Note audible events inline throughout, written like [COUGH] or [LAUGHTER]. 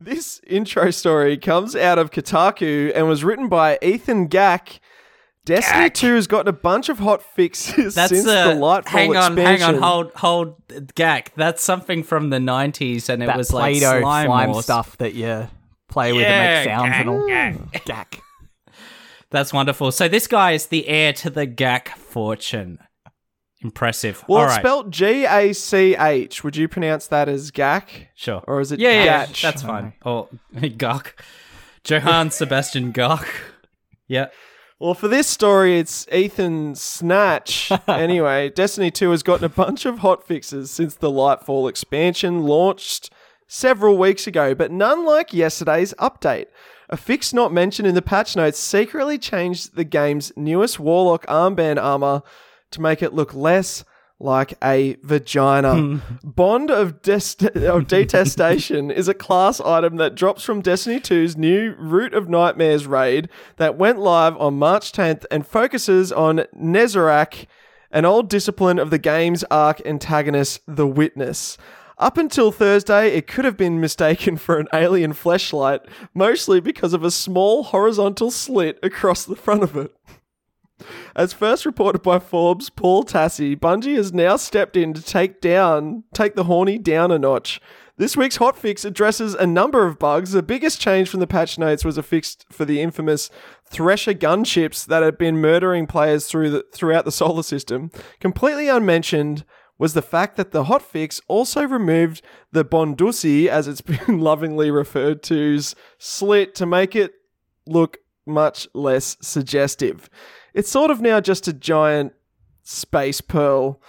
This intro story comes out of Kotaku and was written by Ethan Gack. Destiny Gack. 2 has gotten a bunch of hot fixes That's since uh, the Lightfall hang on, expansion. hang on, hold, hold, Gak. That's something from the '90s, and it that was like Play-Doh slime, slime wars. stuff that you play with Yeah, and make sounds and all. gack, Gack. That's wonderful. So this guy is the heir to the Gak fortune. Impressive. Well, All it's right, spelled G A C H. Would you pronounce that as Gack? sure. Or is it yeah, yeah, Gatch? that's fine. Or [LAUGHS] Gok, Johann [LAUGHS] Sebastian Gok. Yeah. Well, for this story, it's Ethan Snatch. [LAUGHS] anyway, Destiny 2 has gotten a bunch of hot fixes since the Lightfall expansion launched several weeks ago, but none like yesterday's update. A fix not mentioned in the patch notes secretly changed the game's newest Warlock armband armor to make it look less like a vagina. Hmm. Bond of, dest- of Detestation is a class item that drops from Destiny 2's new Root of Nightmares raid that went live on March 10th and focuses on Nezarec, an old discipline of the game's arc antagonist, the Witness. Up until Thursday, it could have been mistaken for an alien fleshlight, mostly because of a small horizontal slit across the front of it. As first reported by Forbes' Paul Tassi, Bungie has now stepped in to take down, take the horny down a notch. This week's hotfix addresses a number of bugs. The biggest change from the patch notes was a fix for the infamous Thresher gunships that had been murdering players through the, throughout the solar system. Completely unmentioned was the fact that the hotfix also removed the Bondusi, as it's [LAUGHS] been lovingly referred to's slit, to make it look much less suggestive. It's sort of now just a giant space pearl.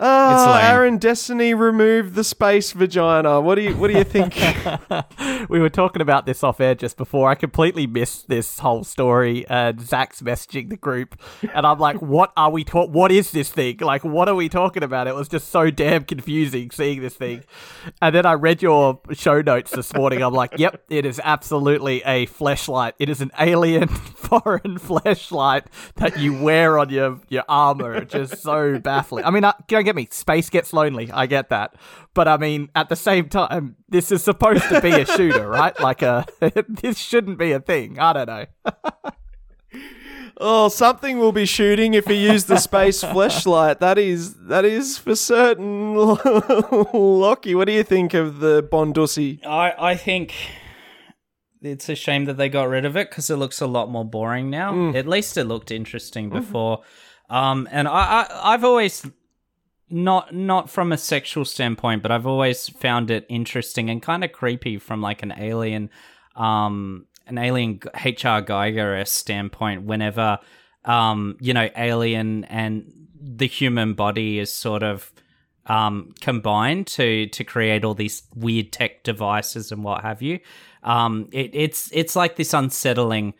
Ah, lame. Aaron Destiny removed the space vagina. What do you what do you think? [LAUGHS] we were talking about this off air just before. I completely missed this whole story. And Zac's messaging the group, and I'm like, [LAUGHS] "What are we talk? What is this thing? Like, what are we talking about?" It was just so damn confusing seeing this thing. And then I read your show notes this morning. I'm like, "Yep, it is absolutely a fleshlight. It is an alien [LAUGHS] foreign fleshlight that you wear on your your armor." It's just so baffling. I mean, don't get me. Space gets lonely. I get that. But I mean, at the same time, this is supposed to be a shooter, [LAUGHS] right? Like uh, a [LAUGHS] this shouldn't be a thing. I don't know. [LAUGHS] oh, something will be shooting if he used the space flashlight. That is that is for certain. Lachy, what do you think of the Bondusi? I I think it's a shame that they got rid of it because it looks a lot more boring now. Mm. At least it looked interesting mm-hmm. before. Um, and I, I I've always not not from a sexual standpoint, but I've always found it interesting and kind of creepy from like an alien, um, an alien HR Geiger standpoint. Whenever, um, you know, alien and the human body is sort of um, combined to to create all these weird tech devices and what have you. Um, it, it's it's like this unsettling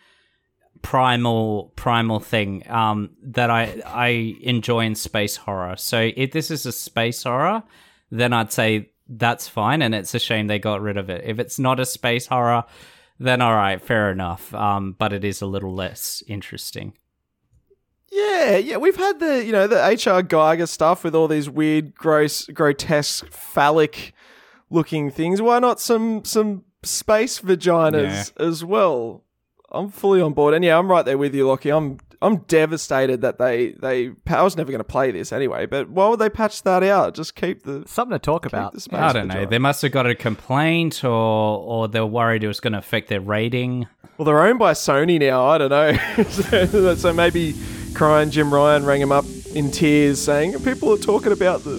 primal primal thing um, that I I enjoy in space horror. So if this is a space horror, then I'd say that's fine, and it's a shame they got rid of it. If it's not a space horror, then all right, fair enough. Um, but it is a little less interesting. Yeah, yeah, we've had the you know the HR Geiger stuff with all these weird, gross, grotesque, phallic looking things. Why not some some space vaginas as well? I'm fully on board, and yeah, I'm right there with you, Lachy. I'm I'm devastated that they they. I was never going to play this anyway, but why would they patch that out? Just keep the Something to talk about. the space I don't know. vagina. They must have got a complaint, or or they're worried it was going to affect their rating. Well, they're owned by Sony now. I don't know. so, [LAUGHS] so maybe crying Jim Ryan rang him up in tears, saying people are talking about the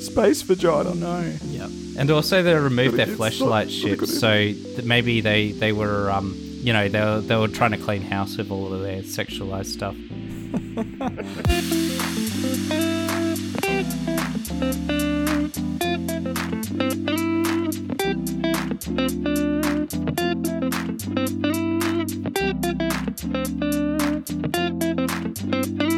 space vagina. No. Yep. And also, they removed their flashlight not a good ships, so maybe they they were um you know they were, they were trying to clean house with all of their sexualized stuff. [LAUGHS]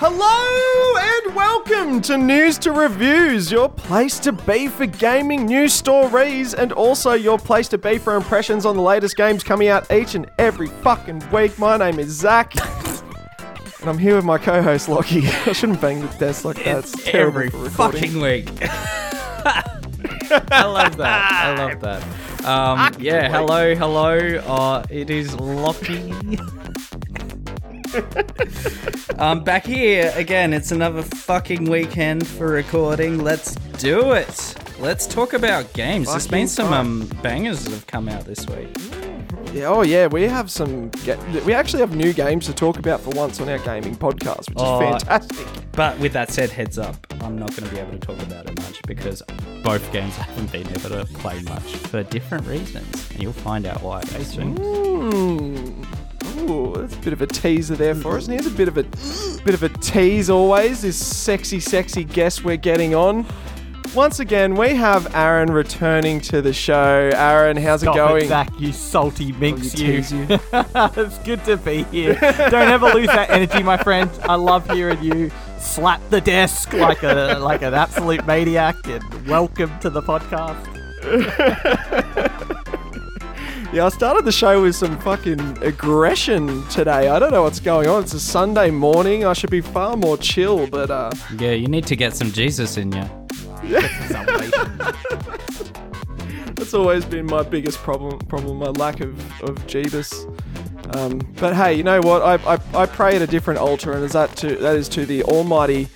Hello and welcome to News to Reviews, your place to be for gaming news stories and also your place to be for impressions on the latest games coming out each and every fucking week. My name is Zac. [LAUGHS] And I'm here with my co-host Lachy. [LAUGHS] I shouldn't bang the desk like that. It's terrible Every for recording. fucking week. [LAUGHS] I love that. I love that. Um, yeah, hello, hello. Uh, it is Lachy. [LAUGHS] um, back here again. It's another fucking weekend for recording. Let's do it. Let's talk about games. There's been some um, bangers that have come out this week. Yeah, oh yeah, we have some. Ga- we actually have new games to talk about for once on our gaming podcast, which is Oh, fantastic. But with that said, heads up, I'm not going to be able to talk about it much because both games I [LAUGHS] haven't been able to play much for different reasons. And you'll find out why soon. Mm. Ooh, that's a bit of a teaser there for us. And here's a bit of a bit of a tease always. This sexy, sexy guest we're getting on. Once again, we have Aaron returning to the show. Aaron, how's it going? it, Zac, you salty oh, minx, Oh, you you. you. [LAUGHS] it's good to be here. Don't ever lose that energy, my friend. I love hearing you slap the desk like a like an absolute maniac. And welcome to the podcast. [LAUGHS] Yeah, I started the show with some fucking aggression today. I don't know what's going on. It's a Sunday morning. I should be far more chill, but uh, Yeah, you need to get some Jesus in you. [LAUGHS] Salvation. that's always been my biggest problem. Problem, my lack of of Jeebus. Um, but hey, you know what? I, I, I pray at a different altar, and is that to that is to the Almighty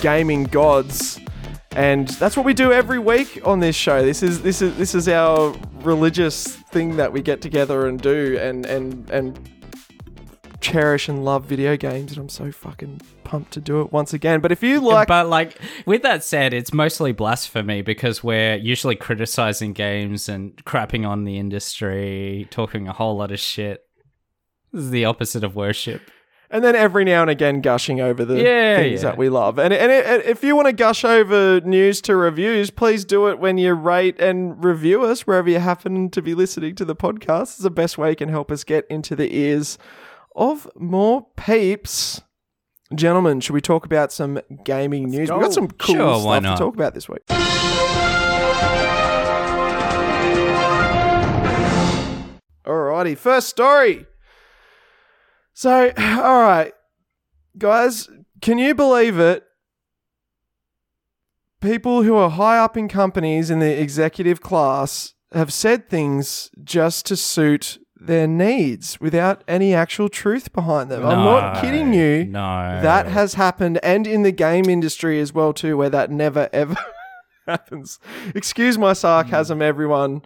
gaming gods, and that's what we do every week on this show. This is this is this is our religious thing that we get together and do, and and and cherish and love video games, and I'm so fucking pumped to do it once again. But if you like, but like with that said, it's mostly blasphemy because we're usually criticizing games and crapping on the industry, talking a whole lot of shit. This is the opposite of worship. And then every now and again gushing over the Yeah, things yeah. that we love. And, and, and if you want to gush over news to reviews, please do it when you rate and review us wherever you happen to be listening to the podcast. It's the best way you can help us get into the ears of more peeps. Gentlemen, should we talk about some gaming news? We've got some cool Sure, stuff to talk about this week. Alrighty, first story. So, [SIGHS] all right, guys, can you believe it? People who are high up in companies in the executive class have said things just to suit their needs without any actual truth behind them. I'm not kidding you. No. That has happened, and in the game industry as well too, where that never [LAUGHS] ever happens. Excuse my sarcasm, hmm. everyone.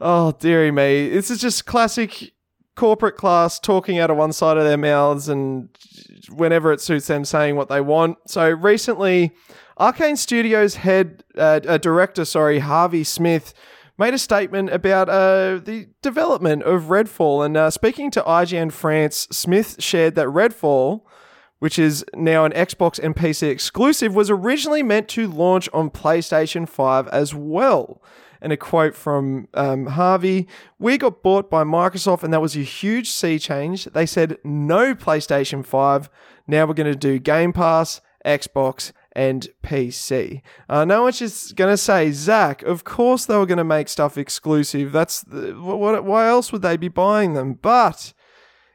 Oh dearie me, this is just classic corporate class talking out of one side of their mouths, and whenever it suits them, saying what they want. So recently, Arkane Studios head uh, uh, director, sorry, Harvey Smith. Made a statement about uh, the development of Redfall, and uh, speaking to IGN France, Smith shared that Redfall, which is now an Xbox and PC exclusive, was originally meant to launch on PlayStation 5 as well. And a quote from um, Harvey We got bought by Microsoft, and that was a huge sea change. They said no PlayStation 5. Now we're going to do Game Pass, Xbox, and PC. Uh, no one's just going to say, Zac, of course they were going to make stuff exclusive. That's the, what, why else would they be buying them? But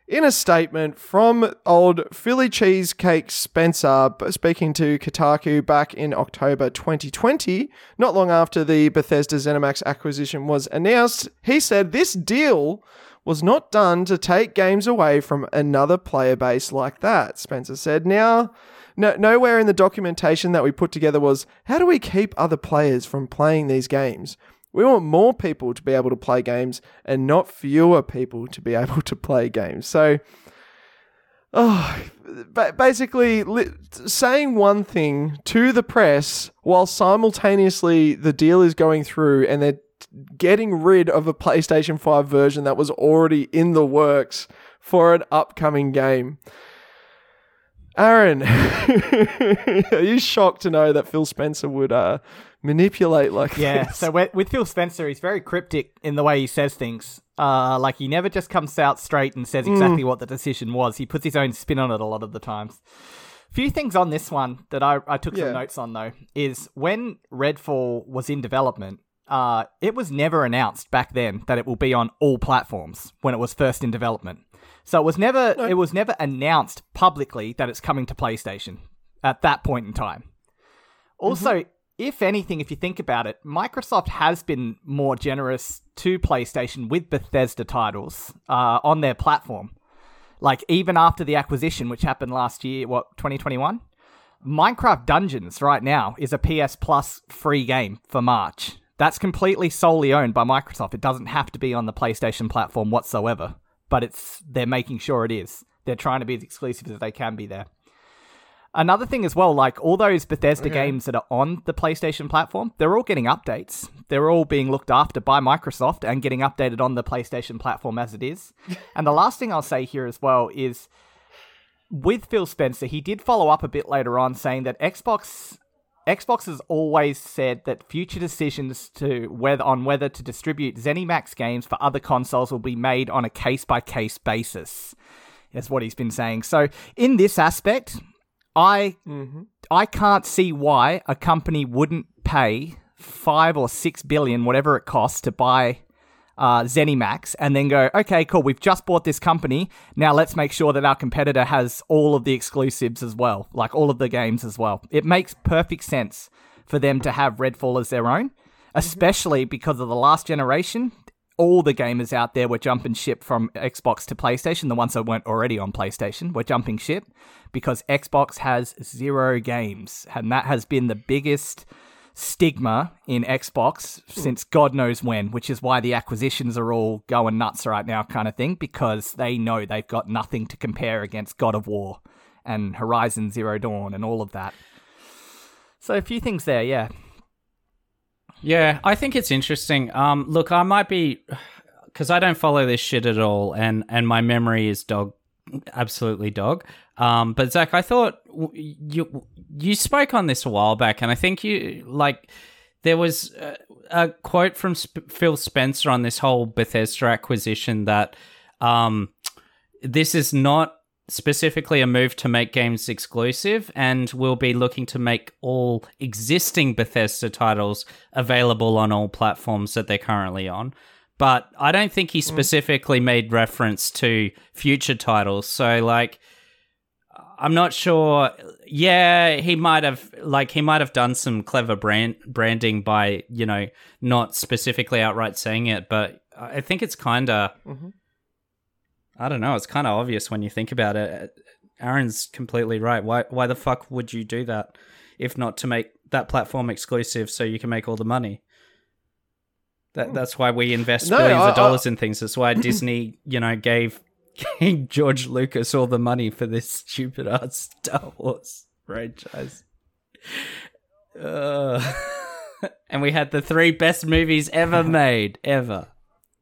in a statement from old Philly Cheesecake Spencer, speaking to Kotaku back in October 2020, not long after the Bethesda ZeniMax acquisition was announced, he said this deal was not done to take games away from another player base like that. Spencer said, now. No, nowhere in the documentation that we put together was how do we keep other players from playing these games? We want more people to be able to play games and not fewer people to be [LAUGHS] able to play games. So, oh, basically, saying one thing to the press while simultaneously the deal is going through and they're getting rid of a PlayStation 5 version that was already in the works for an upcoming game. Aaron, [LAUGHS] are you shocked to know that Phil Spencer would uh, manipulate like Yeah, this? so with with Phil Spencer, he's very cryptic in the way he says things. Uh, like he never just comes out straight and says exactly what the decision was. He puts his own spin on it a lot of the times. Few things on this one that I, I took Yeah. some notes on though is when Redfall was in development, uh, it was never announced back then that it will be on all platforms when it was first in development. So it was never it was never announced publicly that it's coming to PlayStation at that point in time. Also, if anything, if you think about it, Microsoft has been more generous to PlayStation with Bethesda titles uh, on their platform. Like even after the acquisition, which happened last year, what 2021, Minecraft Dungeons right now is a PS Plus free game for March. That's completely solely owned by Microsoft. It doesn't have to be on the PlayStation platform whatsoever, but it's they're making sure it is. They're trying to be as exclusive as they can be there. Another thing as well, like all those Bethesda Okay. games that are on the PlayStation platform, they're all getting updates. They're all being looked after by Microsoft and getting updated on the PlayStation platform as it is. [LAUGHS] and the last thing I'll say here as well is with Phil Spencer, he did follow up a bit later on saying that Xbox Xbox has always said that future decisions to whether on whether to distribute ZeniMax games for other consoles will be made on a case by case basis. That's what he's been saying. So in this aspect, I mm-hmm. I can't see why a company wouldn't pay five or six billion, whatever it costs, to buy uh, ZeniMax, and then go, okay, cool, we've just bought this company. Now let's make sure that our competitor has all of the exclusives as well, like all of the games as well. It makes perfect sense for them to have Redfall as their own, especially because of the last generation. All the gamers out there were jumping ship from Xbox to PlayStation. The ones that weren't already on PlayStation were jumping ship because Xbox has zero games, and that has been the biggest stigma in Xbox since God knows when, which is why the acquisitions are all going nuts right now, kind of thing, because they know they've got nothing to compare against God of War and Horizon Zero Dawn and all of that. So a few things there, yeah. Yeah, I think it's interesting. Um, look, I might be because I don't follow this shit at all, and and my memory is dog, absolutely dog. Um, but Zac, I thought you you spoke on this a while back, and I think you like there was a, a quote from Sp- Phil Spencer on this whole Bethesda acquisition that um, this is not specifically a move to make games exclusive and we'll be looking to make all existing Bethesda titles available on all platforms that they're currently on. But I don't think he mm-hmm. specifically made reference to future titles. So like I'm not sure. Yeah, he might have like he might have done some clever brand branding by, you know, not specifically outright saying it, but I think it's kind of mm-hmm. I don't know. It's kind of obvious when you think about it. Aaron's completely right. Why? Why the fuck would you do that if not to make that platform exclusive so you can make all the money? That that's why we invest No, billions I- of dollars in things. That's why Disney, [LAUGHS] you know, gave, [LAUGHS] gave George Lucas all the money for this stupid ass Star Wars franchise. Uh, [LAUGHS] and we had the three best movies ever made, ever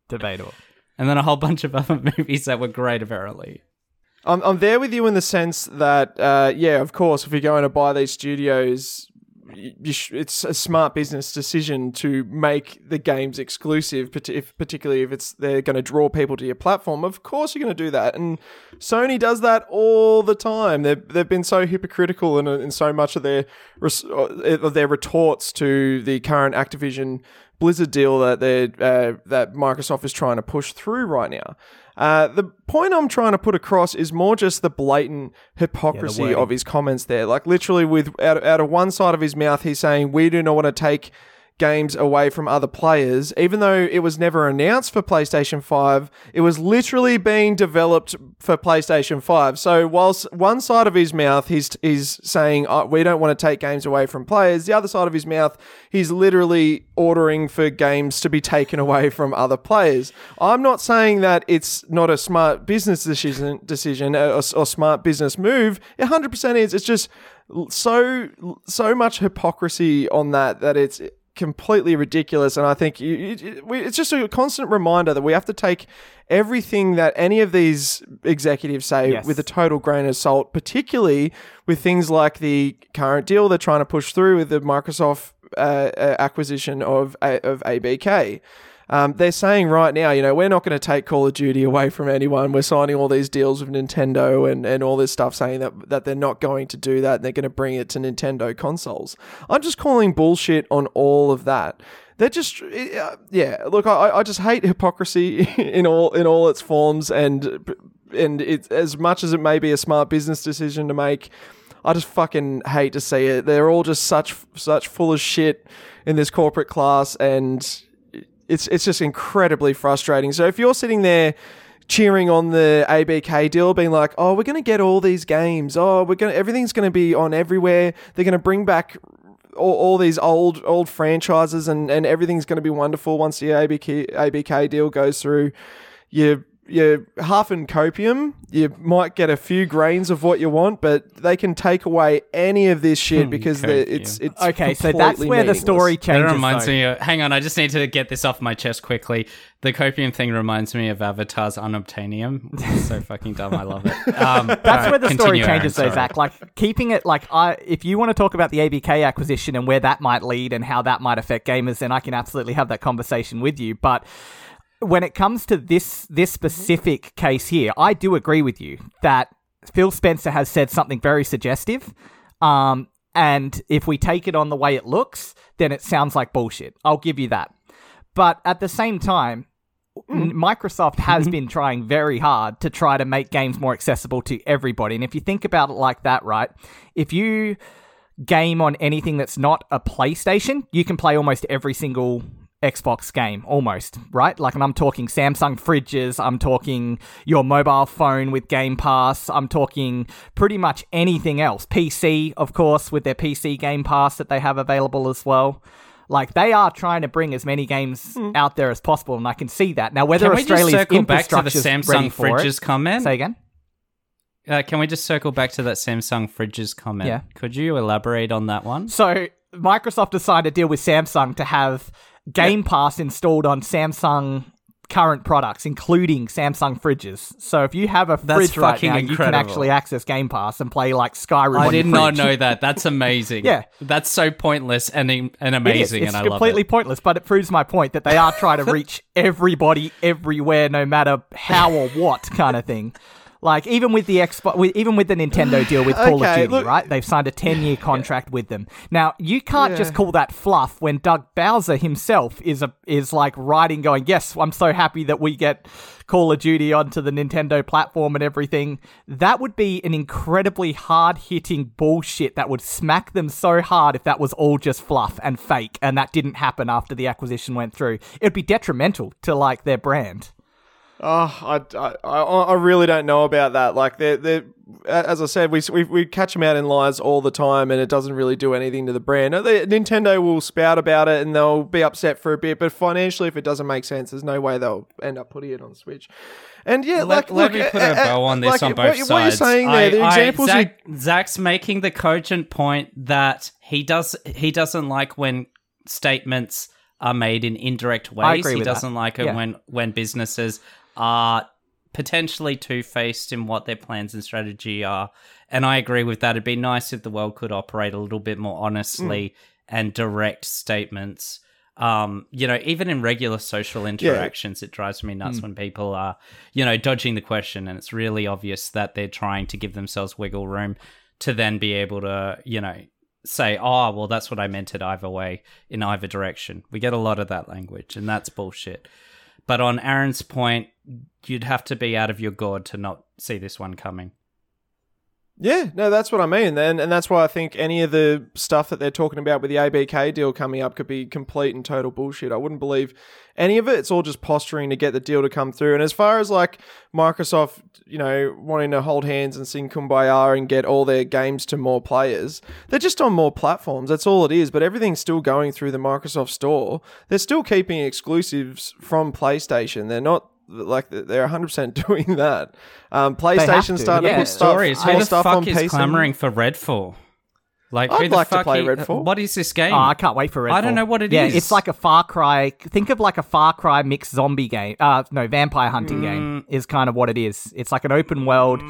Debatable. and then a whole bunch of other movies that were great apparently. I'm, I'm there with you in the sense that, uh, yeah, of course, if you're going to buy these studios, sh- it's a smart business decision to make the games exclusive, if, particularly if it's they're going to draw people to your platform. Of course, you're going to do that, and Sony does that all the time. They've they've been so hypocritical in, in so much of their uh, of their retorts to the current Activision Blizzard deal that they uh, that Microsoft is trying to push through right now. Uh, the point I'm trying to put across is more just the blatant hypocrisy wording. of his comments there. Like literally, with out, out of one side of his mouth, he's saying we do not want to take games away from other players, even though it was never announced for PlayStation 5. It was literally being developed for PlayStation 5. So, whilst one side of his mouth he's, he's saying, oh, we don't want to take games away from players, the other side of his mouth, he's literally ordering for games to be taken away from other players. I'm not saying that it's not a smart business decision, decision uh, or, or smart business move. It 100% is. It's just so so much hypocrisy on that that it's completely ridiculous and i think you, you, we- it's just a constant reminder that we have to take everything that any of these executives say Yes. with a total grain of salt particularly with things like the current deal they're trying to push through with the microsoft uh, uh, acquisition of of abk um, they're saying right now, you know, we're not going to take Call of Duty away from anyone. We're signing all these deals with Nintendo and, and all this stuff saying that, that they're not going to do that. And they're going to bring it to Nintendo consoles. I'm just calling bullshit on all of that. They're just, uh, yeah. Look, I, I just hate hypocrisy [LAUGHS] in all in all its forms, and and it's as much as it may be a smart business decision to make. I just fucking hate to see it. They're all just such such full of shit in this corporate class, and it's it's just incredibly frustrating. So if you're sitting there cheering on the ABK deal, being like, "Oh, we're going to get all these games. Oh, we're going everything's going to be on everywhere. They're going to bring back all, all these old old franchises, and and everything's going to be wonderful once the ABK ABK deal goes through." You you're half in copium. You might get a few grains of what you want, but they can take away any of this shit because the- it's it's Okay, so that's completely where the meaningless. story That changes. reminds though. me. Of, hang on, I just need to get this off my chest quickly. The copium thing reminds me of Avatar's unobtainium. It's so fucking dumb. I love it. [LAUGHS] Um, That's where the story changes, though, Aaron, sorry. Zac. Like keeping it like I, if you want to talk about the ABK acquisition and where that might lead and how that might affect gamers, then I can absolutely have that conversation with you. But when it comes to this this mm-hmm. specific case here, I do agree with you that Phil Spencer has said something very suggestive. Um, and if we take it on the way it looks, then it sounds like bullshit. I'll give you that. But at the same time, hmm. N- Microsoft has mm-hmm. been trying very hard to try to make games more accessible to everybody. And if you think about it like that, right? If you game on anything that's not a PlayStation, you can play almost every single Xbox game, almost, right? Like, and I'm talking Samsung fridges, I'm talking your mobile phone with Game Pass, I'm talking pretty much anything else. PC, of course, with their PC Game Pass that they have available as well. Like they are trying to bring as many games out there as possible, and I can see that. Now, whether Can we just Australia's circle back to the ready Samsung for fridges it, comment? say again. Uh, can we just circle back to that Samsung fridges comment? Yeah. Could you elaborate on that one? So Microsoft decided to deal with Samsung to have Game Pass installed on Samsung current products, including Samsung fridges. So if you have a That's fridge right now, you can actually access Game Pass and play like Skyrim. I did not know that. [LAUGHS] That's amazing. Yeah. That's so pointless and and It is. amazing, It's and I love completely it. pointless, but it proves my point that they are trying to [LAUGHS] reach everybody everywhere, no matter how or what kind of thing. Like even with the Xbox, with, even with the Nintendo deal with [LAUGHS] Call of Duty, look- right? They've signed a ten-year contract with them. Now you can't just call that fluff when Doug Bowser himself is a is like writing, going, "Yes, I'm so happy that we get Call of Duty onto the Nintendo platform and everything." That would be an incredibly hard-hitting bullshit that would smack them so hard if that was all just fluff and fake, and that didn't happen after the acquisition went through. It'd be detrimental to like their brand. Oh, I, I, I, I really don't know about that. Like, they're, they're, as I said, we, we, we catch them out in lies all the time, and it doesn't really do anything to the brand. They- Nintendo will spout about it, and they'll be upset for a bit, but financially, if it doesn't make sense, there's no way they'll end up putting it on Switch. And yeah, Let, like, let look, me put a bow on this like, on what, both What sides. you're saying there, the I- I- examples you Zac, Zac's making the cogent point that he does he doesn't like when statements are made in indirect ways. agree he with that. doesn't like it Yeah. when when businesses are potentially two-faced in what their plans and strategy are. And I agree with that. It'd be nice if the world could operate a little bit more honestly Mm. and direct statements. Um, you know, even in regular social interactions, it drives me nuts when people are, you know, dodging the question and it's really obvious that they're trying to give themselves wiggle room to then be able to, you know, say, oh, well, that's what I meant it either way, in either direction. We get a lot of that language, and that's bullshit. But on Aaron's point, you'd have to be out of your gourd to not see this one coming. Yeah, no, that's what I mean, and and that's why I think any of the stuff that they're talking about with the ABK deal coming up could be complete and total bullshit. I wouldn't believe any of it. It's all just posturing to get the deal to come through. And as far as like Microsoft, you know, wanting to hold hands and sing kumbaya and get all their games to more players, they're just on more platforms. That's all it is. But everything's still going through the Microsoft Store. They're still keeping exclusives from PlayStation. They're not. Like they're 100% [LAUGHS] doing that. Um, PlayStation to, starting yeah. to put stuff, Stories. Who the stuff fuck on is PC. clamoring for Redfall? Like, I'd who the like to play i- Redfall. What is this game? Oh, I can't wait for it. I don't know what it yeah, is. it's like a Far Cry. Think of like a Far Cry mixed zombie game. Uh, no, vampire hunting Mm. game is kind of what it is. It's like an open world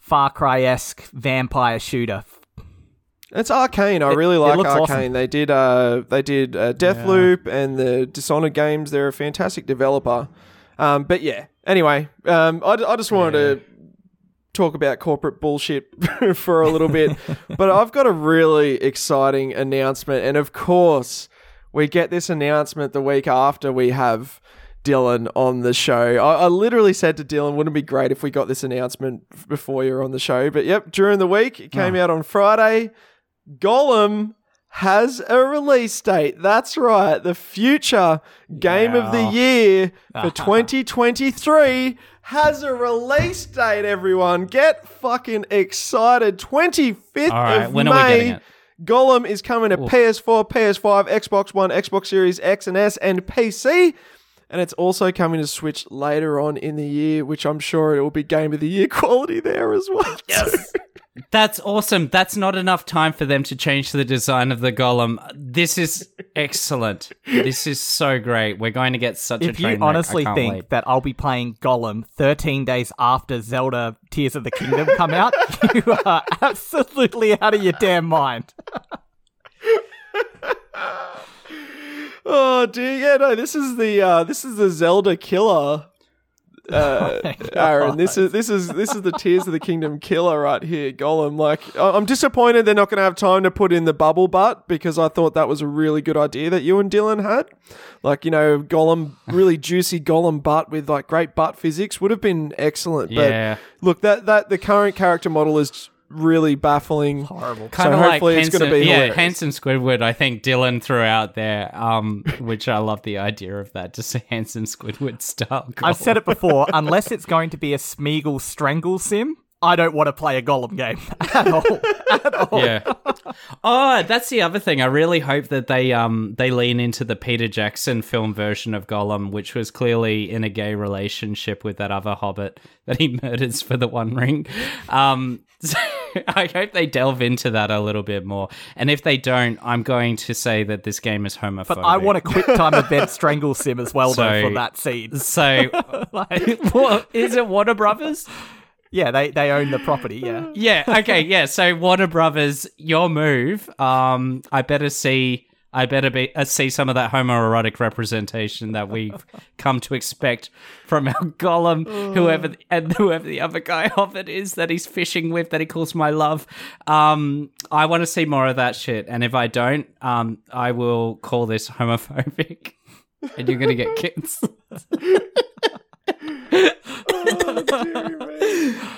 Far Cry esque vampire shooter. It's Arkane. I It- really it like looks Arkane. awesome. They did uh they did uh, Deathloop and the Dishonored games. They're a fantastic developer. Um, but yeah. Anyway, um, I, I just wanted to talk about corporate bullshit [LAUGHS] for a little bit, [LAUGHS] but I've got a really exciting announcement, and of course, we get this announcement the week after we have Dylan on the show. I, I literally said to Dylan, wouldn't it be great if we got this announcement before you're on the show? But yep, during the week, it came out on Friday. Gollum has a release date. That's right. The future game of the year [LAUGHS] for 2023 has a release date, everyone. Get fucking excited. 25th All right, of when May. are we getting it? Gollum is coming to PS4, PS5, Xbox One, Xbox Series X and S, and PC. And it's also coming to Switch later on in the year, which I'm sure it will be Game of the Year [LAUGHS] quality there as well. Yes. That's awesome. That's not enough time for them to change the design of the Gollum. This is excellent. This is so great. We're going to get such a If train you wreck. I honestly can't think wait. that I'll be playing Gollum 13 days after Zelda Tears of the Kingdom come out, [LAUGHS] you are absolutely out of your damn mind. [LAUGHS] oh dear, yeah, no, this is the uh, this is the Zelda killer. [LAUGHS] Uh, [LAUGHS] Aaron, this is this is this is the [LAUGHS] Tears of the Kingdom killer right here, Gollum. Like, I'm disappointed they're not going to have time to put in the bubble butt because I thought that was a really good idea that you and Dylan had. Like, you know, Gollum, really juicy Gollum butt with like great butt physics would have been excellent. But Yeah. look, that that the current character model is really baffling. Horrible. Kind So of like hopefully it's gonna be yeah, hilarious. Hanson Squidward. I think Dylan threw out there, um, which I love the idea of that, just a Hanson Squidward style. I've said it before, unless it's going to be a Smeagol strangle sim, I don't want to play a Gollum game [LAUGHS] at all. At all. yeah. Oh, that's the other thing. I really hope that they um they lean into the Peter Jackson film version of Gollum, which was clearly in a gay relationship with that other hobbit that he [LAUGHS] murders for the One Ring. Um, [LAUGHS] so [LAUGHS] I hope they delve into that a little bit more. And if they don't, I'm going to say that this game is homophobic. But I want a quick time event [LAUGHS] strangle sim as well, though, for that scene. [LAUGHS] So, like, what is it? Warner Brothers? Yeah, they, they own the property, yeah. Yeah. Okay. Yeah. So Warner Brothers, your move. Um, I better see. I better be uh, see some of that homoerotic representation that we've [LAUGHS] come to expect from our Gollum, whoever and whoever the other guy [LAUGHS] of it is that he's fishing with that he calls my love. Um, I want to see more of that shit, and if I don't, um, I will call this homophobic, and you're gonna get kids. [LAUGHS]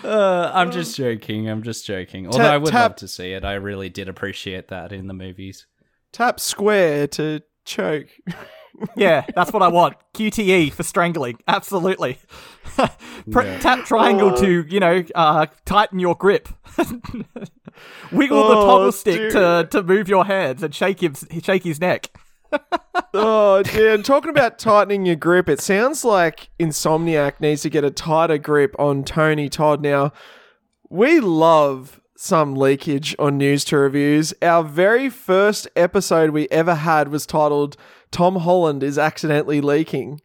Uh, I'm just joking. I'm just joking. Although I would love to see it. I really did appreciate that in the movies. Tap square to choke. [LAUGHS] Yeah, that's what I want. QTE for strangling. Absolutely. [LAUGHS] Pr- Tap triangle to, you know, uh, tighten your grip. [LAUGHS] Wiggle the Oh, toggle stick to, dude. to move your hands and shake his, shake his neck. Oh, dear. And talking about tightening your grip, it sounds like Insomniac needs to get a tighter grip on Tony Todd. Now, we love some leakage on news to reviews. Our very first episode we ever had was titled Tom Holland is accidentally leaking.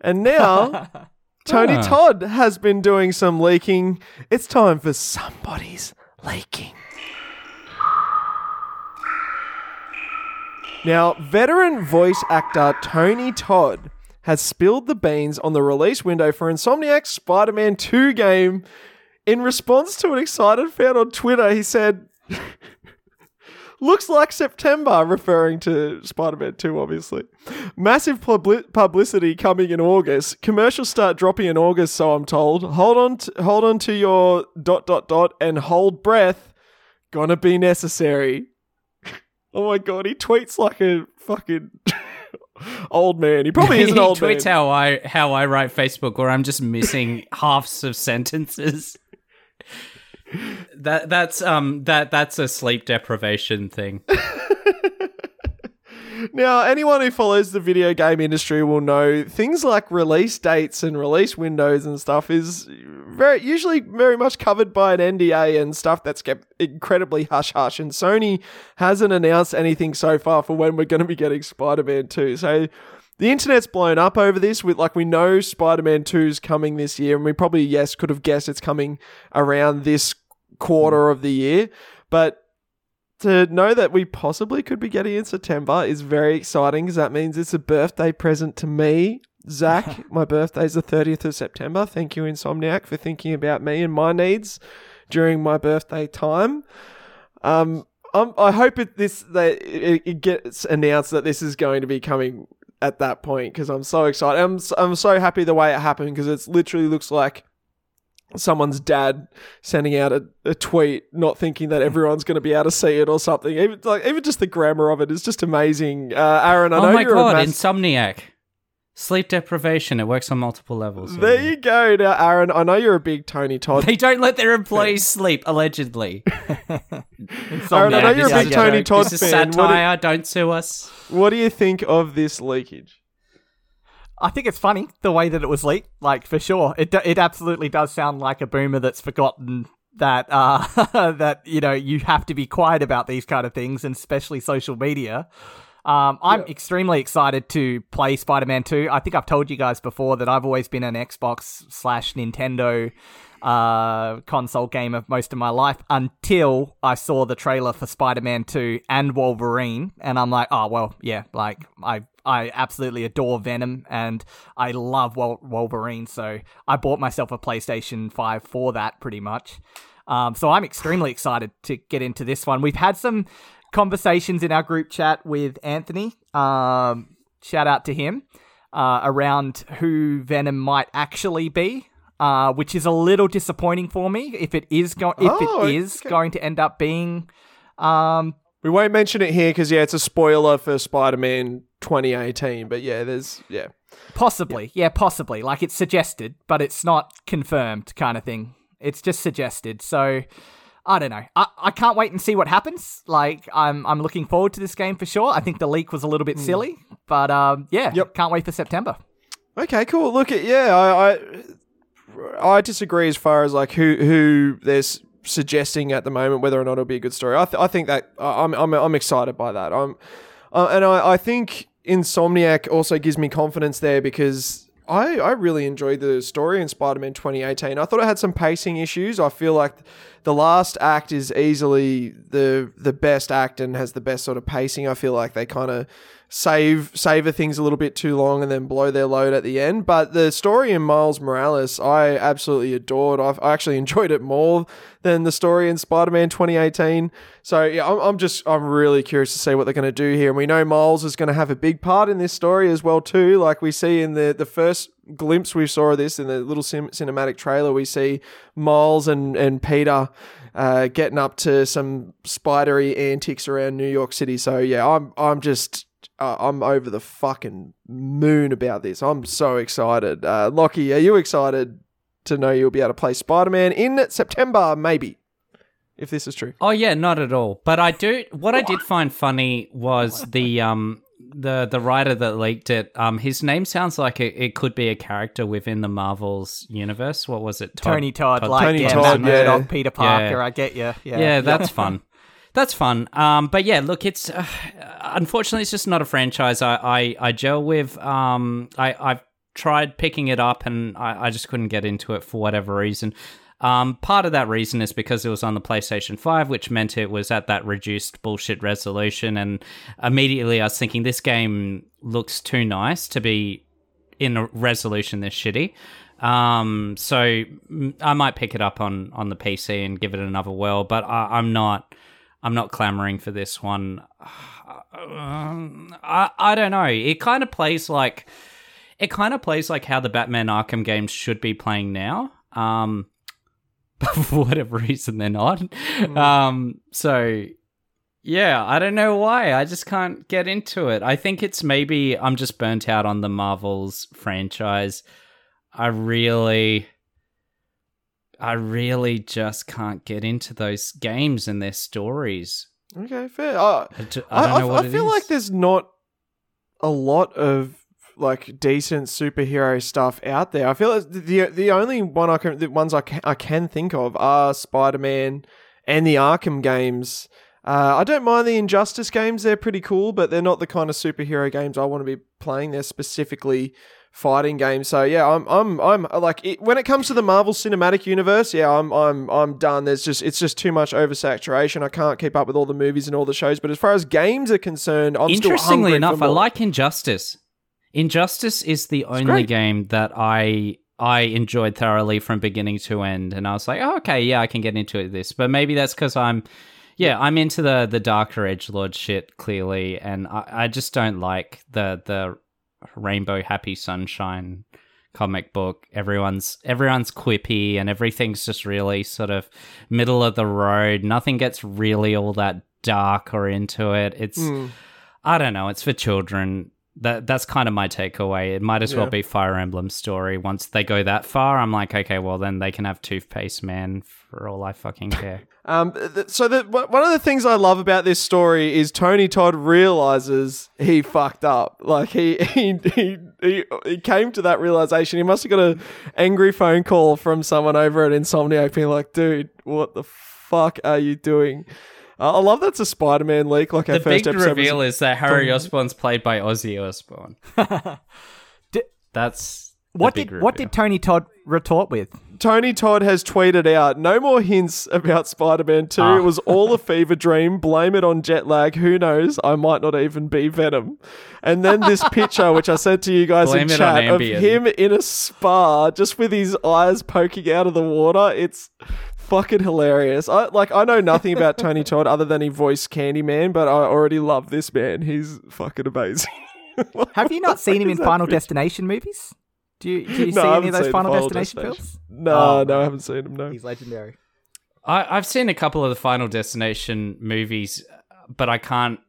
And now [LAUGHS] Tony Ah. Todd has been doing some leaking. It's time for somebody's leaking. Now, veteran voice actor Tony Todd has spilled the beans on the release window for Insomniac's Spider Man 2 game. In response to an excited fan on Twitter, he said, Looks like September, referring to Spider Man 2, obviously. Massive publi- publicity coming in August. Commercials start dropping in August, so I'm told. Hold on, t- hold on to your dot dot dot and hold breath. Gonna be necessary. [LAUGHS] Oh my god, he tweets like a fucking [LAUGHS] old man. He probably is an [LAUGHS] he old tweets man. how I how I write Facebook, where I'm just missing halves of sentences. That that's um that that's a sleep deprivation thing. [LAUGHS] Now, anyone who follows the video game industry will know things like release dates and release windows and stuff is very usually very much covered by an NDA and stuff that's kept incredibly hush hush. And Sony hasn't announced anything so far for when we're going to be getting Spider Man 2. So the internet's blown up over this with like we know Spider-Man 2's coming this year and we probably yes could have guessed it's coming around this quarter of the year. But to know that we possibly could be getting in September is very exciting because that means it's a birthday present to me. Zac [LAUGHS] my birthday is the 30th of September. Thank you Insomniac for thinking about me and my needs during my birthday time. Um um, I hope it this that it, it gets announced that this is going to be coming at that point because I'm so excited. I'm I'm so happy the way it happened because it literally looks like someone's dad sending out a, a tweet, not thinking that everyone's going to be able to see it or something. Even like even just the grammar of it is just amazing. Uh, Aaron, I know oh my you're god, a mass- insomniac. Sleep deprivation. It works on multiple levels. There you go, now, Aaron. I know you're a big Tony Todd. They don't let their employees sleep, allegedly. [LAUGHS] Aaron, I know you're a big Tony. Todd this is fan. What do- satire. Don't sue us. What do you think of this leakage? I think it's funny the way that it was leaked. Like for sure, it it absolutely does sound like a boomer that's forgotten that uh [LAUGHS] that you know you have to be quiet about these kind of things, and especially social media. Um, I'm extremely excited to play Spider-Man 2. I think I've told you guys before that I've always been an Xbox slash Nintendo uh, console gamer most of my life until I saw the trailer for Spider-Man 2 and Wolverine, and I'm like, oh well, yeah, like I I absolutely adore Venom and I love Wol- Wolverine, so I bought myself a PlayStation 5 for that pretty much. Um, so I'm extremely [SIGHS] excited to get into this one. We've had some conversations in our group chat with Anthony. Um, shout out to him uh, around who Venom might actually be. Uh, which is a little disappointing for me if it is going if Oh, it is okay. going to end up being um, We won't mention it here because yeah, it's a spoiler for Spider-Man 2018. But yeah, there's yeah. Possibly, yeah. possibly. Like it's suggested, but it's not confirmed, kind of thing. It's just suggested. So I don't know. I, I can't wait and see what happens. Like I'm I'm looking forward to this game for sure. I think the leak was a little bit silly, but um, yeah, Yep. can't wait for September. Okay, cool. Look at yeah, I, I I disagree as far as like who who they're s- suggesting at the moment whether or not it'll be a good story. I, th- I think that I'm I'm I'm excited by that. I'm uh, and I I think Insomniac also gives me confidence there because. I, I really enjoyed the story in Spider-Man 2018. I thought it had some pacing issues. I feel like the last act is easily the the best act and has the best sort of pacing. I feel like they kind of save savor things a little bit too long and then blow their load at the end. But the story in Miles Morales, I absolutely adored. I've, I actually [LAUGHS] enjoyed it more than the story in Spider-Man 2018. So yeah, I'm, I'm just I'm really curious to see what they're going to do here. And we know Miles is going to have a big part in this story as well too. Like we see in the the first glimpse we saw of this in the little cin- cinematic trailer, we see Miles and and Peter. Uh, getting up to some spidery antics around New York City, so yeah, I'm I'm just uh, I'm over the fucking moon about this. I'm so excited. Uh, Lachy, are you excited to know you'll be able to play Spider Man in September? Maybe, if this is true. Oh yeah, not at all. But I do. What I did [LAUGHS] find funny was the um the the writer that leaked it. Um, his name sounds like it, it could be a character within the Marvel's universe. What was it? Todd- Tony Todd, like Tony yeah, Todd, Matt yeah. Peter Parker. I get you. Yeah, yeah, that's [LAUGHS] fun. That's fun. Um, but yeah, look, it's uh, unfortunately it's just not a franchise I I, I gel with. Um, I I've tried picking it up and I, I just couldn't get into it for whatever reason. Um, part of that reason is because it was on the PlayStation 5, which meant it was at that reduced bullshit resolution. And immediately I was thinking, this game looks too nice to be in a resolution this shitty. Um, so I might pick it up on on the PC and give it another whirl, but I, I'm not I'm not clamoring for this one. Um, [SIGHS] I I don't know. It kind of plays like it kind of plays like how the Batman Arkham games should be playing now. Um, [LAUGHS] but for whatever reason they're not. Um, so yeah, I don't know why. I just can't get into it. I think it's maybe I'm just burnt out on the Marvels franchise. I really I really just can't get into those games and their stories. Okay, fair. Uh, I, d- I I, don't know I, what I it feel is. like there's not a lot of like decent superhero stuff out there. I feel like the the only one I can the ones I can, I can think of are Spider Man and the Arkham games. Uh, I don't mind the Injustice games; they're pretty cool, but they're not the kind of superhero games I want to be playing. They're specifically fighting game. So yeah, I'm I'm I'm like it, when it comes to the Marvel Cinematic Universe, yeah, I'm I'm I'm done. There's just it's just too much oversaturation. I can't keep up with all the movies and all the shows. But as far as games are concerned, I'm still Interestingly enough, I like Injustice. Injustice is the only game that I I enjoyed thoroughly from beginning to end, and I was like, oh, okay, yeah, I can get into this. But maybe that's because I'm, yeah, I'm into the the darker edge lord shit clearly, and I, I just don't like the the Rainbow Happy Sunshine comic book. Everyone's everyone's quippy and everything's just really sort of middle of the road. Nothing gets really all that dark or into it. It's Mm. I don't know, it's for children. That that's kind of my takeaway. It might as well be Fire Emblem story. Once they go that far, I'm like, okay, well then they can have Toothpaste Man for all I fucking [LAUGHS] care. Um, th- so the, one one of the things I love about this story is Tony Todd realizes he fucked up. Like he [LAUGHS] he, he he he came to that realization. He must have got an angry phone call from someone over at Insomniac, being like, "Dude, what the fuck are you doing?" Uh, I love that's a Spider-Man leak. Like our the first big episode reveal was, is that Harry Osborn's played by Ozzy Osbourne. [LAUGHS] Di- That's What big did what did Tony Todd retort with? Tony Todd has tweeted out, no more hints about Spider Man 2. Ah. It was all a fever dream. Blame it on jet lag. Who knows? I might not even be Venom. And then this [LAUGHS] picture, which I sent to you guys Blame in chat, of him in a spa, just with his eyes poking out of the water. It's fucking hilarious. I like I know nothing about Tony [LAUGHS] Todd other than he voiced Candyman, but I already love this man. He's fucking amazing. [LAUGHS] Have you not seen him in Final picture? Destination movies? Do you, do you No, see any of those Final Final Destination, Destination. films? No, Oh, no, I haven't seen him. No. He's legendary. I, I've seen a couple of the Final Destination movies, but I can't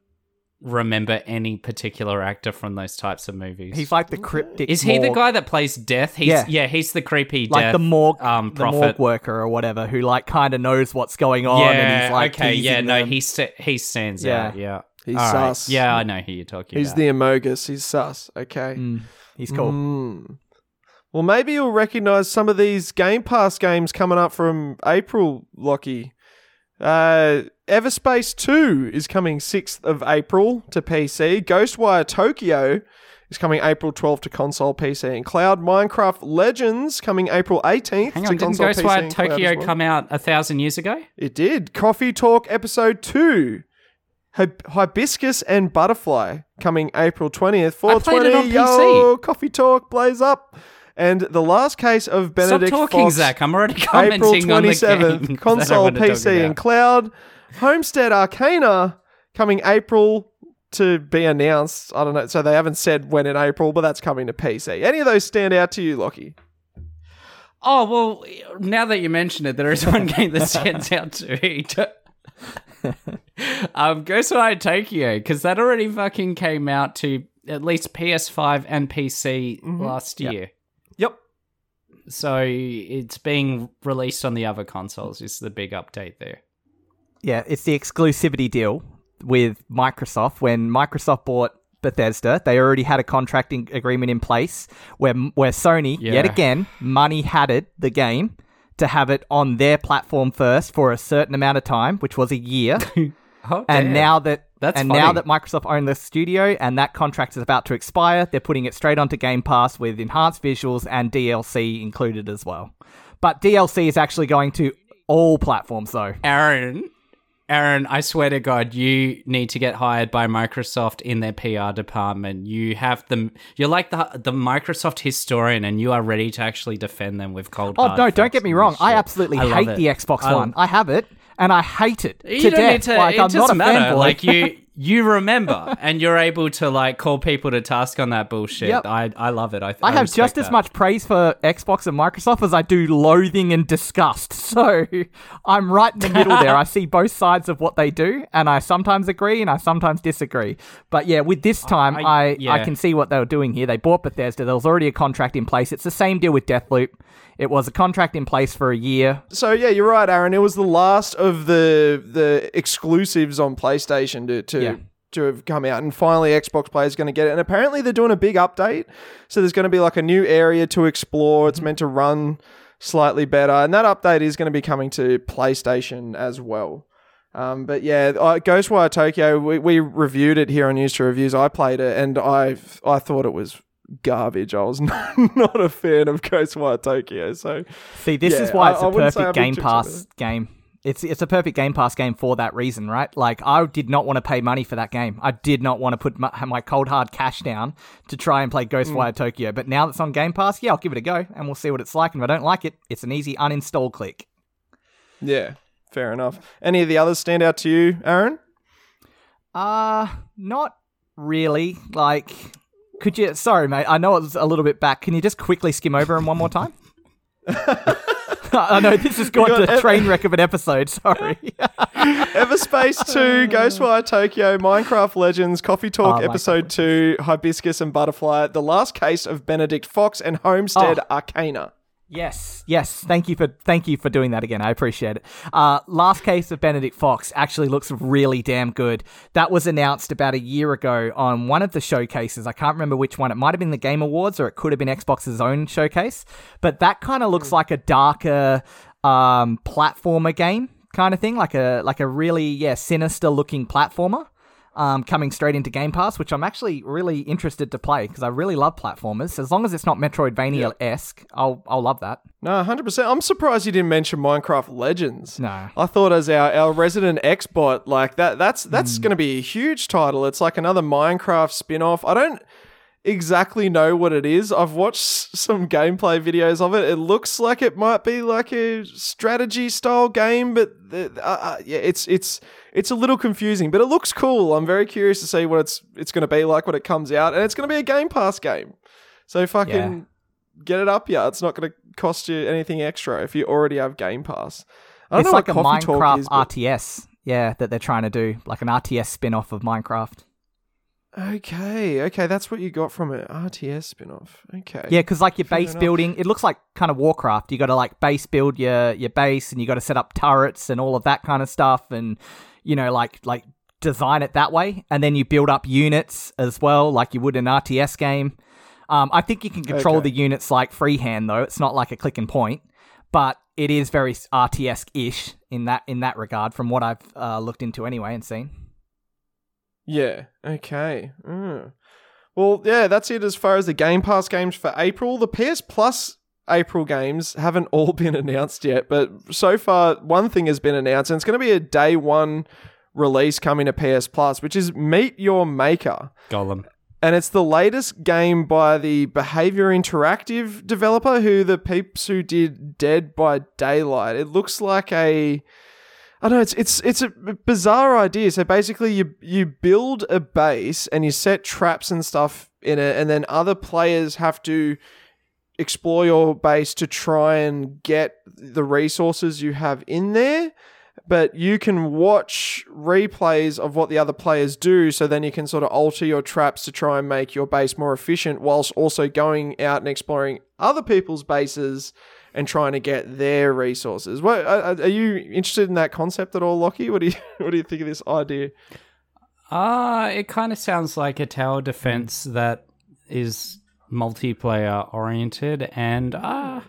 remember any particular actor from those types of movies. He's like the cryptic. is he the guy that plays Death? He's, Yeah. yeah. he's the creepy like Death. the morgue, um, the morgue worker or whatever, who like kind of knows what's going on, yeah, and he's like, okay, yeah, teasing no, them. he sta- he stands Yeah. out. Yeah, He's All right. sus. Yeah, I know who you're talking He's about. the Amogus. He's sus. Okay. Mm, he's cool. Mm. Well, maybe you'll recognize some of these Game Pass games coming up from April, Lachy. Uh, Everspace 2 is coming 6th of April to PC. Ghostwire Tokyo is coming April 12th to console, PC, and cloud. Minecraft Legends coming April 18th Hang to on, didn't console, PC, Ghostwire cloud Tokyo well. come out a thousand years ago? It did. Coffee Talk Episode 2. Hib- Hibiscus and Butterfly coming April 20th. I played it on Yo, Coffee Talk, blaze up. And the last case of Benedict Stop talking, Fox, Zac. I'm already [LAUGHS] April commenting on the 27th. game. [LAUGHS] Console, PC, and cloud. Homestead Arcana coming April to be announced. I don't know. So they haven't said when in April, but that's coming to PC. Any of those stand out to you, Lachy? Oh well, now that you mention it, there is one game that stands out to me. [LAUGHS] um, Ghostwire Tokyo, because that already fucking came out to at least PS5 and PC last year. So it's being released on the other consoles. Is the big update there? Yeah, it's the exclusivity deal with Microsoft. When Microsoft bought Bethesda, they already had a contracting agreement in place where where Sony, yet again, money had it the game to have it on their platform first for a certain amount of time, which was a year. [LAUGHS] Oh, and damn. now that That's and now that Microsoft own the studio and that contract is about to expire, they're putting it straight onto Game Pass with enhanced visuals and DLC included as well. But DLC is actually going to all platforms though. Aaron, Aaron, I swear to God, you need to get hired by Microsoft in their PR department. You have them. You're like the the Microsoft historian, and you are ready to actually defend them with cold. Oh no! Don't get me wrong. I absolutely I hate it. the Xbox I- One. I have it, and I hate it You to don't death. need to. like it I'm doesn't not a matter. fanboy. Like you, [LAUGHS] you remember, and you're able to like call people to task on that bullshit. Yep. I I love it. I I have respect just as much praise for Xbox and Microsoft as I do loathing and disgust. [LAUGHS] So I'm right in the middle there. I [LAUGHS] see both sides of what they do, and I sometimes agree and I sometimes disagree. But yeah, with this time, I, I- I, can see what they were doing here. They bought Bethesda. There was already a contract in place. It's the same deal with Deathloop. It was a contract in place for a year. So yeah, you're right, Aaron. It was the last of the the exclusives on PlayStation to to, Yeah. to have come out, and finally Xbox players going to get it. And apparently they're doing a big update, so there's going to be like a new area to explore. It's meant to run slightly better, and that update is going to be coming to PlayStation as well. Um, but yeah, uh, Ghostwire Tokyo, we, we reviewed it here on News to Reviews. I played it, and I I thought it was garbage. I was [LAUGHS] not a fan of Ghostwire Tokyo, so. See, this is why it's I a perfect Game Pass game. It's it's a perfect Game Pass game for that reason, right? Like I did not want to pay money for that game. I did not want to put my, my cold hard cash down to try and play Ghostwire Mm. Tokyo. But now that's on Game Pass, yeah, I'll give it a go and we'll see what it's like. And if I don't like it, it's an easy uninstall click. Yeah, fair enough. Any of the others stand out to you, Aaron? Uh not really. Like Could you? Sorry, mate. I know it's a little bit back. Can you just quickly skim over them one more time? [LAUGHS] I know this has gone got to a train wreck of an episode. Sorry. [LAUGHS] Everspace 2, [LAUGHS] Ghostwire Tokyo, Minecraft Legends, Coffee Talk Oh, Episode 2, Hibiscus and Butterfly, The Last Case of Benedict Fox, and Homestead Oh. Arcana. Yes, yes. Thank you for thank you for doing that again. I appreciate it. Uh, Last case of Benedict Fox actually looks really damn good. That was announced about a year ago on one of the showcases. I can't remember which one. It might have been the Game Awards or it could have been Xbox's own showcase. But that kind of looks like a darker um, platformer game kind of thing, like a like a really yeah sinister looking platformer. Um, coming straight into Game Pass, which I'm actually really interested to play because I really love platformers. As long as it's not Metroidvania esque, I'll I'll love that. No, 100%. I'm surprised you didn't mention Minecraft Legends. No. I thought as our, our resident Xbot, like that that's that's Hmm. going to be a huge title. It's like another Minecraft spin-off. I don't exactly know what it is. I've watched some gameplay videos of it. It looks like it might be like a strategy style game, but the, uh, uh, yeah, it's it's it's a little confusing, but it looks cool. I'm very curious to see what it's it's going to be like when it comes out, and it's going to be a Game Pass game. So fucking get it up, yeah. It's not going to cost you anything extra if you already have Game Pass. I don't It's know like what a Coffee Talk Minecraft is, but- RTS, yeah, that they're trying to do, like an RTS spin off of Minecraft. Okay, okay, that's what you got from it. RTS spin-off. Okay. Yeah, because like your Fair base enough. building, it looks like kind of Warcraft. You got to like base build your your base, and you got to set up turrets and all of that kind of stuff, and you know, like like design it that way, and then you build up units as well, like you would in an RTS game. Um, I think you can control Okay. the units like freehand though. It's not like a click and point, but it is very RTS ish in that in that regard, from what I've uh, looked into anyway and seen. Yeah. Okay. Mm. Well, yeah, that's it as far as the Game Pass games for April. The PS Plus April games haven't all [LAUGHS] been announced yet, but so far one thing has been announced, and it's going to be a day one release coming to PS Plus, which is Meet Your Maker. Golem. And it's the latest game by the Behaviour Interactive developer, who the peeps who did Dead by Daylight. It looks like a, I know. It's it's it's a bizarre idea. So basically, you you build a base and you set traps and stuff in it, and then other players have to explore your base to try and get the resources you have in there but you can watch replays of what the other players do so then you can sort of alter your traps to try and make your base more efficient whilst also going out and exploring other people's bases and trying to get their resources. What are, are you interested in that concept at all, Lachy? What do you [LAUGHS] what do you think of this idea? Ah, it kind of sounds like a tower defense that is multiplayer oriented, and uh,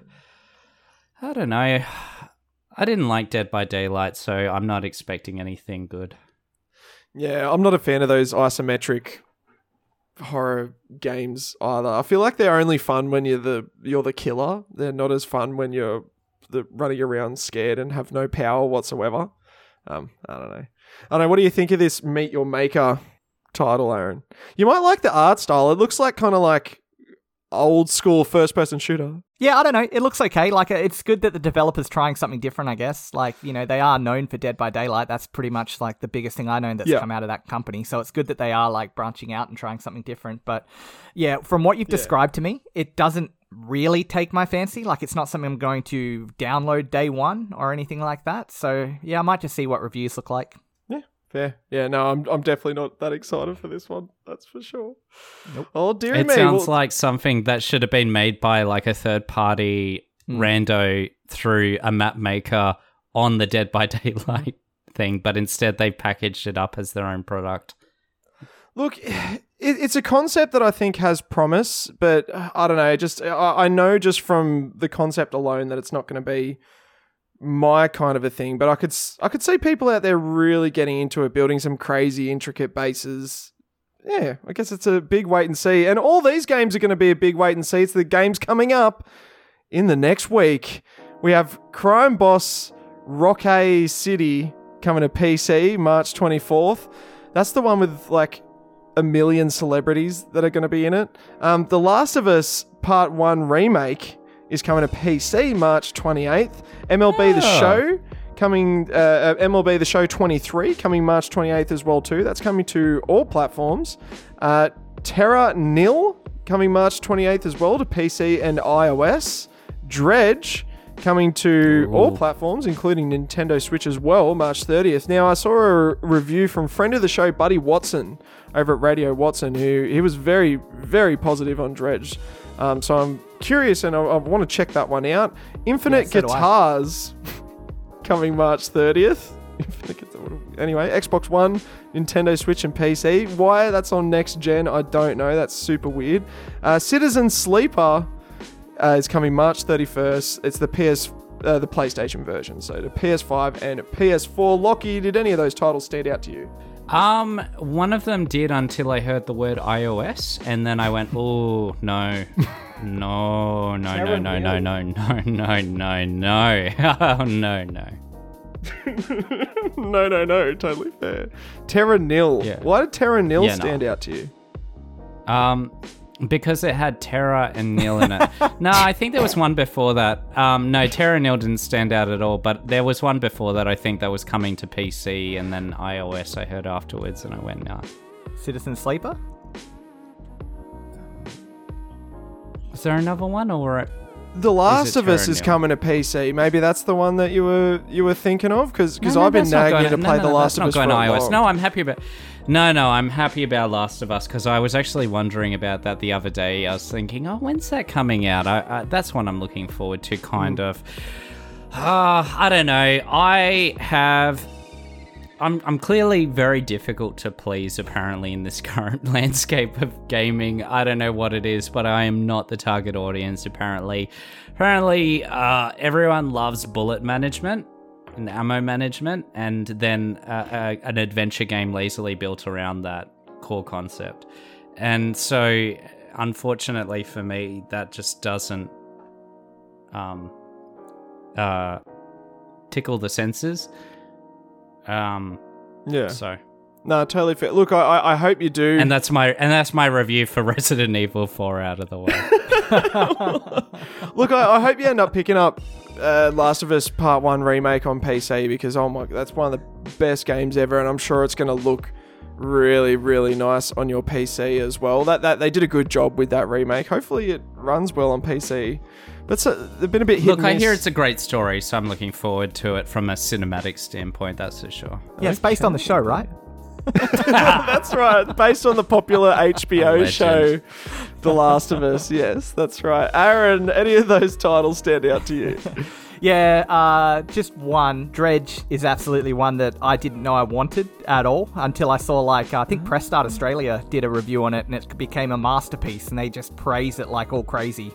I don't know. I didn't like Dead by Daylight, so I'm not expecting anything good. Yeah, I'm not a fan of those isometric horror games either. I feel like they're only fun when you're the you're the killer. They're not as fun when you're the running around scared and have no power whatsoever. Um, I don't know. I don't know. What do you think of this Meet Your Maker title, Aaron? You might like the art style. It looks like kind of like old school first person shooter. Yeah, I don't know. It looks okay. Like uh, it's good that the developer's trying something different. I guess. Like you know, they are known for Dead by Daylight. That's pretty much like the biggest thing I know that's Yeah. come out of that company. So it's good that they are like branching out and trying something different. But yeah, from what you've described to me, it doesn't really take my fancy. Like it's not something I'm going to download day one or anything like that. So yeah, I might just see what reviews look like. Yeah, fair. Yeah, no, I'm I'm definitely not that excited for this one. That's for sure. Nope. Oh dear It me. sounds Well- like something that should have been made by like a third party rando through a map maker on the Dead by [LAUGHS] Daylight thing, but instead they packaged it up as their own product. Look, [SIGHS] it, it's a concept that I think has promise, but uh, I don't know. Just I, I know just from the concept alone that it's not going to be my kind of a thing. But I could I could see people out there really getting into it, building some crazy intricate bases. Yeah, I guess it's a big wait and see. And all these games are going to be a big wait and see. It's the games coming up in the next week. We have Crime Boss Rockay City coming to PC March 24th. That's the one with like a million celebrities that are going to be in it. Um, the Last of Us Part 1 remake is coming to PC March 28th. MLB The Oh. Show coming, uh, uh, MLB The Show 23 coming March 28th as well too. That's coming to all platforms. Uh, Terra Nil coming March 28th as well to PC and iOS. Dredge coming to all platforms, including Nintendo Switch as well, March 30th. Now, I saw a review from friend of the show, Buddy Watson, over at Radio Watson, who he was very, very positive on Dredge. Um, so I'm curious and I, I want to check that one out. Infinite so. Guitars [LAUGHS] coming March 30th. Anyway, Xbox One, Nintendo Switch, and PC. Why that's on next gen, I don't know. That's super weird. Uh, Citizen Sleeper uh, is coming March 31st. It's the PS, uh, the PlayStation version, so the PS5 and PS4. Lachy, did any of those titles stand out to you? Um, one of them did until I heard the word iOS, and then I went, "Oh no, no, no, no, no, no, no, no, no, no, no, no. oh no, no." no, no, no, no, no, no, no, totally fair. Terra Nil. Yeah. Why did Terra Nil Yeah, no. stand out to you? Um, because it had Terra and Neil in it. [LAUGHS] no, I think there was one before that. Um, no, Terra and Neil didn't stand out at all, but there was one before that I think that was coming to PC and then iOS I heard afterwards, and I went, "No." Citizen Sleeper? Was there another one, or The Last of Us is Nil? coming to PC. Maybe that's the one that you were you were thinking of, because No, no, I've been nagging going- you to no, play no, The Last that's of not Us going for to iOS. long. No, I'm happy about. No, no, I'm happy about Last of Us because I was actually wondering about that the other day. I was thinking, oh, when's that coming out? I, I, that's one I'm looking forward to. Kind Mm. of. Uh, I don't know. I have. I'm, I'm clearly very difficult to please, apparently, in this [LAUGHS] current landscape of gaming. I don't know what it is, but I am not the target audience, apparently. Apparently, uh, everyone loves bullet management and ammo management, and then uh, uh, an adventure game lazily built around that core concept. And so, unfortunately for me, that just doesn't um, uh, tickle the senses. Um, Yeah. so, No, totally fair. Look, I, I- I hope you do. and that's my and that's my review for [LAUGHS] Resident Evil Four out of the way. [LAUGHS] Look, I, I hope you end up picking up uh, Last of Us Part One remake on PC because oh my, that's one of the best games ever, and I'm sure it's going to look really, really nice on your PC as well. That that they did a good job with that remake. Hopefully, it runs well on PC. But so, they've been a bit hit Look, I miss. hear it's a great story, so I'm looking forward to it from a cinematic standpoint. That's for sure. Yeah, it's based on the show, right? [LAUGHS] That's right. Based on the popular [LAUGHS] HBO Legend. show, The Last of Us. Yes, that's right. Aaron, any of those titles stand out to you? [LAUGHS] Yeah, uh, just one. Dredge is absolutely one that I didn't know I wanted at all until I saw, like, I think Press Start Australia did a review on it and it became a masterpiece and they just praise it like all crazy.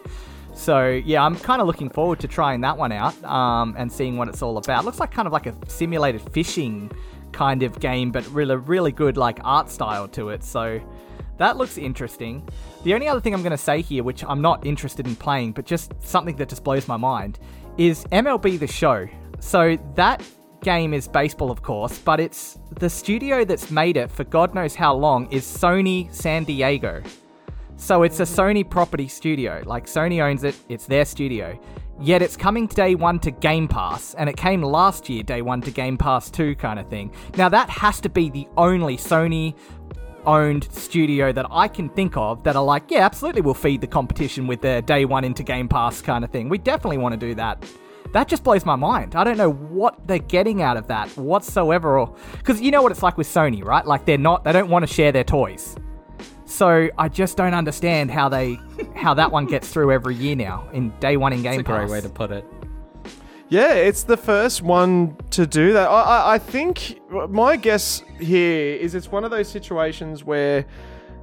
So, yeah, I'm kind of looking forward to trying that one out um, and seeing what it's all about. looks like kind of like a simulated fishing kind of game, but really, really good, like, art style to it. So, that looks interesting. The only other thing I'm going to say here, which I'm not interested in playing, but just something that just blows my mind, is MLB The Show. So that game is baseball, of course, but it's the studio that's made it for God knows how long is Sony San Diego. So it's a Sony property studio. Like Sony owns it, it's their studio. Yet it's coming day one to Game Pass, and it came last year, day one to Game Pass 2 kind of thing. Now that has to be the only Sony owned studio that I can think of that are like, yeah, absolutely, we'll feed the competition with their day one into Game Pass kind of thing. We definitely want to do that. That just blows my mind. I don't know what they're getting out of that whatsoever, because you know what it's like with Sony, right? Like they're not, they don't want to share their toys. So I just don't understand how they, how that one gets through every year now in day one in Game That's a great way to put it. Yeah, it's the first one to do that. I, I, I think my guess here is it's one of those situations where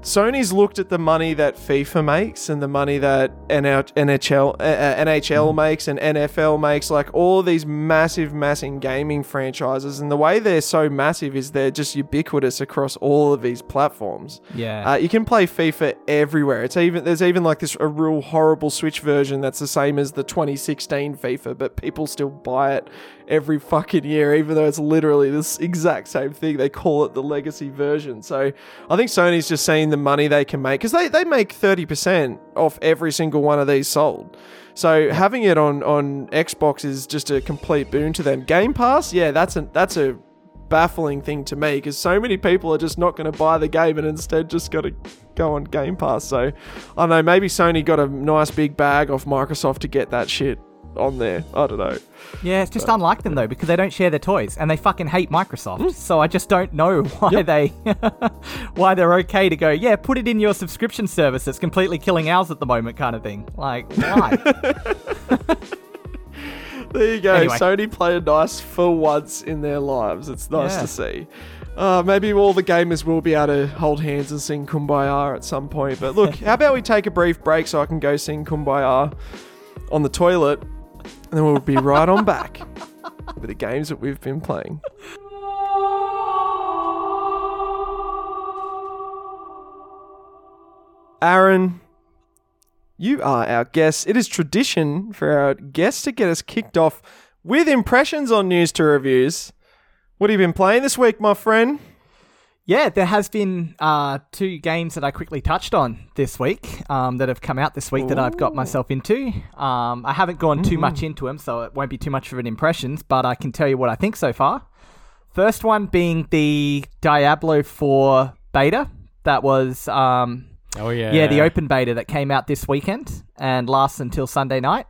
Sony's looked at the money that FIFA makes and the money that NL NHL, uh, uh, NHL makes and NFL makes, like all these massive, massive gaming franchises. And the way they're so massive is they're just ubiquitous across all of these platforms. Yeah. Uh, you can play FIFA everywhere. It's even there's even like this a real horrible Switch version that's the same as the 2016 FIFA, but people still buy it every fucking year, even though it's literally this exact same thing. They call it the legacy version. So I think Sony's just seeing the money they can make because they, they make 30% off every single one of these sold. So having it on on Xbox is just a complete boon to them. Game Pass, yeah, that's a that's a baffling thing to me because so many people are just not going to buy the game and instead just got to go on Game Pass. So I don't know, maybe Sony got a nice big bag off Microsoft to get that shit on there. I don't know. Yeah, it's just unlike them though because they don't share their toys and they fucking hate Microsoft. So I just don't know [LAUGHS] why Yep. they [LAUGHS] why they're okay to go. Yeah, put it in your subscription service. that's completely killing ours at the moment, kind of thing. Like why? [LAUGHS] There you go. Anyway. Sony played nice for once in their lives. It's nice Yeah. to see. Uh, maybe all the gamers will be able to hold hands and sing Kumbaya at some point. But look, how about we take a brief break so I can go sing Kumbaya on the toilet, and then we'll be right on back with the games that we've been playing. Aaron, you are our guest. It is tradition for our guests to get us kicked off with impressions on news to reviews. What have you been playing this week, my friend? Yeah, there has been uh, two games that I quickly touched on this week um, that have come out this week that I've got myself into. Um, I haven't gone too much into them, so it won't be too much of an impressions, but I can tell you what I think so far. First one being the Diablo 4 beta that was, um, Oh yeah. yeah, the open beta that came out this weekend and lasts until Sunday night.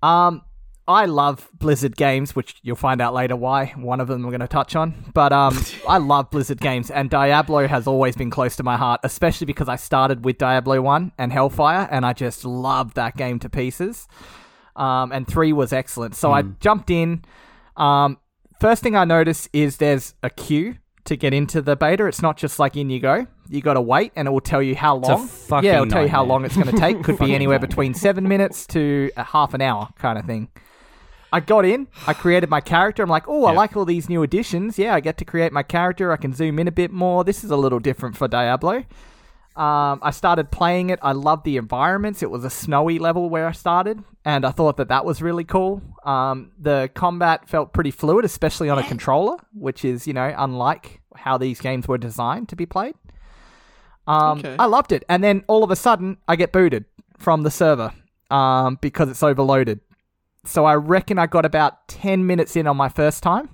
Um, I love Blizzard games, which you'll find out later why. One of them we're going to touch on. But um, [LAUGHS] I love Blizzard games, and Diablo has always been close to my heart, especially because I started with Diablo 1 and Hellfire, and I just loved that game to pieces. Um, and 3 was excellent. So I jumped in. Um, first thing I noticed is there's a queue to get into the beta. It's not just like in you go. You got to wait, and it will tell you how long. yeah, it'll tell you how long it's going to take. Could be [LAUGHS] anywhere between seven minutes to a half an hour, kind of thing. I got in, I [SIGHS] created my character. I'm like, oh, I Yeah. like all these new additions. Yeah, I get to create my character. I can zoom in a bit more. This is a little different for Diablo. Um, I started playing it. I loved the environments. It was a snowy level where I started, and I thought that that was really cool. Um, the combat felt pretty fluid, especially on a controller, which is, you know, unlike how these games were designed to be played. Um, Okay. I loved it. And then all of a sudden, I get booted from the server um, because it's overloaded. So I reckon I got about 10 minutes in on my first time.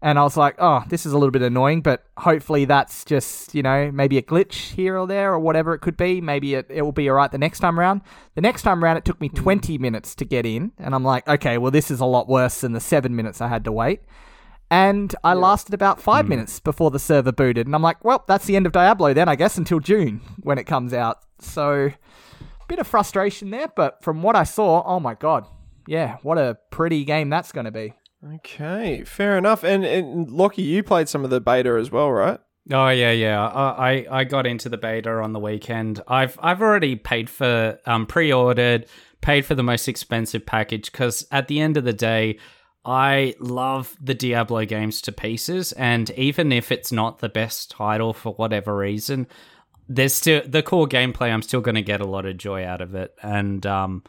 And I was like, oh, this is a little bit annoying, but hopefully that's just, you know, maybe a glitch here or there or whatever it could be. Maybe it, it will be all right the next time around. The next time around, it took me hmm. 20 minutes to get in. And I'm like, okay, well, this is a lot worse than the seven minutes I had to wait. And I lasted about five hmm. minutes before the server booted. And I'm like, well, that's the end of Diablo then, I guess, until June when it comes out. So, bit of frustration there, but from what I saw, oh my god. Yeah, what a pretty game that's going to be. Okay, fair enough. And, and Lachy, you played some of the beta as well, right? Oh yeah, yeah. I, I I got into the beta on the weekend. I've I've already paid for um pre-ordered, paid for the most expensive package because at the end of the day, I love the Diablo games to pieces, and even if it's not the best title for whatever reason, there's still the core gameplay. I'm still going to get a lot of joy out of it, and um.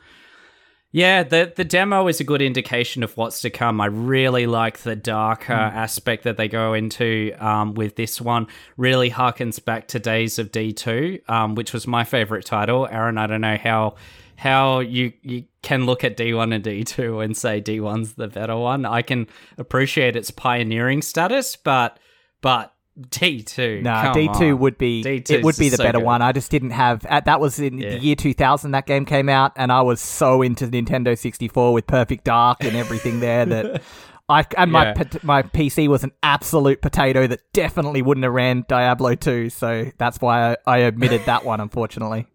Yeah, the the demo is a good indication of what's to come. I really like the darker aspect that they go into um, with this one. Really harkens back to Days of D two, um, which was my favorite title. Aaron, I don't know how how you you can look at D one and D two and say D one's the better one. I can appreciate its pioneering status, but but D two, No, D two would be D2 it would be the so better good. one. I just didn't have at, that was in Yeah. the year 2000 that game came out and I was so into Nintendo 64 with Perfect Dark and everything there that [LAUGHS] I and my Yeah. my PC was an absolute potato that definitely wouldn't have ran Diablo 2, so that's why I, I omitted that one unfortunately.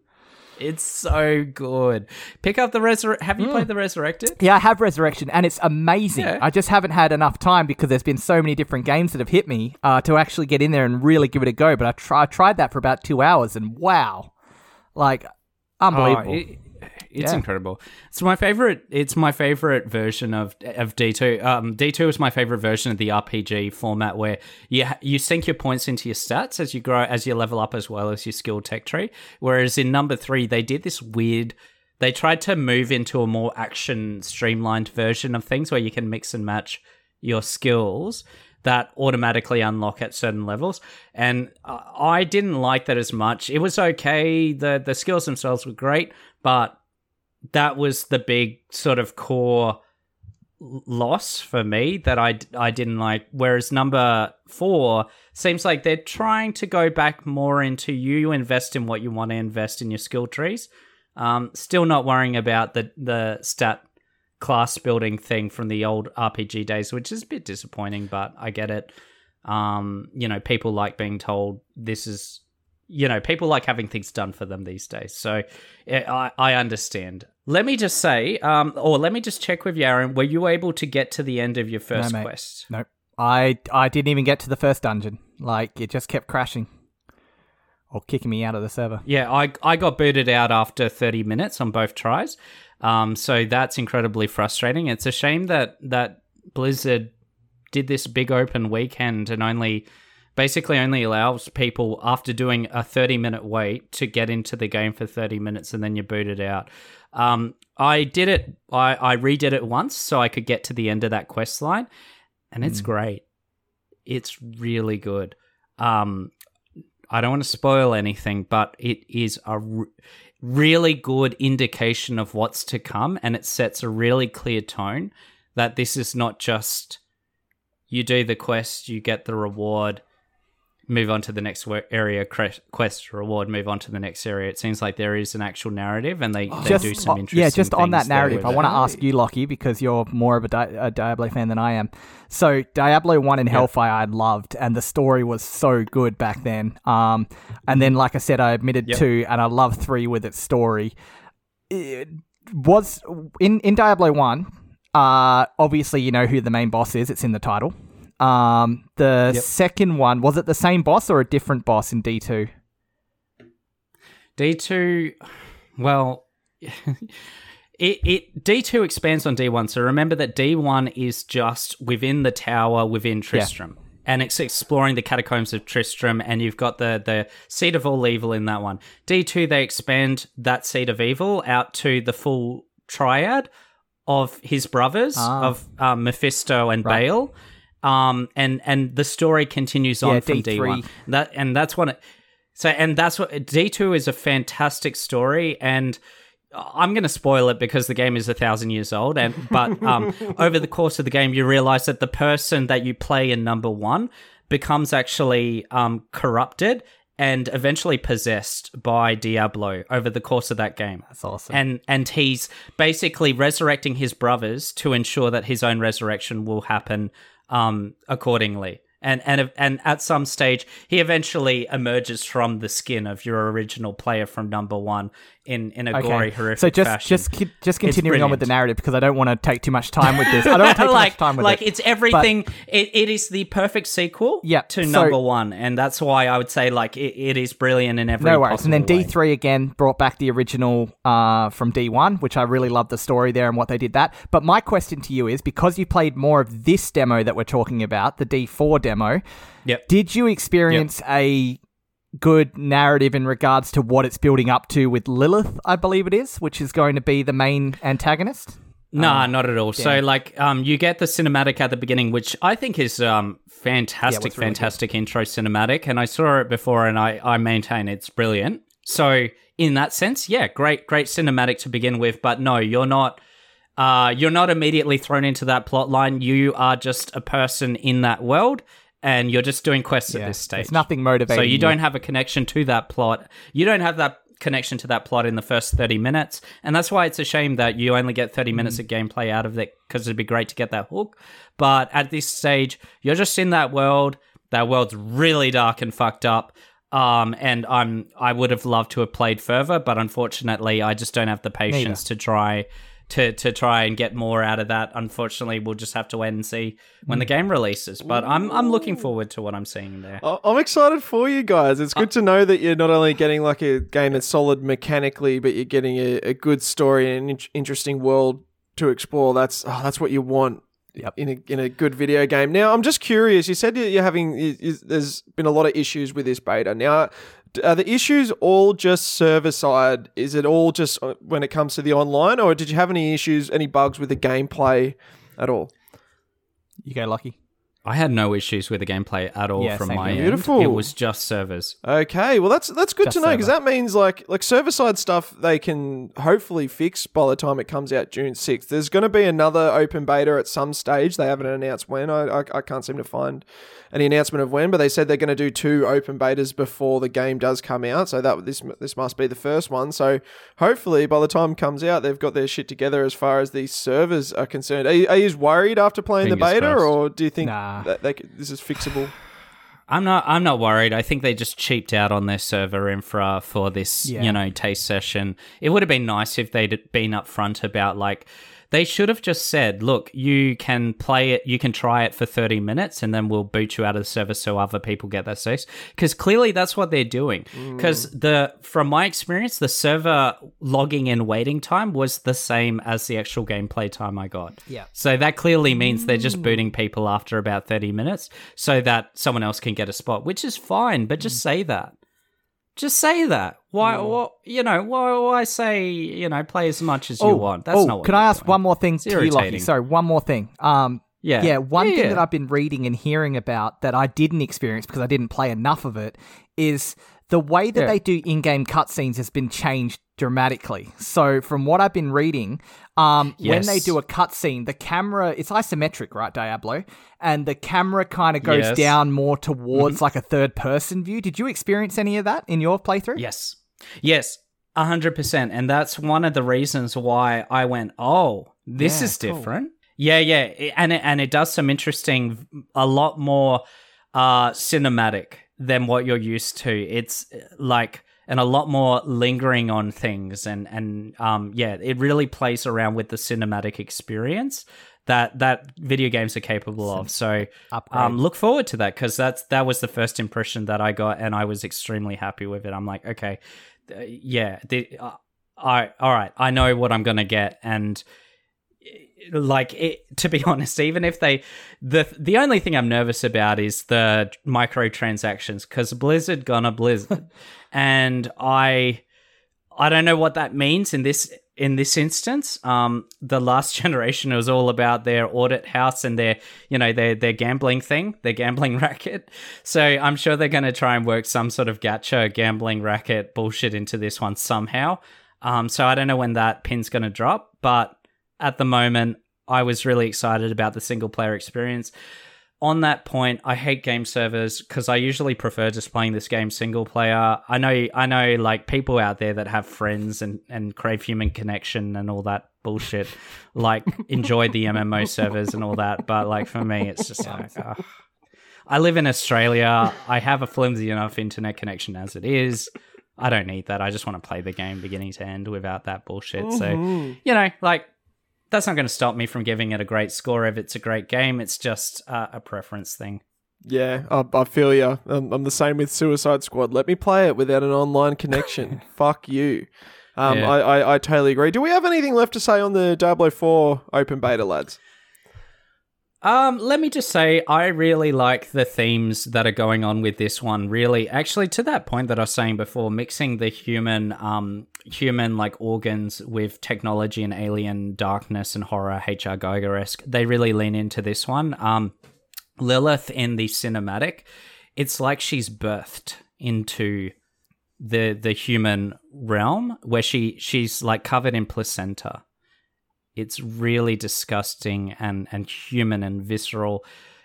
It's so good. Pick up the Resur. Have you played the Resurrected? Yeah, I have Resurrection, and it's amazing. Yeah. I just haven't had enough time because there's been so many different games that have hit me uh, to actually get in there and really give it a go. But I, try- I tried that for about two hours, and wow, like unbelievable. Oh, it- it's Yeah. incredible. It's my favorite. It's my favorite version of of D two. Um, D two is my favorite version of the RPG format where you you sink your points into your stats as you grow as you level up as well as your skill tech tree. Whereas in number three, they did this weird. They tried to move into a more action streamlined version of things where you can mix and match your skills that automatically unlock at certain levels and I didn't like that as much. It was okay. The the skills themselves were great, but that was the big sort of core loss for me that I, I didn't like. Whereas number four seems like they're trying to go back more into you invest in what you want to invest in your skill trees. Um, still not worrying about the the stat class building thing from the old RPG days, which is a bit disappointing, but I get it. Um, you know, people like being told this is, you know, people like having things done for them these days. So I, I understand. Let me just say, um, or let me just check with you, Aaron. Were you able to get to the end of your first mate. quest? Nope. I I didn't even get to the first dungeon. Like it just kept crashing or kicking me out of the server. Yeah, I I got booted out after 30 minutes on both tries. Um, so that's incredibly frustrating. It's a shame that that Blizzard did this big open weekend and only basically only allows people after doing a 30 minute wait to get into the game for 30 minutes and then you're booted out. Um, I did it. I, I redid it once so I could get to the end of that quest line, and it's Mm. great. It's really good. Um, I don't want to spoil anything, but it is a r- really good indication of what's to come, and it sets a really clear tone that this is not just you do the quest, you get the reward, move on to the next area, quest, reward, move on to the next area. It seems like there is an actual narrative, and they, they do some interesting. yeah, just on that narrative, I want to ask you, Lachy, because you're more of a, Di- a Diablo fan than I am. So Diablo One and Hellfire, I loved, and the story was so good back then. Um, and then, like I said, I admitted Yep. two, and I love three with its story. It was in in Diablo One. Uh, obviously, you know who the main boss is. It's in the title. Um, the Yep. second one was it the same boss or a different boss in D two? D2, well, [LAUGHS] it, it D2 expands on D1. So remember that D1 is just within the tower within Tristram. And it's exploring the catacombs of Tristram, and you've got the, the seat of all evil in that one. D2, they expand that seat of evil out to the full triad of his brothers, Ah. of um, Mephisto and Right. Baal. Um, and, and the story continues on Yeah, from D3. D1. That, and that's what it, so, and that's what D2 is a fantastic story, and I'm going to spoil it because the game is a thousand years old. And but [LAUGHS] um, over the course of the game, you realize that the person that you play in number one becomes actually um, corrupted and eventually possessed by Diablo over the course of that game. That's awesome. And and he's basically resurrecting his brothers to ensure that his own resurrection will happen um, accordingly. And and and at some stage, he eventually emerges from the skin of your original player from number one in in a gory, horrific so just fashion. just keep, just continuing on with the narrative because I don't want to take too much time with this. I don't want to [LAUGHS] take too like, much time with like it. it's everything. It, it is the perfect sequel Yeah, to so- number one, and that's why I would say like it, it is brilliant in every no worries. And then D three again brought back the original uh, from D one, which I really love the story there and what they did that. But my question to you is because you played more of this demo that we're talking about, the D four demo. Yep. Did you experience a good narrative in regards to what it's building up to with Lilith? I believe it is, which is going to be the main antagonist. Nah, not at all. So like um you get the cinematic at the beginning, which I think is um fantastic, really good. fantastic intro cinematic. And I saw it before and I, I maintain it's brilliant. So in that sense, yeah, great, great cinematic to begin with, but no, you're not uh you're not immediately thrown into that plot line. You are just a person in that world and you're just doing quests at this stage. It's nothing motivating. So you don't have a connection to that plot. You don't have that connection to that plot in the first 30 minutes. And that's why it's a shame that you only get 30 minutes of gameplay out of it because it'd be great to get that hook. But at this stage, you're just in that world. That world's really dark and fucked up. Um, and I'm I would have loved to have played further, but unfortunately, I just don't have the patience to try to to try and get more out of that. Unfortunately, we'll just have to wait and see when the mm. game releases. But I'm I'm looking forward to what I'm seeing there. I'm excited for you guys. It's uh, good to know that you're not only getting like a game that's solid mechanically, but you're getting a, a good story and an in- interesting world to explore. That's oh, that's what you want Yep. in a in a good video game. Now, I'm just curious. You said you're having you- you- there's been a lot of issues with this beta. Now, are the issues all just server side? Is it all just uh, when it comes to the online, or did you have any issues, any bugs with the gameplay at all? You go Lachy. I had no issues with the gameplay at all Yeah, from my here. end. Beautiful. It was just servers. Okay, well that's that's good Just to know because that means like like server side stuff they can hopefully fix by the time it comes out June sixth. There's going to be another open beta at some stage. They haven't announced when. I, I I can't seem to find any announcement of when, but they said they're going to do two open betas before the game does come out. So that this this must be the first one. So hopefully by the time it comes out, they've got their shit together as far as these servers are concerned. Are you, are you worried after playing the beta, crossed. or do you think Nah. That they, this is fixable? [SIGHS] I'm not. I'm not worried. I think they just cheaped out on their server infra for this, Yeah. you know, taste session. It would have been nice if they'd been upfront about like they should have just said, "Look, you can play it. You can try it for 30 minutes, and then we'll boot you out of the service so other people get their space." Because clearly that's what they're doing. Because the from my experience, the server logging in waiting time was the same as the actual gameplay time I got. Yeah. So that clearly means they're just booting people after about 30 minutes so that someone else can get a spot, which is fine, but Mm. just say that. Just say that. Why, what, you know, why, why say, you know, play as much as you want? That's oh, not what Can I ask doing. one more thing to you, Lachy? Sorry, one more thing. Um, Yeah. yeah. One Yeah, thing yeah. that I've been reading and hearing about that I didn't experience because I didn't play enough of it is the way that Yeah. they do in-game cutscenes has been changed dramatically. So from what I've been reading, um, when they do a cutscene, the camera it's isometric, right, Diablo, and the camera kind of goes Yes. Mm-hmm. down more towards like a third-person view. Did you experience any of that in your playthrough? Yes. Yes. A hundred percent. And that's one of the reasons why I went, oh, this Yeah, is cool. different. Yeah, yeah. And it, and it does some interesting, a lot more uh, cinematic than what you're used to. It's uh, like, and a lot more lingering on things. And, and um, yeah, it really plays around with the cinematic experience that, that video games are capable of. So um, look forward to that because that's that was the first impression that I got, and I was extremely happy with it. I'm like, okay, uh, yeah, the, uh, I all right, I know what I'm gonna get, and like it, to be [LAUGHS] honest, even if they the the only thing I'm nervous about is the microtransactions because Blizzard gonna Blizzard, [LAUGHS] and I I don't know what that means in this in this instance. Um, the last [LAUGHS] generation was all about their auction house and their you know their their gambling thing, their gambling racket. So I'm sure they're going to try and work some sort of gacha gambling racket bullshit into this one somehow. Um, so I don't know when that pin's going to drop, but at the moment, I was really excited about the single player experience. On that point, I hate game servers because I usually prefer just playing this game single player. I know, I know, like people out there that have friends and and crave human connection and all that bullshit, like enjoy the MMO servers and all that. But like for me, it's just like. [LAUGHS] I live in Australia. I have a flimsy enough internet connection as it is. I don't need that. I just want to play the game beginning to end without that bullshit. So, mm-hmm. you know, like that's not going to stop me from giving it a great score if it's a great game. It's just uh, a preference thing. Yeah, I, I feel you. I'm, I'm the same with Suicide Squad. Let me play it without an online connection. [LAUGHS] Fuck you. Um, Yeah. I, I, I totally agree. Do we have anything left to say on the Diablo 4 open beta, lads? Um, let me just say, I really like the themes that are going on with this one. Really, actually, to that point that I was saying before, mixing the human, um, human like organs with technology and alien darkness and horror, H.R. Giger esque. They really lean into this one. Um, Lilith in the cinematic, it's like she's birthed into the the human realm where she she's like covered in placenta it's really disgusting and and human and visceral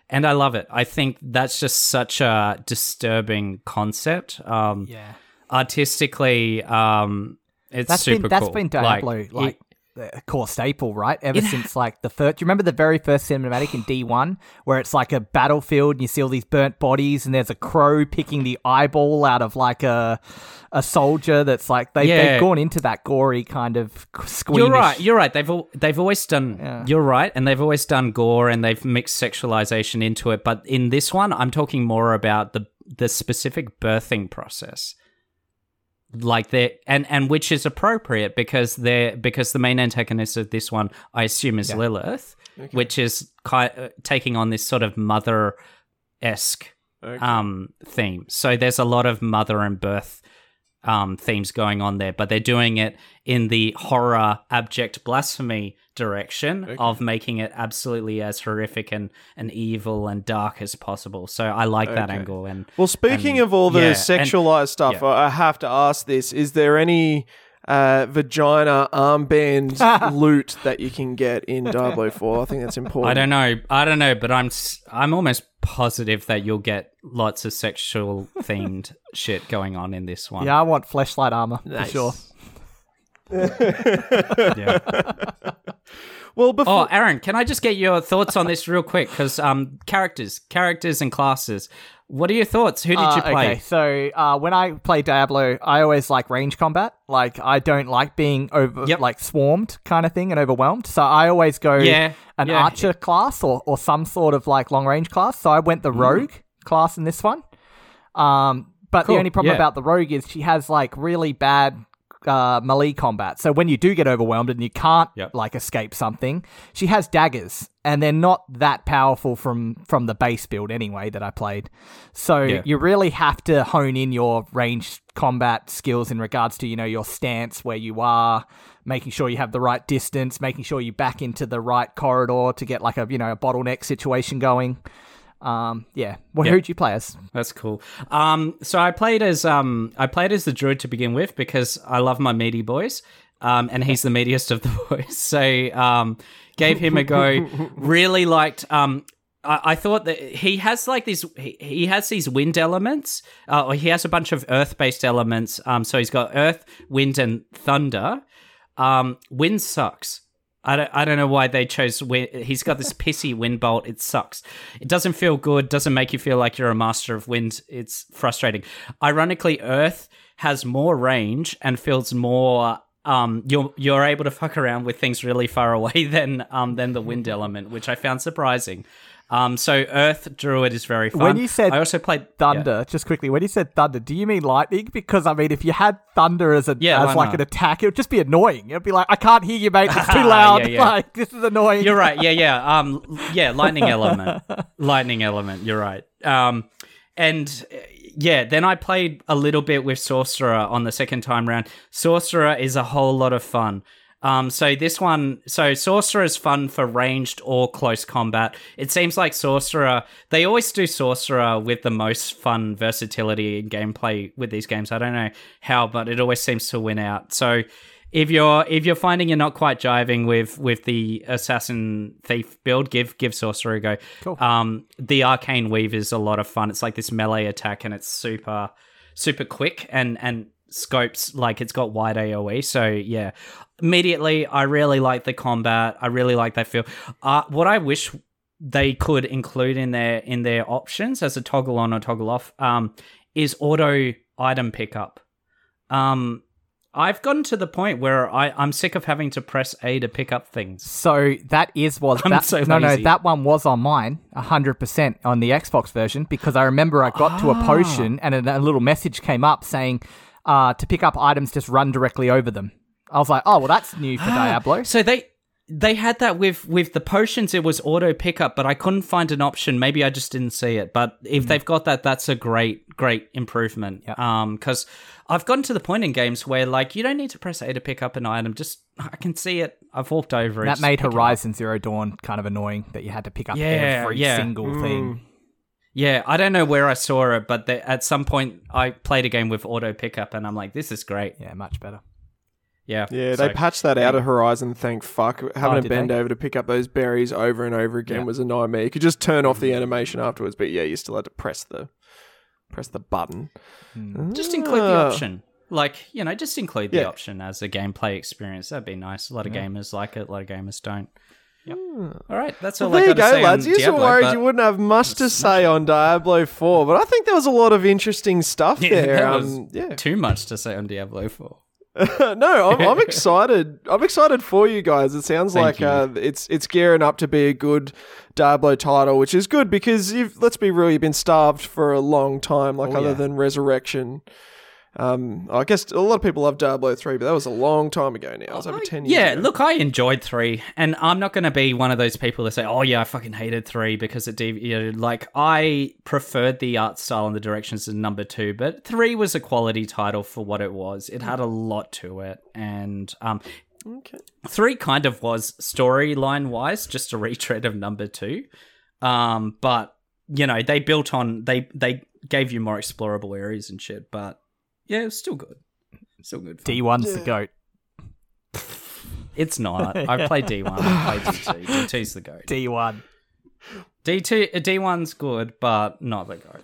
and i love it i think that's just such a disturbing concept um yeah. artistically um it's That's super been that's cool. been Diablo like, it- a core staple, right? Ever since like the first. Do you remember the very first cinematic in D one where it's like a battlefield and you see all these burnt bodies and there's a crow picking the eyeball out of like a a soldier that's like they Yeah. they've gone into that gory kind of squeamish. You're right. You're right. They've they've always done. Yeah. You're right, and they've always done gore and they've mixed sexualization into it. But in this one, I'm talking more about the the specific birthing process, like they and and which is appropriate because they're because the main antagonist of this one, I assume, is Lilith, which is ki- uh, taking on this sort of mother esque Okay. um theme. So there's a lot of mother and birth um, themes going on there, but they're doing it in the horror, abject blasphemy direction of making it absolutely as horrific and, and evil and dark as possible. So I like that angle. And Well, speaking and- of all the yeah, and- sexualized stuff, yeah. I have to ask this: Is there any uh, vagina armband [LAUGHS] loot that you can get in Diablo [LAUGHS] Four? I think that's important. I don't know. I don't know, but I'm s- I'm almost positive that you'll get lots of sexual themed [LAUGHS] shit going on in this one. Yeah, I want fleshlight armor Nice. for sure. Yeah. Well, before Oh, Aaron, can I just get your thoughts on this real quick? Because um, characters, characters, and classes. What are your thoughts? Who did Uh, you play? Okay, so uh, when I play Diablo, I always like range combat. Like I don't like being over Yep. like swarmed kind of thing and overwhelmed. So I always go Yeah, an yeah. archer class or, or some sort of like long range class. So I went the rogue class in this one. Um, but Cool, the only problem yeah. about the rogue is she has like really bad uh, melee combat. So when you do get overwhelmed and you can't Yep. like escape something, she has daggers, and they're not that powerful from from the base build anyway that I played. So Yeah. you really have to hone in your range combat skills in regards to you know your stance, where you are, making sure you have the right distance, making sure you back into the right corridor to get like a you know a bottleneck situation going. Um, yeah. Well, Yeah. who'd you play as? That's cool. Um, so I played as um, I played as the druid to begin with because I love my meaty boys. Um, and he's the meatiest of the [LAUGHS] boys. So um, gave him a go. really liked. Um, I, I thought that he has like these. He, he has these wind elements. Uh, or he has a bunch of earth-based elements. Um, so he's got earth, wind, and thunder. Um, wind sucks. I don't, I don't know why they chose. He's got this pissy wind bolt. It sucks. It doesn't feel good. Doesn't make you feel like you're a master of wind. It's frustrating. Ironically, Earth has more range and feels more. Um, you're you're able to fuck around with things really far away [LAUGHS] than um than the wind element, which I found surprising. Um, so Earth Druid is very fun. When you said I also played Thunder, just quickly, when you said thunder, do you mean lightning? Because I mean, if you had thunder as a Yeah, as like not? an attack, it would just be annoying. It'd be like, I can't hear you, mate. It's too [LAUGHS] loud. yeah. [LAUGHS] Like this is annoying. You're right. Yeah, yeah. Um, yeah. Lightning element. [LAUGHS] lightning element. You're right. Um, and yeah, then I played a little bit with sorcerer on the second time round. Sorcerer is a whole lot of fun. Um, so this one, so sorcerer is fun for ranged or close combat. It seems like sorcerer. They always do sorcerer with the most fun versatility in gameplay with these games. I don't know how, but it always seems to win out. So if you're if you're finding you're not quite jiving with with the assassin thief build, give give sorcerer a go. Cool. Um, the arcane weave is a lot of fun. It's like this melee attack, and it's super super quick and and scopes like it's got wide AOE. So yeah, immediately I really like the combat. I really like that feel. Uh, what I wish they could include in their in their options as a toggle on or toggle off um, is auto item pickup. Um, I've gotten to the point where I, I'm sick of having to press A to pick up things. So that is what [LAUGHS] I'm that so no no that one was on mine hundred percent on the Xbox version because I remember I got to a Ah. potion and a, a little message came up saying uh, to pick up items just run directly over them. I was like, oh well, that's new for ah. Diablo. So they they had that with with the potions. It was auto pickup, but I couldn't find an option. Maybe I just didn't see it. But if hmm. they've got that, that's a great great improvement. Yeah. Um, because I've gotten to the point in games where like you don't need to press A to pick up an item. Just I can see it. I've walked over it. That made pick it up. Horizon Zero Dawn kind of annoying that you had to pick up Yeah, every yeah. single mm. thing. Yeah, I don't know where I saw it, but they, at some point I played a game with auto pickup, and I'm like, this is great. Yeah, much better. Yeah, Yeah, so- they patched that out of Horizon. Thank fuck. Having Oh, to bend they? over to pick up those berries over and over again Yeah. was a nightmare. You could just turn off the animation afterwards, but yeah, you still had to press the press the button. Just include the Ah. option. Like, you know, just include the Yeah. option as a gameplay experience. That'd be nice. A lot of gamers like it, a lot of gamers don't. Yep. All right, that's all Well, I there you go, say lads. You were worried you wouldn't have much to say on Diablo 4, but I think there was a lot of interesting stuff [LAUGHS] Yeah, there. that Um, yeah. too much to say on Diablo 4. [LAUGHS] no, I'm, I'm [LAUGHS] excited. I'm excited for you guys. It sounds Thank like uh, it's it's gearing up to be a good Diablo title, which is good because you've let's be real, you've been starved for a long time, like Oh, other yeah. than Resurrection. Um, I guess a lot of people love Diablo 3, but that was a long time ago now. It was over 10 years Yeah, ago. look, I enjoyed three, and I'm not going to be one of those people that say, "Oh yeah, I fucking hated three because it deviated." Like I preferred the art style and the directions in number two, but three was a quality title for what it was. It had a lot to it, and um, Okay. three kind of was storyline wise just a retread of number two, um, but you know they built on they they gave you more explorable areas and shit, but yeah, it was still good, still good. D1's the goat. It's not. I [LAUGHS] played D1. I played D2. D2's the goat. D1. D2, uh, D1's good, but not the goat.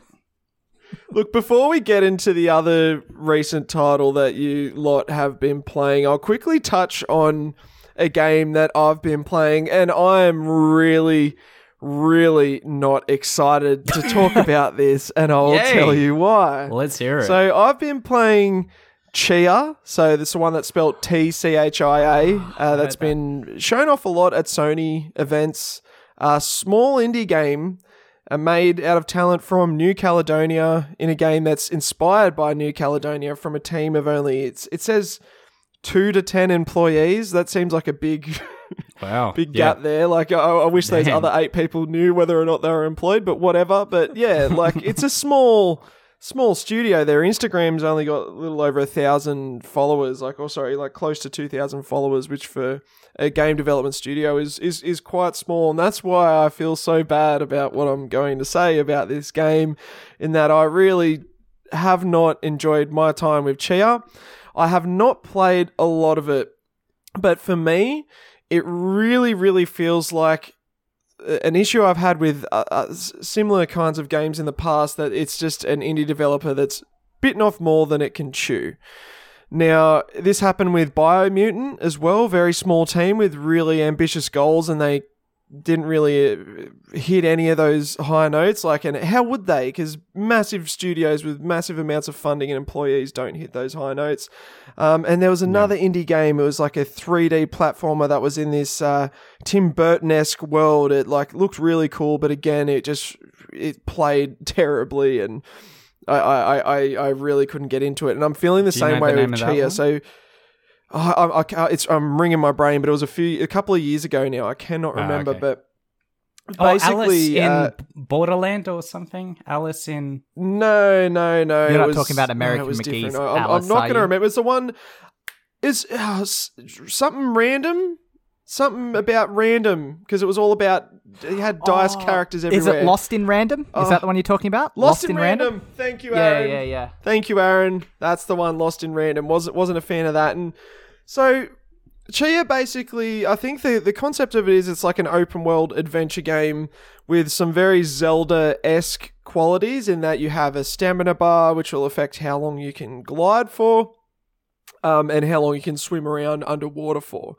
Look, before we get into the other recent title that you lot have been playing, I'll quickly touch on a game that I've been playing, and I am really, really not excited to talk [LAUGHS] about this, and I'll Yay. tell you why. Let's hear it. So I've been playing Tchia. So this is the one that's spelled T C H I A. Uh, that's been shown off a lot at Sony events. A small indie game uh, made out of talent from New Caledonia in a game that's inspired by New Caledonia from a team of only it's it says two to ten employees. That seems like a big [LAUGHS] wow. big gap there. Like I, I wish those other eight people knew whether or not they were employed, but whatever. But yeah, [LAUGHS] like it's a small small studio. Their Instagram's only got a little over a thousand followers. Like oh sorry, like close to two thousand followers, which for a game development studio is is is quite small, and that's why I feel so bad about what I'm going to say about this game. In that I really have not enjoyed my time with Tchia. I have not played a lot of it, but for me, it really, really feels like uh, an issue I've had with uh, uh, similar kinds of games in the past that it's just an indie developer that's bitten off more than it can chew. Now, this happened with Biomutant as well, very small team with really ambitious goals, and they didn't really uh, hit any of those high notes. Like, and how would they? Because massive studios with massive amounts of funding and employees don't hit those high notes. Um, and there was another indie game. It was like a 3D platformer that was in this uh, Tim Burton esque world. It like looked really cool, but again, it just it played [LAUGHS] terribly, and I I, I, I really couldn't get into it. And I'm feeling the Do you same know way the with Tchia. So. Oh, I, I, it's I'm ringing my brain, but it was a few, a couple of years ago now. I cannot Ah, remember, okay. but oh, Alice basically, in uh, Borderland or something? Alice in. no, no, no. You're not was- talking about American was McGee's. I- I'm, Alice, I'm not going to remember. It's the one. Is uh, something random? Something about random because it was all about. You had dice Oh, characters everywhere. Is it Lost in Random? Is Oh. that the one you're talking about? Lost, in, random. Thank you, Yeah, Aaron. yeah, yeah. Thank you, Aaron. That's the one. Lost in random. wasn't wasn't a fan of that. And so Tchia basically, I think the the concept of it is it's like an open world adventure game with some very Zelda esque qualities in that you have a stamina bar which will affect how long you can glide for, um, and how long you can swim around underwater for.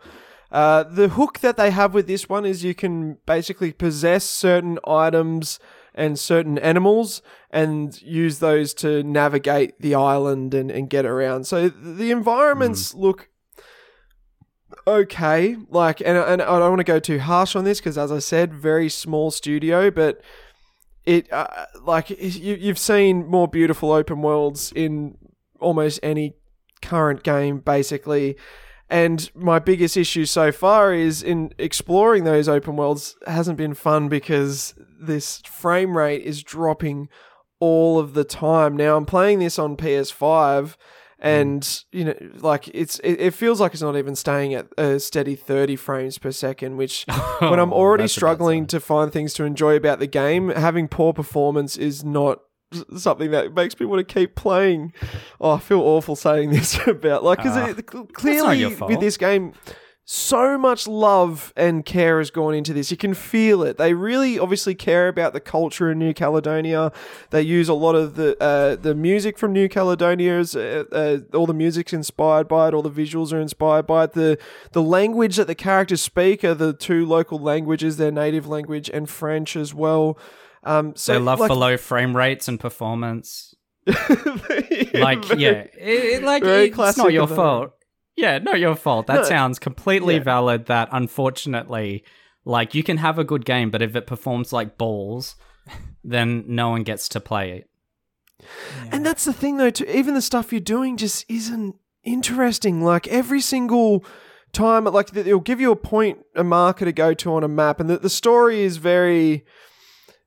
Uh, the hook that they have with this one is you can basically possess certain items and certain animals and use those to navigate the island and, and get around. So the environments look okay. Like, and, and I don't want to go too harsh on this because, as I said, very small studio, but it uh, like you, you've seen more beautiful open worlds in almost any current game, basically. And my biggest issue so far is in exploring those open worlds hasn't been fun because this frame rate is dropping all of the time. Now I'm playing this on PS5 and you know like it's it, it feels like it's not even staying at a steady 30 frames per second which [LAUGHS] when I'm Oh, already that's a bad struggling to find things to enjoy about the game, having poor performance is not something that makes me want to keep playing. Oh, I feel awful saying [LAUGHS] this about like because Ah, it clearly with this game. So much love and care has gone into this. You can feel it. They really obviously care about the culture in New Caledonia. They use a lot of the uh, the music from New Caledonia. Is, uh, uh, all the music's inspired by it. All the visuals are inspired by it. The the language that the characters speak are the two local languages, their native language and French as well. Um, so They love like, for low frame rates and performance. like [LAUGHS] Like, yeah, it, it- like very it's not your fault. Yeah, not your fault. That No. sounds completely Yeah. valid. That unfortunately, like you can have a good game, but if it performs like balls, then no one gets to play it. And that's the thing, though. Too, even the stuff you're doing just isn't interesting. Like every single time, like th- it'll give you a point, a marker to go to on a map, and the, the story is very.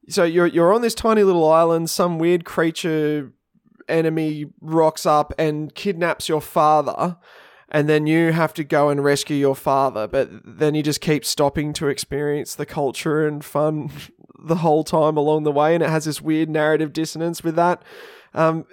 So you're you're on this tiny little island. Some weird creature enemy rocks up and kidnaps your father. And then you have to go and rescue your father, but then you just keep stopping to experience the culture and fun [LAUGHS] the whole time along the way, and it has this weird narrative dissonance with that. Um,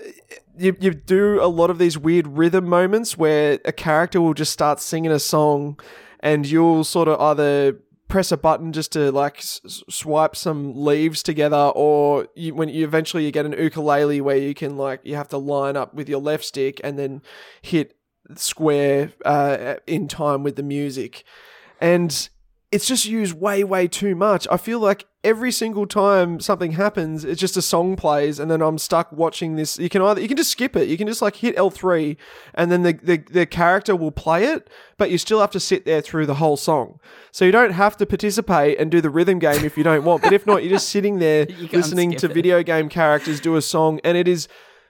you, you do a lot of these weird rhythm moments where a character will just start singing a song, and you'll sort of either press a button just to like s- swipe some leaves together, or you, when you eventually you get an ukulele where you can like you have to line up with your left stick and then hit square uh, in time with the music, and it's just used way way too much. I feel like every single time something happens, it's just a song plays, and then I'm stuck watching this. You can either you can just skip it, you can just like hit L three, and then the, the the character will play it, but you still have to sit there through the whole song. So you don't have to participate and do the rhythm game if you don't want. But if not, you're just sitting there [LAUGHS] listening to it. video game characters do a song, and it is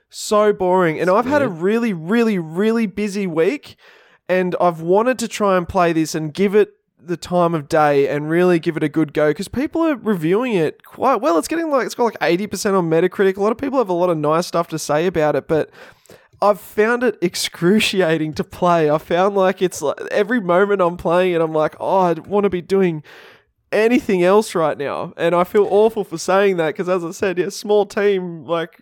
so boring. And I've had a really really really busy week and I've wanted to try and play this and give it the time of day and really give it a good go because people are reviewing it quite well. It's getting like it's got like eighty percent on Metacritic. A lot of people have a lot of nice stuff to say about it, but I've found it [LAUGHS] excruciating to play. I found like it's like every moment I'm playing it, I'm like, oh, I want to be doing anything else right now, and I feel awful for saying that because, as I said, yeah, small team, like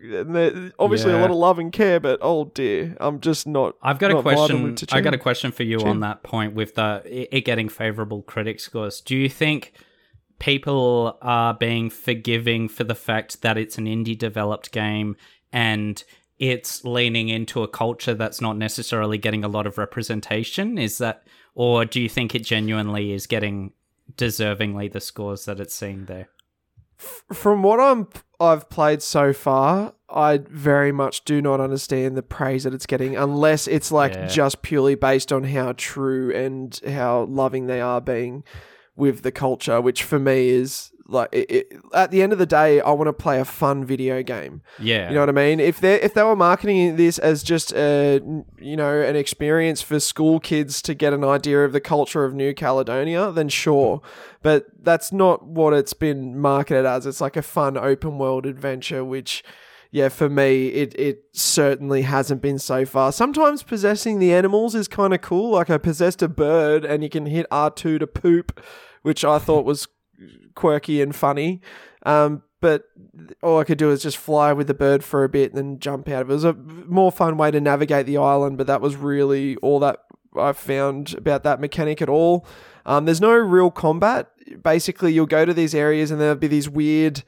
obviously a lot of love and care, but oh dear, I'm just not. I've got a not viable question. I got a question for you Chin. on that point with the it getting favorable critic scores. Do you think people are being forgiving for the fact that it's an indie developed game and it's leaning into a culture that's not necessarily getting a lot of representation? Is that, or do you think it genuinely is getting deservingly the scores that it's seeing there? from what I'm I've played so far, I very much do not understand the praise that it's getting unless it's like Yeah. just purely based on how true and how loving they are being with the culture, which for me is like it, it, at the end of the day, I want to play a fun video game. Yeah. You know what I mean? If they if they were marketing this as just a you know an experience for school kids to get an idea of the culture of New Caledonia, then sure. But that's not what it's been marketed as. It's like a fun open world adventure, which yeah, for me, it it certainly hasn't been so far. Sometimes possessing the animals is kind of cool. Like I possessed a bird, and you can hit R two to poop, which I thought was quirky and funny. Um, but all I could do is just fly with the bird for a bit and then jump out. It was a more fun way to navigate the island, but that was really all that I found about that mechanic at all. Um, there's no real combat. Basically, you'll go to these areas and there'll be these weird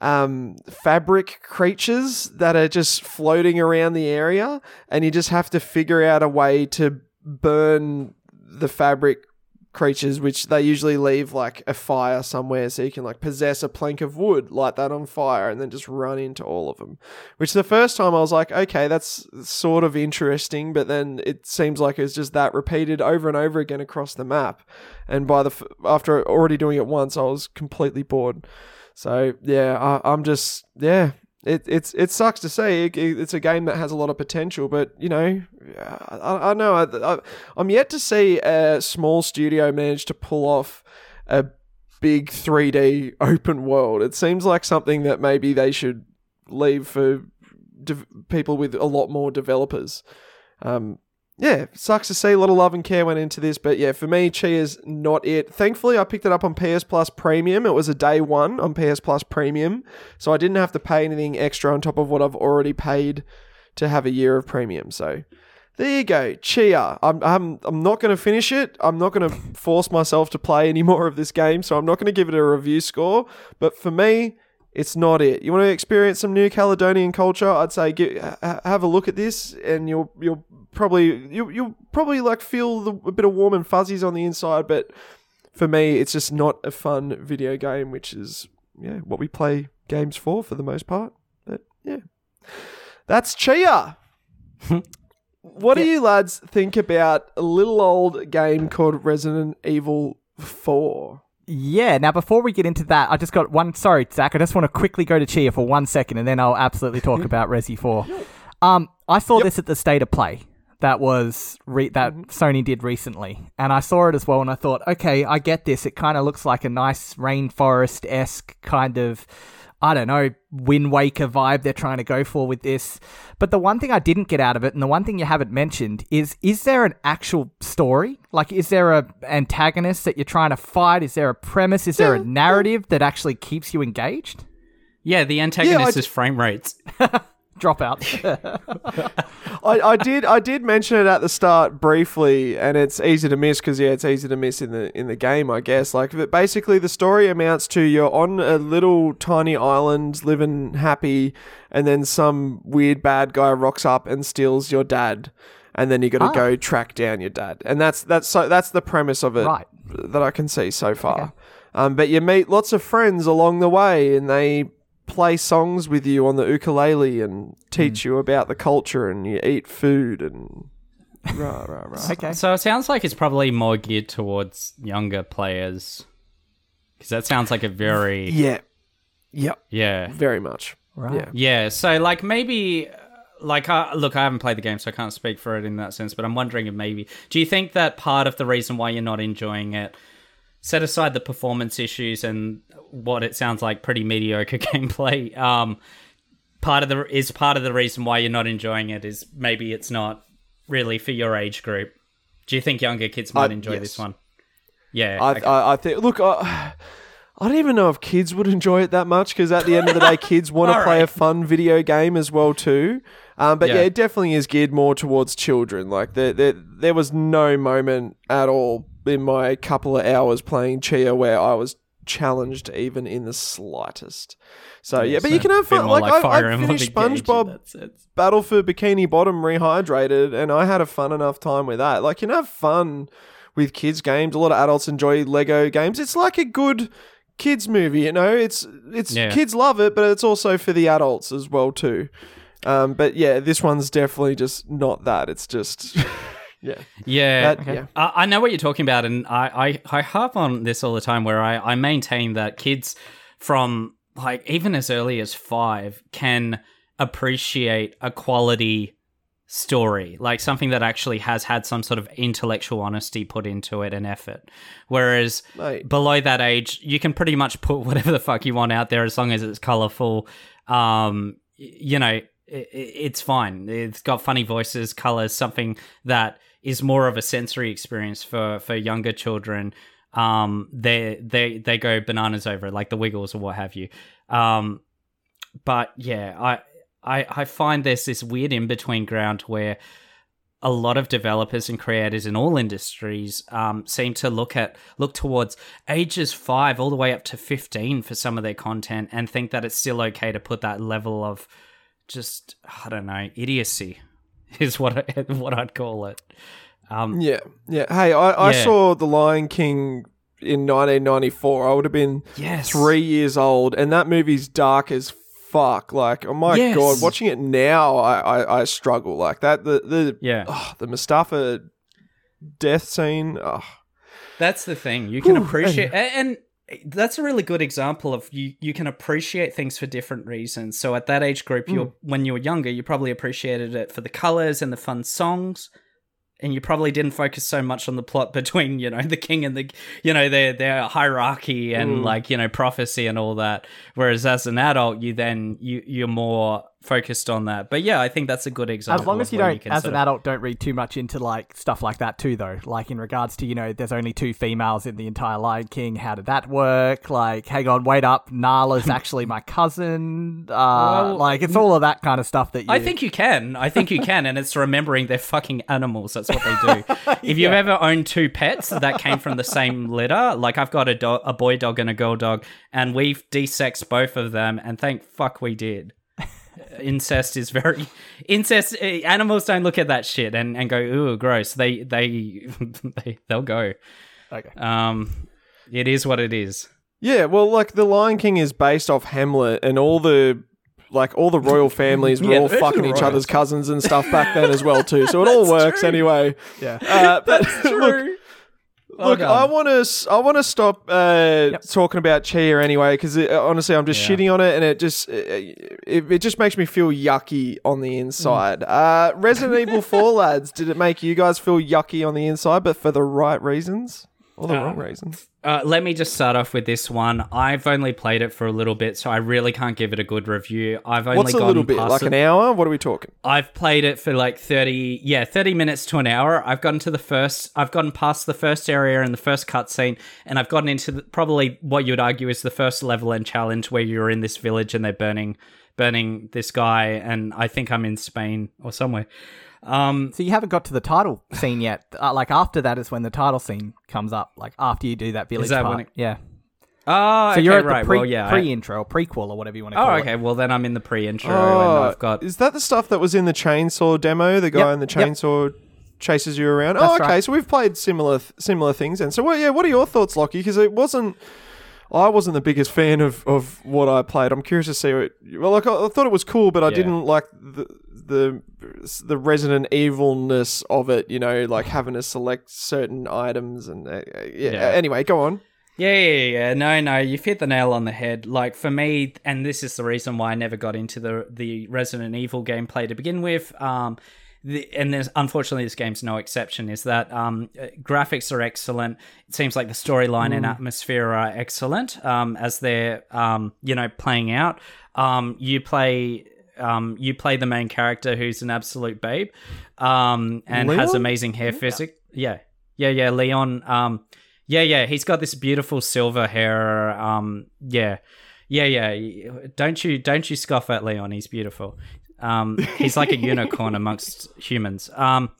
um, fabric creatures that are just floating around the area, and you just have to figure out a way to burn the fabric creatures, which they usually leave like a fire somewhere, so you can like possess a plank of wood, light that on fire, and then just run into all of them. Which the first time I was like, okay, that's sort of interesting, but then it seems like it's just that repeated over and over again across the map. And by the f- after already doing it once, I was completely bored. So yeah, I, I'm just yeah. It it's it sucks to say it, it's a game that has a lot of potential, but you know, I, I know I, I, I'm yet to see a small studio manage to pull off a big 3D open world. It seems like something that maybe they should leave for de- people with a lot more developers. Um, yeah, sucks to see a lot of love and care went into this, but yeah, for me, Tchia's not it. Thankfully, I picked it up on PS Plus Premium. It was a day one on PS Plus Premium, so I didn't have to pay anything extra on top of what I've already paid to have a year of premium. So there you go, Tchia. I'm I'm I'm not going to finish it. I'm not going to force myself to play any [LAUGHS] more of this game, so I'm not going to give it a review score. But for me, it's not it. You want to experience some New Caledonian culture? I'd say get, ha- have a look at this, and you'll you'll probably you you'll probably like feel the, a bit of warm and fuzzies on the inside. But for me, it's just not a fun video game, which is yeah what we play games for for the most part. But yeah, that's Tchia. what do you lads think about a little old game called Resident Evil Four? Yeah. Now, before we get into that, I just got one. Sorry, Zach. I just want to quickly go to Tchia for one second, and then I'll absolutely talk [LAUGHS] about Resi Four. Um, I saw this at the State of Play that was re- that Sony did recently, and I saw it as well, and I thought, okay, I get this. It kind of looks like a nice rainforest esque kind of. I don't know, Wind Waker vibe they're trying to go for with this. But the one thing I didn't get out of it, and the one thing you haven't mentioned, is is there an actual story? Like, is there a antagonist that you're trying to fight? Is there a premise? Is there a narrative that actually keeps you engaged? Yeah, the antagonist d- is frame rates. [LAUGHS] Dropout. [LAUGHS] [LAUGHS] I, I did I did mention it at the start briefly, and it's easy to miss because yeah, it's easy to miss in the in the game, I guess. Like, but basically, the story amounts to you're on a little tiny island, living happy, and then some weird bad guy rocks up and steals your dad, and then you got to Ah. go track down your dad, and that's that's so that's the premise of it Right. that I can see so far. Um, but you meet lots of friends along the way, and they play songs with you on the ukulele and teach you about the culture, and you eat food and [LAUGHS] rah rah rah. okay. So it sounds like it's probably more geared towards younger players. Because that sounds like a very. [LAUGHS] Yeah, yep, Yeah. very much. Right. Yeah. Yeah, so like maybe like uh, look, I haven't played the game, so I can't speak for it in that sense. But I'm wondering if maybe do you think that part of the reason why you're not enjoying it, set aside the performance issues and what it sounds like pretty mediocre [LAUGHS] gameplay, um, part of the is part of the reason why you're not enjoying it is maybe it's not really for your age group. Do you think younger kids might Uh, enjoy yes. this one? Yeah, I, okay. I, I think. Look, I, I don't even know if kids would enjoy it that much because at the end of the day, [LAUGHS] kids want to play a fun video game as well too. Um, but yeah. Yeah. it definitely is geared more towards children. Like there, there, there was no moment at all in my couple of hours playing Tchia where I was challenged even in the slightest. So yeah, but you can have fun. more Like, I, Fire I Emblem finished SpongeBob. Battle for Bikini Bottom rehydrated, and I had a fun enough time with that. Like, you can have fun with kids' games. A lot of adults enjoy Lego games. It's like a good kids movie, you know. It's it's Yeah. kids love it, but it's also for the adults as well too. Um, but yeah, this one's definitely just not that. It's just [LAUGHS] yeah, Yeah, that, yeah. I, I know what you're talking about, and I, I, I harp on this all the time where I, I maintain that kids from like even as early as five can appreciate a quality story, like something that actually has had some sort of intellectual honesty put into it and effort. Whereas Mate. below that age, you can pretty much put [LAUGHS] whatever the fuck you want out there as long as it's colorful. Um, you know, i i- it's fine. It's got funny voices, colors, something that is more of a sensory experience for for younger children. Um, they they they go bananas over it, like the Wiggles or what have you. Um, but yeah, I I I find there's this weird in between ground where a lot of developers and creators in all industries um, seem to look at look towards ages five all the way up to fifteen for some of their content and think that it's still okay to put that level of just I don't know idiocy [LAUGHS] is what I, [LAUGHS] what I'd call it. Um, Yeah, yeah. Hey, I, I Yeah. saw The Lion King in 1994. I would have been Yes. three years old, and that movie's dark as fuck. Like, oh my Yes. god, watching it now, I, I, I struggle like that. The the Yeah. oh, the Mustafa death scene. Oh. That's the thing. You can Whew, appreciate, a- and that's a really good example of you. You can appreciate things for different reasons. So at that age group, you're hmm. when you were younger, you probably appreciated it for the colors and the fun songs, and you probably didn't focus so much on the plot [LAUGHS] between you know the king and the you know their their hierarchy and hmm. like you know prophecy and all that. Whereas as an adult, you then you you're more focused on that. But yeah, I think that's a good example. As long as you don't, can as an adult, don't read too much into like stuff like that too, though. Like in regards to you know, there's only two females in the entire Lion King. How did that work? Like, hang on, wait up, Nala's [LAUGHS] actually my cousin. Uh, Well, like it's all of that kind of stuff that you. I think you can. I think you can, and it's remembering they're fucking animals. That's what they do. [LAUGHS] If you've ever owned two pets that came from the same litter, like I've got a a boy dog and a girl dog, and we've desexed both of them, and thank fuck we did. Incest is very incest. eh, Animals don't look at that shit and, and go ooh gross. They they [LAUGHS] they they'll go. Okay. Um, it is what it is. Yeah, well, like The Lion King is based off Hamlet, and all the like all the royal families were [LAUGHS] Yeah, all fucking each other's cousins and stuff back then as well too. So it [LAUGHS] all works anyway. Yeah. Uh, but look, True. Well Look, done. I want to. I want to stop uh, talking about Tchia anyway, because honestly, I'm just Yeah. shitting on it, and it just it, it, it just makes me feel yucky on the inside. Mm. Uh, Resident Evil Four lads, did it make you guys feel yucky on the inside, but for the right reasons or the wrong reasons? Uh, let me just start off with this one. I've only played it for a little bit, so I really can't give it a good review. I've only What's a little bit like an hour? What are we talking? I've played it for like 30, yeah, 30 minutes to an hour. I've gotten to the first, I've gotten past the first area and the first cutscene, and I've gotten into the, probably what you would argue is the first level and challenge where you're in this village and they're burning, burning this guy, and I think I'm in Spain or somewhere. Um, So you haven't got to the title scene yet. Uh, like after that is when the title scene comes up. Like after you do that village that part. when it- yeah. oh, So okay, you're at right. the pre well, yeah. Pre-intro, or prequel, or whatever you want to oh, call it. Oh, okay. Well, then I'm in the pre-intro, Oh, and I've got Is that the stuff that was in the chainsaw demo? The guy Yep, in the yep. chainsaw chases you around. That's oh, okay. right. So we've played similar similar things, and so what? Yeah, what are your thoughts, Lachy? Because it wasn't. I wasn't the biggest fan of, of what I played. I'm curious to see what. Well, like I, I thought it was cool, but I Yeah. didn't like the the the Resident Evilness of it. You know, like having to select certain items and uh, yeah. Yeah. Anyway, go on. Yeah, yeah, yeah. No, no, you've hit the nail on the head. Like for me, and this is the reason why I never got into the the Resident Evil gameplay to begin with. Um, the, and there's unfortunately this game's no exception. Is that um, uh, graphics are excellent. It seems like the storyline and atmosphere are excellent um, as they're um, you know playing out. Um, you play. Um, you play the main character who's an absolute babe, um, and has amazing hair physics. Yeah, yeah, yeah. Leon. Um, yeah, yeah, he's got this beautiful silver hair. Um, yeah, yeah, yeah. Don't you don't you scoff at Leon? He's beautiful. Um, he's like a [LAUGHS] unicorn amongst humans. Um,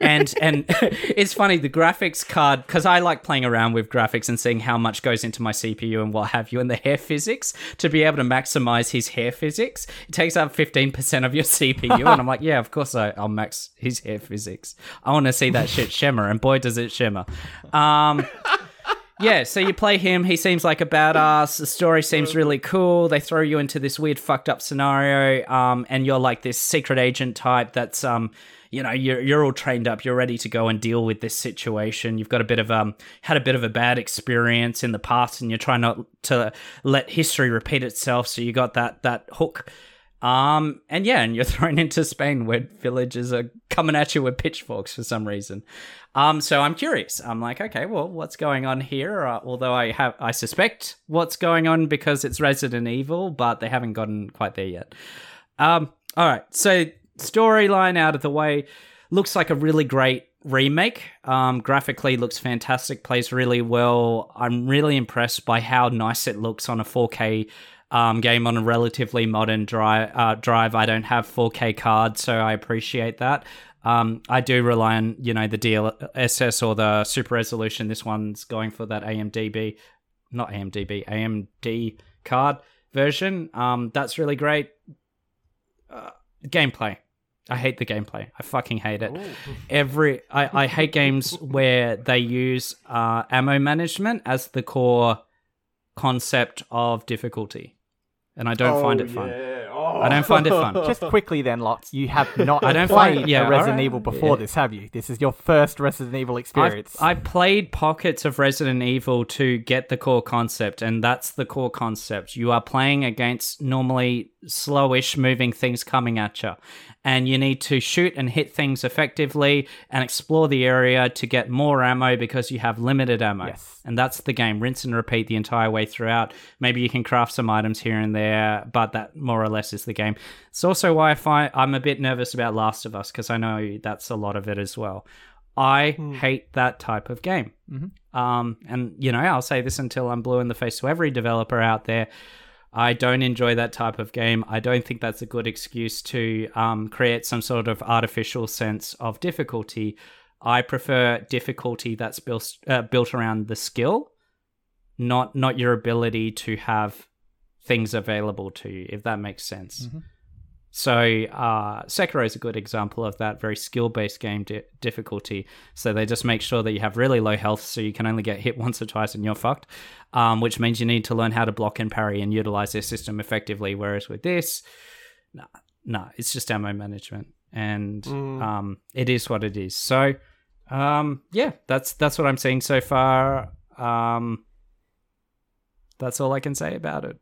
and and [LAUGHS] it's funny the graphics card because I like playing around with graphics and seeing how much goes into my CPU and what have you, and the hair physics to be able to maximize his hair physics. It takes up fifteen percent of your CPU, [LAUGHS] and I'm like, yeah, of course I, I'll max his hair physics. I want to see that shit shimmer, and boy does it shimmer. Um, yeah, so you play him. He seems like a badass. The story seems really cool. They throw you into this weird, fucked up scenario, um, and you're like this secret agent type. That's um, you know, you're you're all trained up. You're ready to go and deal with this situation. You've got a bit of um, had a bit of a bad experience in the past, and you're trying not to let history repeat itself. So you got that that hook. Um, and yeah, and you're [LAUGHS] thrown into Spain where villagers are coming at you with pitchforks for some reason. Um, so I'm curious. I'm like, okay, well, what's going on here? Uh, although I have, I suspect what's going on because it's Resident Evil, but they haven't gotten quite there yet. Um, all right, so storyline out of the way, looks like a really great remake. Um, graphically looks fantastic, plays really well. I'm really impressed by how nice it looks on a 4K um, game on a relatively modern drive. Uh, drive. I don't have 4K cards, so I appreciate that. Um, I do rely on you know the DLSS or the super resolution. This one's going for that AMDB, not AMDB, AMD card version. Um, that's really great. Uh, gameplay. I hate the gameplay. I fucking hate it. Every I, I hate games where they use uh, ammo management as the core concept of difficulty, and I don't find it oh, fun. I don't find it fun. [LAUGHS] Just quickly then, Lots, you have [LAUGHS] not I don't played find- yeah, a Resident alright. Evil before Yeah. this, have you? This is your first Resident Evil I've, experience. I've played pockets of Resident Evil to get the core concept, and that's the core concept. You are playing against normally slowish moving things coming at you, and you need to shoot and hit things effectively and explore the area to get more ammo because you have limited ammo. Yes. And that's the game. Rinse and repeat the entire way throughout. Maybe you can craft some items here and there, but that more or less is the game. It's also why I find I'm a bit nervous about Last of Us because I know that's a lot of it as well. I hate that type of game. Um, and you know, I'll say this until I'm blue in the face to every developer out there. I don't enjoy that type of game. I don't think that's a good excuse to um, create some sort of artificial sense of difficulty. I prefer difficulty that's built uh, built around the skill, not not your ability to have things available to you. If that makes sense. So uh, Sekiro is a good example of that very skill-based game di- difficulty. So they just make sure that you have really low health, so you can only get hit [LAUGHS] once or twice and you're fucked. Um, which means you need to learn how to block and parry and utilize their system effectively. Whereas with this, no, nah, it's just ammo management, and um, it is what it is. So Um, yeah, that's that's what I'm seeing so far. Um, that's all I can say about it.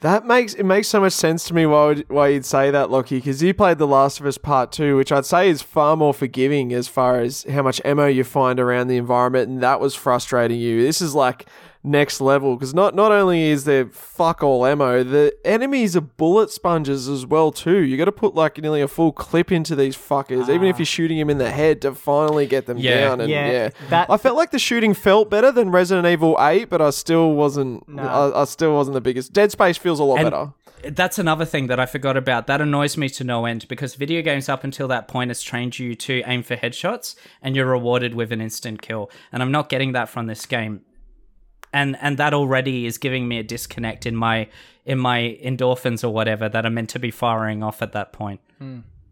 That makes it makes so much sense to me why would, why you'd say that, Lachy, because you played The Last of Us Part Two, which I'd say is far more forgiving as far as how much ammo you find around the environment, and that was frustrating you. This is like next level because not not only is there fuck all ammo, the enemies are bullet sponges as well too. You got to put like nearly a full clip into these fuckers, even if ah. you're shooting them in the head to finally get them Yeah. down. And Yeah, yeah, that- I felt like the shooting felt better than Resident Evil Eight, but I still wasn't. No. I, I still wasn't the biggest. Dead Space feels a lot And- better. That's another thing that I forgot about. That annoys me to no end because video games up until that point has trained you to aim for headshots and you're rewarded with an instant kill. And I'm not getting that from this game. And and that already is giving me a disconnect in my in my endorphins or whatever that are meant to be firing off at that point.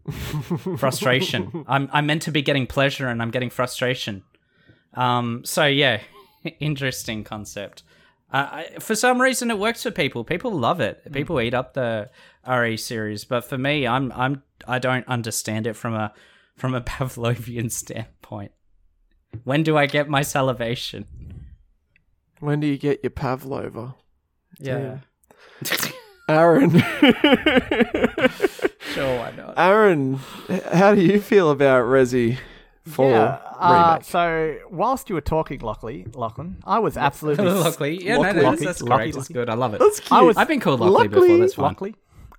[LAUGHS] frustration. I'm I'm meant to be getting pleasure and I'm getting frustration. Um so yeah, [LAUGHS] interesting concept. Uh, I, for some reason, it works for people. People love it. People eat up the RE series, but for me, I'm I'm I don't understand it from a from a [LAUGHS] Pavlovian standpoint. When do I get my salivation? When do you get your Pavlova? Yeah, [LAUGHS] Aaron. [LAUGHS] sure, why not? Aaron, how do you feel about Resi 4 Yeah. Uh, so whilst you were talking, Lockley, Lachlan, I was absolutely [LAUGHS] Lockley, yeah, no, no, that's, Lockley, that's Lockley, correct. That's Lockley. good. I love it. That's cute. I was- I've been called Lockley before. Lockley- That's fine. Lockley.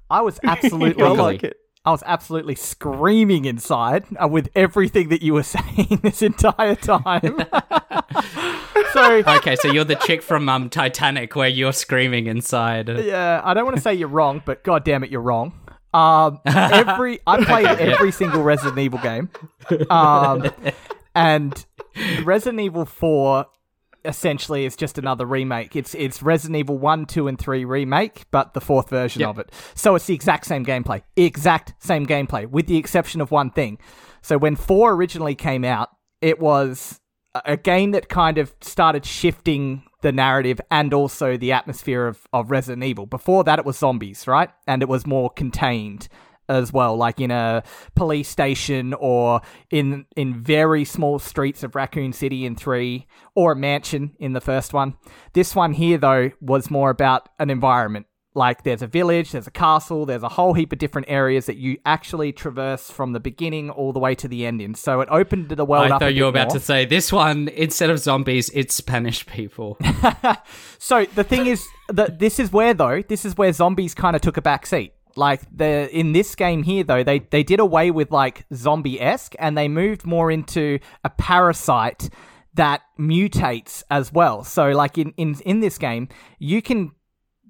I was absolutely, I Lockley. like it. I was absolutely screaming inside uh, with everything that you were [LAUGHS] saying this entire time. [LAUGHS] so Okay, so you're the chick from um, Titanic where you're screaming inside. yeah, I don't want to say you're wrong, but god damn it, you're wrong. Um, every I [LAUGHS] played every single Resident Evil game, um, and Resident Evil Four essentially is just another remake. It's it's Resident Evil One, Two, and Three remake, but the fourth version Yep. of it. So it's the exact same gameplay, exact same gameplay, with the exception of one thing. So when Four originally came out, it was a- a game that kind of started shifting the narrative and also the atmosphere of, of Resident Evil. Before that, it was zombies, right? And it was more contained as well, like in a police station or in in very small streets of Raccoon City in three, or a mansion in the first one. This one here, though, was more about an environment. Like there's a village, there's a castle, there's a whole heap of different areas that you actually traverse from the beginning all the way to the ending. So it opened the world I up. a thought you were about more. to say this one instead of zombies, it's Spanish people. [LAUGHS] So the thing is that this is where though this is where zombies kind of took a back seat. Like the in this game here though they they did away with like zombie esque and they moved more into a parasite that mutates as well. So like in in in this game you can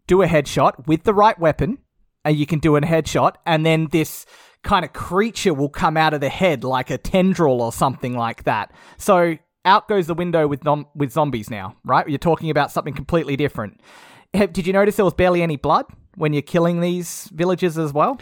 do a headshot with the right weapon and you can do a headshot and then this kind of creature will come out of the head like a tendril or something like that. So out goes the window with nom- with zombies now, right? You're talking about something completely different. Did you notice there was barely any blood when you're killing these villagers as well?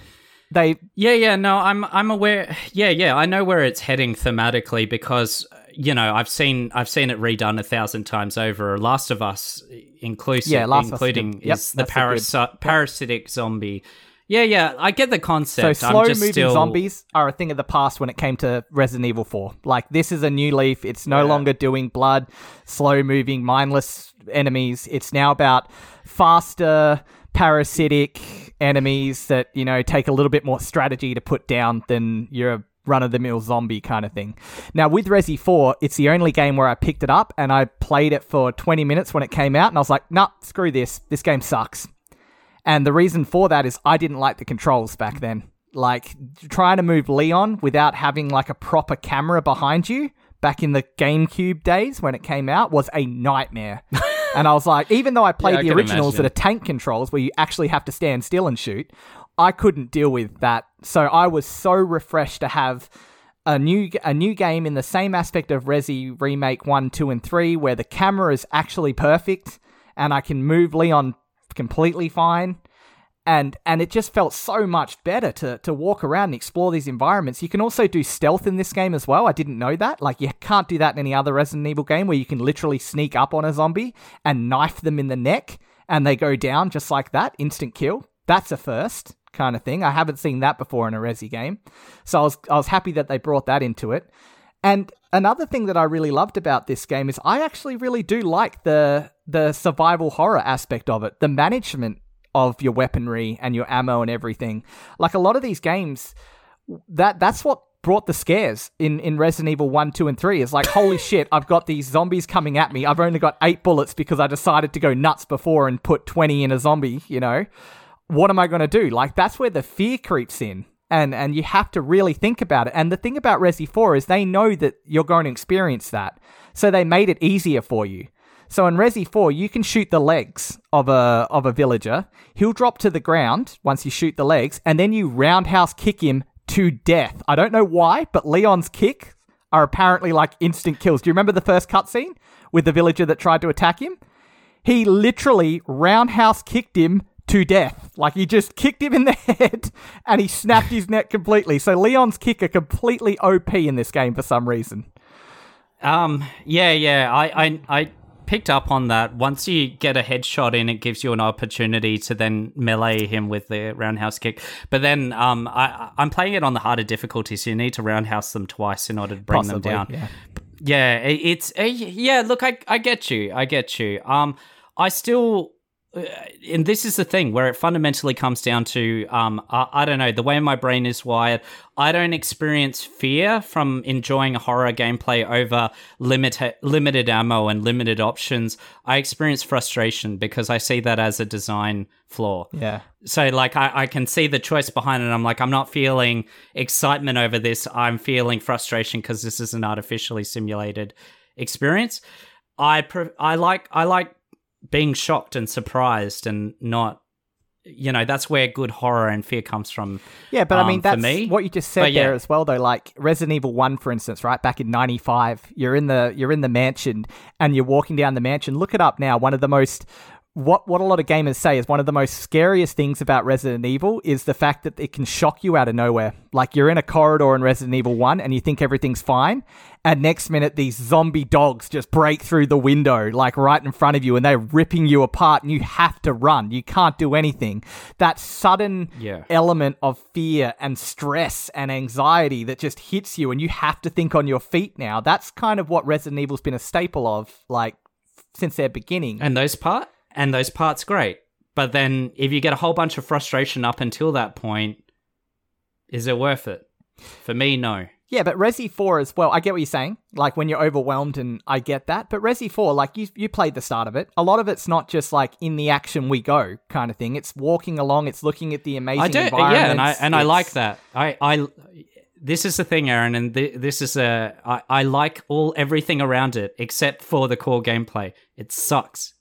They Yeah, yeah, no, I'm I'm aware. Yeah, yeah, I know where it's heading thematically because you know I've seen I've seen it redone a thousand times over. Last of Us, inclusive, Yeah, Last of Us is including. Yep, is the a good- parasi- parasitic zombie. Yeah, yeah, I get the concept. so slow I'm just moving still... zombies are a thing of the past when it came to Resident Evil 4. Like this is a new leaf. It's no longer doing blood, slow moving, mindless enemies. It's now about faster, parasitic enemies that, you know, take a little bit more strategy to put down than your run of the mill zombie kind of thing. Now with Resi 4, it's the only game where I picked it up and I played it for 20 minutes when it came out and I was like, "Nah, screw this. This game sucks." And the reason for that is I didn't like the controls back then. Like trying to move Leon without having like a proper camera behind you back in the GameCube days when it came out was a nightmare. [LAUGHS] and I was like, even though I played I the originals imagine. that are tank controls where you actually have to stand still and shoot, I couldn't deal with that. So I was so refreshed to have a new a new game in the same aspect of Resi Remake 1, 2 and 3 where the camera is actually perfect and I can move Leon completely fine and and it just felt so much better to to walk around and explore these environments. You can also do stealth in this game as well. I didn't know that. Like you can't do that in any other Resident Evil game where you can literally sneak up on a zombie and knife them in the neck and they go down just like that, instant kill. That's a first kind of thing. I haven't seen that before in a Resi game. So I was I was happy that they brought that into it. And another thing that I really loved about this game is I actually really do like the the survival horror aspect of it. The management of your weaponry and your ammo and everything. Like a lot of these games that that's what brought the scares in, in Resident Evil 1, 2, and 3. It's like, holy [LAUGHS] shit, I've got these zombies coming at me. I've only got eight bullets because I decided to go nuts before and put 20 in a zombie, you know? What am I going to do? Like, that's where the fear creeps in. And, and you have to really think about it. And the thing about Resi 4 is they know that you're going to experience that. So they made it easier for you. So in Resi 4, you can shoot the legs of a of a villager. He'll drop to the ground once you shoot the legs, and then you roundhouse kick him to death. I don't know why, but Leon's kick are apparently like instant kills. Do you remember the first cutscene with the villager that tried to attack him? He literally roundhouse kicked him to death. Like he just kicked him in the [LAUGHS] head and he snapped his neck completely. So Leon's kick are completely OP in this game for some reason. Um. Yeah. Yeah. I. I. I picked up on that. Once you get a headshot in, it gives you an opportunity to then melee him with the roundhouse kick. But then um, I, I'm playing it on the harder difficulty, so you need to roundhouse them twice in order to bring Possibly, them down. yeah. Yeah, it's uh, yeah. Look, I I get you. I get you. Um, I still. Uh, and this is the thing where it fundamentally comes down to um I, I don't know the way my brain is wired i don't experience fear from enjoying horror gameplay over limited limited ammo and limited options. I experience frustration because i see that as a design flaw. Yeah. so like I, I can see the choice behind it. I'm like i'm not feeling excitement over this. I'm feeling frustration because this is an artificially simulated experience. I pre- i like i like being shocked and surprised and not you know that's where good horror and fear comes from Yeah, but I um, mean, that's me. what you just said But yeah. there as well, though. Like Resident Evil One, for instance, right back in '95, you're in the you're in the mansion and you're walking down the mansion. Look it up now. One of the most what what a lot of gamers say is one of the most scariest things about Resident Evil is the fact that it can shock you out of nowhere. Like you're in a corridor in Resident Evil One and you think everything's fine, and next minute these zombie dogs just break through the window like right in front of you and they're ripping you apart and you have to run. You can't do anything. That sudden Yeah. element of fear and stress and anxiety that just hits you and you have to think on your feet now. That's kind of what Resident Evil's been a staple of like since their beginning. and those part and those parts great but then if you get a whole bunch of frustration up until that point is it worth it for me no Yeah, but Resi 4 as well. I get what you're saying. Like when you're overwhelmed and I get that. But Resi 4, like you you played the start of it. A lot of it's not just like in the action we go kind of thing. It's walking along, it's looking at the amazing I do, yeah, and I and I like that. I I this is the thing, Aaron, and th- this is a I, I like all everything around it except for the core gameplay. It sucks.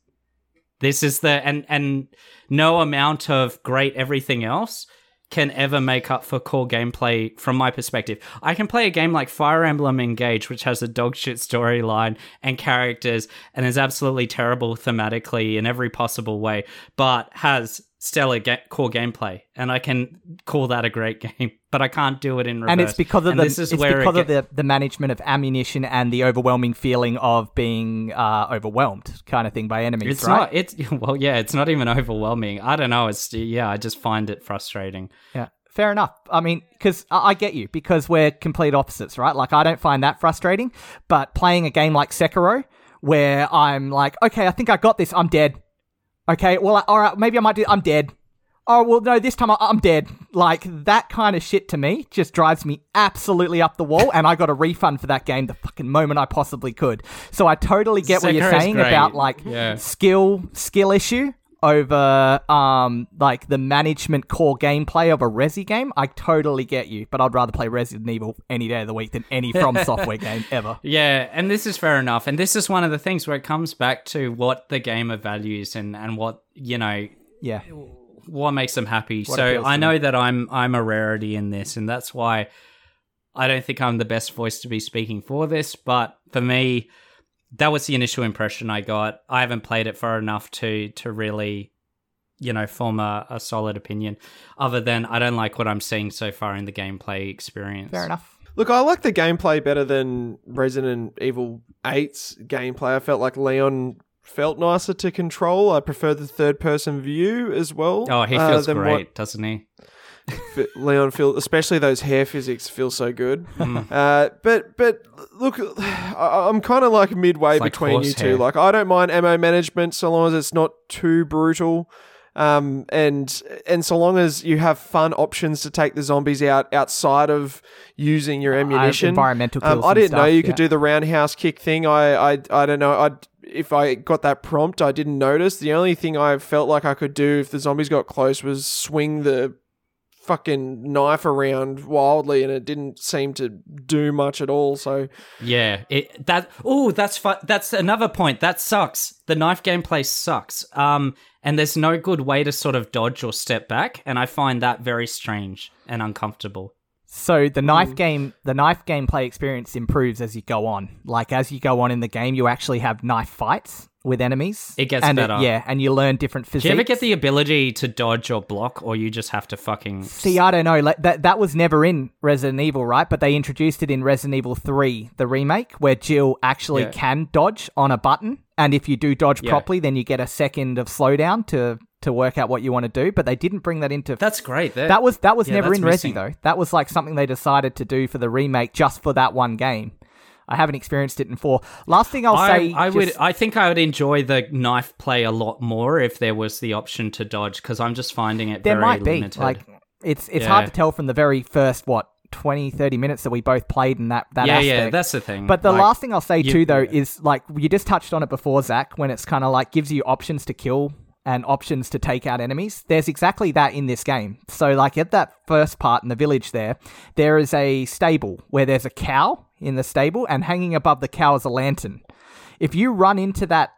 This is the and and no amount of great everything else can ever make up for core gameplay from my perspective. I can play a game like Fire Emblem Engage, which has a dogshit storyline and characters and is absolutely terrible thematically in every possible way, but has stellar ga- core gameplay, and I can call that a great [LAUGHS] game. But I can't do it in reverse. and it's because of And the this is it's where it because of get- the, the management of ammunition and the overwhelming feeling of being uh, overwhelmed kind of thing by enemies, It's right? not. It's [LAUGHS] well, yeah. It's not even overwhelming. I don't know. It's yeah. I just find it frustrating. Yeah, fair enough. I mean, because I I get you, because we're complete opposites, right? Like, I don't find that frustrating, but playing a game like Sekiro, where I'm like, okay, I think I got this, I'm dead. Okay, well, all right, maybe I might do, I'm dead. Oh, well, no, this time I- I'm dead. Like, that kind of shit to me just drives me absolutely up the wall, and I got a refund for that game the fucking moment I possibly could. So I totally get what you're saying about, like, Yeah. skill skill issue over um like the management core gameplay of a Resi game, I totally get you. But I'd rather play Resident Evil any day of the week than any From [LAUGHS] Software game ever. Yeah, and this is fair enough. And this is one of the things where it comes back to what the gamer values and and what you know Yeah. what makes them happy. What so I know that I'm I'm a rarity in this, and that's why I don't think I'm the best voice to be speaking for this. But for me, that was the initial impression I got. I haven't played it for enough to to really, you know, form a, a solid opinion. Other than I don't like what I'm seeing so far in the gameplay experience. Fair enough. Look, I like the gameplay better than Resident Evil 8's gameplay. I felt like Leon felt nicer to control. I prefer the third person view as well. Oh, he uh, feels than great, what- doesn't he? Leon feel, especially those hair physics, feel so good. Mm. Uh, but but look, I, I'm kind of like midway like between you two. Like I don't mind ammo management so long as it's not too brutal. Um, and and so long as you have fun options to take the zombies out outside of using your ammunition, environmental um, I didn't know stuff, you could do the roundhouse kick thing. I I, I don't know. I if I got that prompt, I didn't notice. The only thing I felt like I could do if the zombies got close was swing the fucking knife around wildly, and it didn't seem to do much at all. So Yeah, it that oh, that's fu- that's another point. That sucks. The knife gameplay sucks. Um, and there's no good way to sort of dodge or step back, and I find that very strange and uncomfortable. So the Mm. knife game, the knife gameplay experience improves as you go on. Like as you go on in the game, you actually have knife fights with enemies. It gets and better. yeah, and you learn different physiques. Do you ever get the ability to dodge or block, or you just have to fucking See, I don't know. Like that that was never in Resident Evil, right? But they introduced it in Resident Evil 3, the remake, where Jill actually Yeah. can dodge on a button, and if you do dodge Yeah. properly, then you get a second of slowdown to to work out what you want to do. But they didn't bring that into That's great. That, that was that was yeah, never in missing. Resi though. That was like something they decided to do for the remake just for that one game. I haven't experienced it in four. Last thing I'll I, say, I would. I think I would enjoy the knife play a lot more if there was the option to dodge, because I'm just finding it there very might be limited. like it's it's Yeah. hard to tell from the very first what 20 30 minutes that we both played in that that yeah, aspect. yeah, that's the thing. But the Like, last thing I'll say you- too, though, is like you just touched on it before, Zac, when it's kind of like gives you options to kill and options to take out enemies. There's exactly that in this game. So, like at that first part in the village, there, there is a stable where there's a cow in the stable, and hanging above the cow is a lantern. If you run into that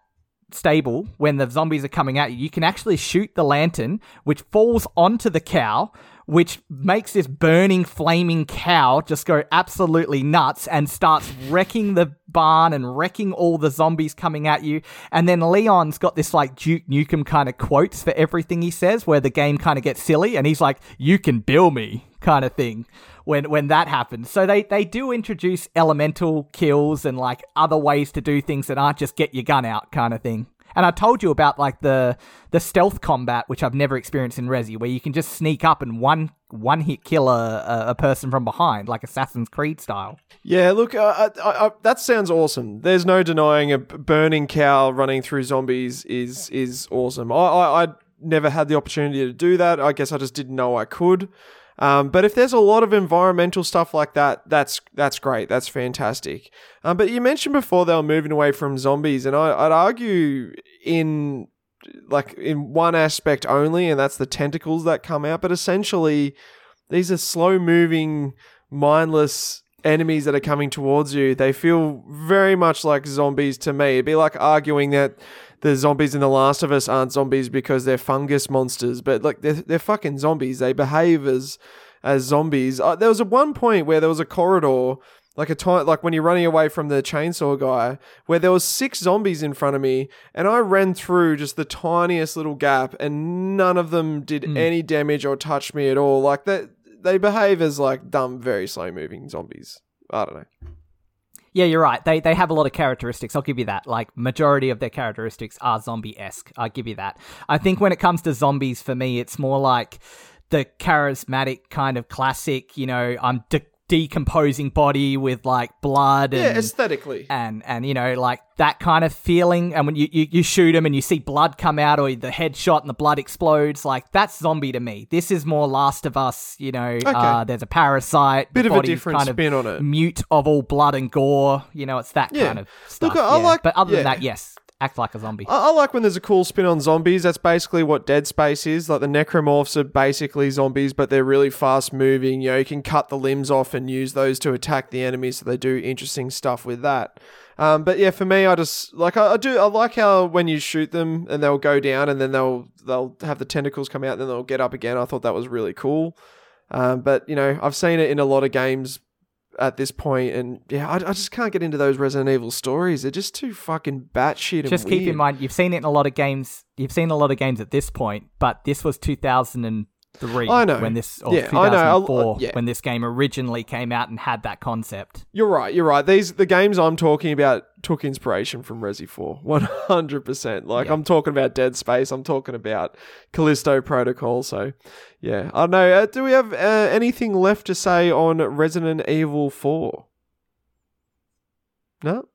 stable when the zombies are coming at you, you can actually shoot the lantern, which falls onto the cow, which makes this burning, flaming cow just go absolutely nuts and starts wrecking the barn and wrecking all the zombies coming at you. And then Leon's got this like Duke Nukem kind of quotes for everything he says, where the game kind of gets silly, and he's like, "You can bill me," kind of thing. When when that happens, so they they do introduce elemental kills and like other ways to do things that aren't just get your gun out kind of thing. And I told you about like the the stealth combat, which I've never experienced in Resi, where you can just sneak up and one one hit kill a, a, person from behind, like Assassin's Creed style. Yeah, look, uh, I, I, that sounds awesome. There's no denying a burning cow running through zombies is is awesome. I, I, I never had the opportunity to do that. I guess I just didn't know I could. Um, but if there's a lot of environmental stuff like that, that's that's great. That's fantastic. Um, but you mentioned before they were moving away from zombies, and I, I'd argue in like in one aspect only, and that's the tentacles that come out. But essentially, these are slow moving, mindless enemies that are coming towards you. They feel very much like zombies to me. It'd be like arguing that the zombies in The Last of Us aren't zombies because they're fungus monsters, but like they're, they're fucking zombies. They behave as as zombies. Uh, there was a one point where there was a corridor. Like a time, like when you're running away from the chainsaw guy, where there was six zombies in front of me, and I ran through just the tiniest little gap, and none of them did any damage or touch me at all. Like that, they behave as like dumb, very slow moving zombies. I don't know. Yeah, you're right. They they have a lot of characteristics. I'll give you that. Like majority of their characteristics are zombie esque. I'll give you that. I think when it comes to zombies, for me, it's more like the charismatic kind of classic. You know, I'm de- decomposing body with like blood and Yeah, aesthetically. and and you know like that kind of feeling and when you, you you shoot them and you see blood come out or the headshot and the blood explodes like that's zombie to me this is more last of us you know uh, there's a parasite Bit of a different kind of spin on it. mute of all blood and gore you know it's that Yeah. kind of stuff Look, I yeah. like- but other than that yes act like a zombie I, I like when there's a cool spin on zombies. That's basically what Dead Space is. Like the necromorphs are basically zombies, but they're really fast moving. You know, you can cut the limbs off and use those to attack the enemy, so they do interesting stuff with that. Um, but yeah, for me, I just like I, I do. I like how when you shoot them and they'll go down and then they'll they'll have the tentacles come out and then they'll get up again. I thought that was really cool. Um, but you know, I've seen it in a lot of games at this point, and yeah, I, I just can't get into those Resident Evil stories. They're just too fucking batshit. and just keep in mind you've seen it in a lot of games you've seen a lot of games at this point but this was 2003 I know. when this or Yeah, I know. 2004 I'll- uh, yeah. when this game originally came out and had that concept. You're right. You're right. These the games I'm talking about took inspiration from Resi 4. [LAUGHS] 100%. Like Yeah. I'm talking about Dead Space, I'm talking about Callisto Protocol, so yeah. I don't know. Uh, do we have uh, anything left to say on Resident Evil 4? No?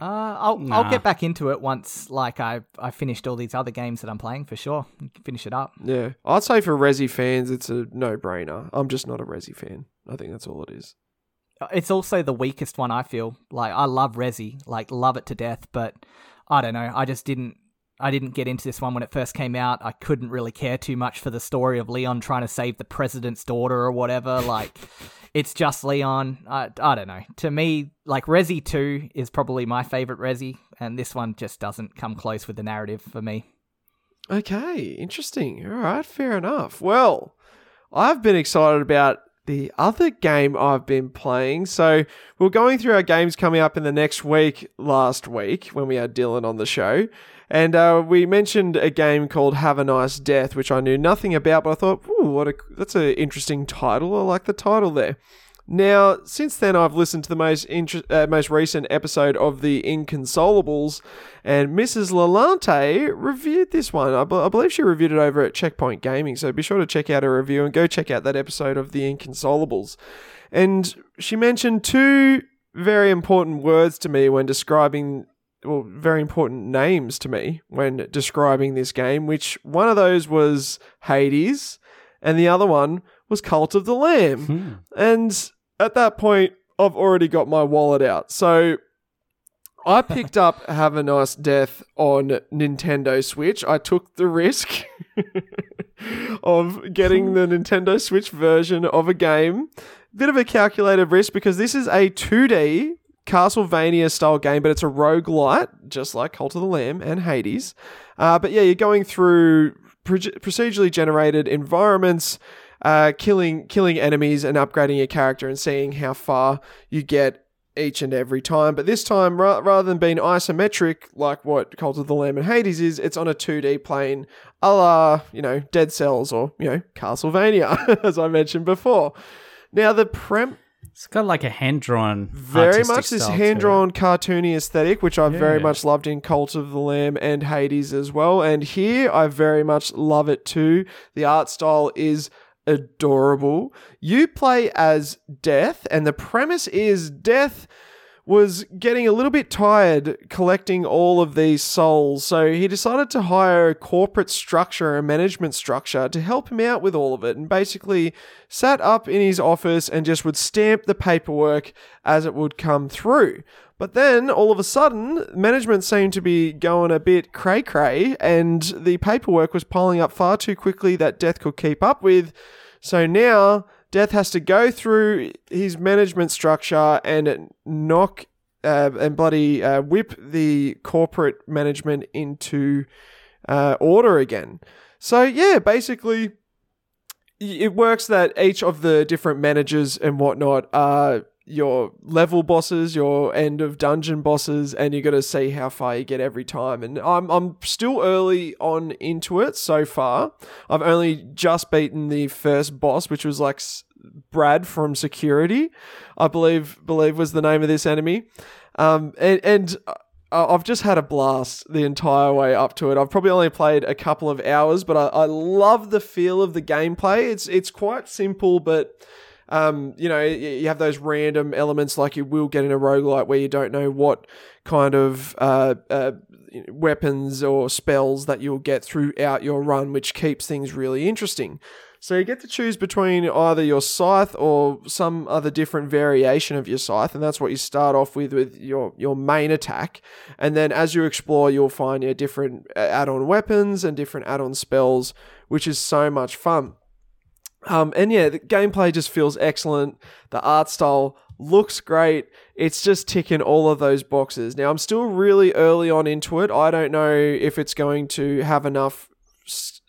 Uh, I'll Nah. I'll get back into it once like I I finished all these other games that I'm playing for sure. Finish it up. Yeah. I'd say for Resi fans it's a no-brainer. I'm just not a Resi fan. I think that's all it is. Uh, It's also the weakest one I feel. Like I love Resi, like love it to death, but I don't know. I just didn't I didn't get into this one when it first came out. I couldn't really care too much for the story of Leon trying to save the president's daughter or whatever. Like it's just Leon. I I don't know. To me, like Resi 2 is probably my favorite Resi and this one just doesn't come close with the narrative for me. Okay, interesting. All right, fair enough. Well, I've been excited about the other game I've been playing. So, we're going through our games coming up in the next week, last week, when we had Dylan on the show. And uh, we mentioned a game called Have a Nice Death, which I knew nothing about, but I thought, ooh, what a, that's an interesting title. I like the title there. Now, since then, I've listened to the most inter- uh, most recent episode of the Inconsolables, and Mrs. Lalante reviewed this one. I, I believe she reviewed it over at Checkpoint Gaming, so be sure to check out her review and go check out that episode of the Inconsolables. And she mentioned two very important words to me when describing, well, very important names to me when describing this game, which one of those was Hades, and the other one was Cult of the Lamb. Hmm. And at that point, I've already got my wallet out. So I picked up [LAUGHS] Have a Nice Death on Nintendo Switch. I took the risk [LAUGHS] of getting the [LAUGHS] Nintendo Switch version of a game. Bit of a calculated risk because this is a 2D Castlevania style game, but it's a roguelite, just like Cult of the Lamb and Hades. Uh, but yeah, you're going through pro- procedurally generated environments, uh, killing killing enemies and upgrading your character and seeing how far you get each and every time. But this time, ra- rather than being isometric like what Cult of the Lamb and Hades is, it's on a 2D plane, a la you know Dead Cells or you know Castlevania, [LAUGHS] as I mentioned before. Now the prem It's got like a hand drawn, very much this hand drawn cartoony aesthetic, which I very much loved in Cult of the Lamb and Hades as well. And here I very much love it too. The art style is adorable. You play as Death, and the premise is Death was getting a little bit tired collecting all of these souls, so he decided to hire a corporate structure, a management structure, to help him out with all of it, and basically sat up in his office and just would stamp the paperwork as it would come through. But then all of a sudden, management seemed to be going a bit cray cray, and the paperwork was piling up far too quickly that Death could keep up with. So now Death has to go through his management structure and knock uh, and bloody uh, whip the corporate management into uh, order again. So yeah, basically, it works that each of the different managers and whatnot are your level bosses, your end of dungeon bosses, and you got to see how far you get every time. And I'm I'm still early on into it so far. I've only just beaten the first boss, which was like Brad from Security, I believe believe was the name of this enemy. Um, and and uh, I've just had a blast the entire way up to it. I've probably only played a couple of hours, but I, I love the feel of the gameplay. It's it's quite simple, but um, you know, you have those random elements like you will get in a roguelite where you don't know what kind of uh, uh, weapons or spells that you'll get throughout your run, which keeps things really interesting. So you get to choose between either your scythe or some other different variation of your scythe, and that's what you start off with with your your main attack. And then as you explore, you'll find your different uh, add-on weapons and different add-on spells, which is so much fun. Um, and yeah, the gameplay just feels excellent. The art style looks great. It's just ticking all of those boxes. Now, I'm still really early on into it. I don't know if it's going to have enough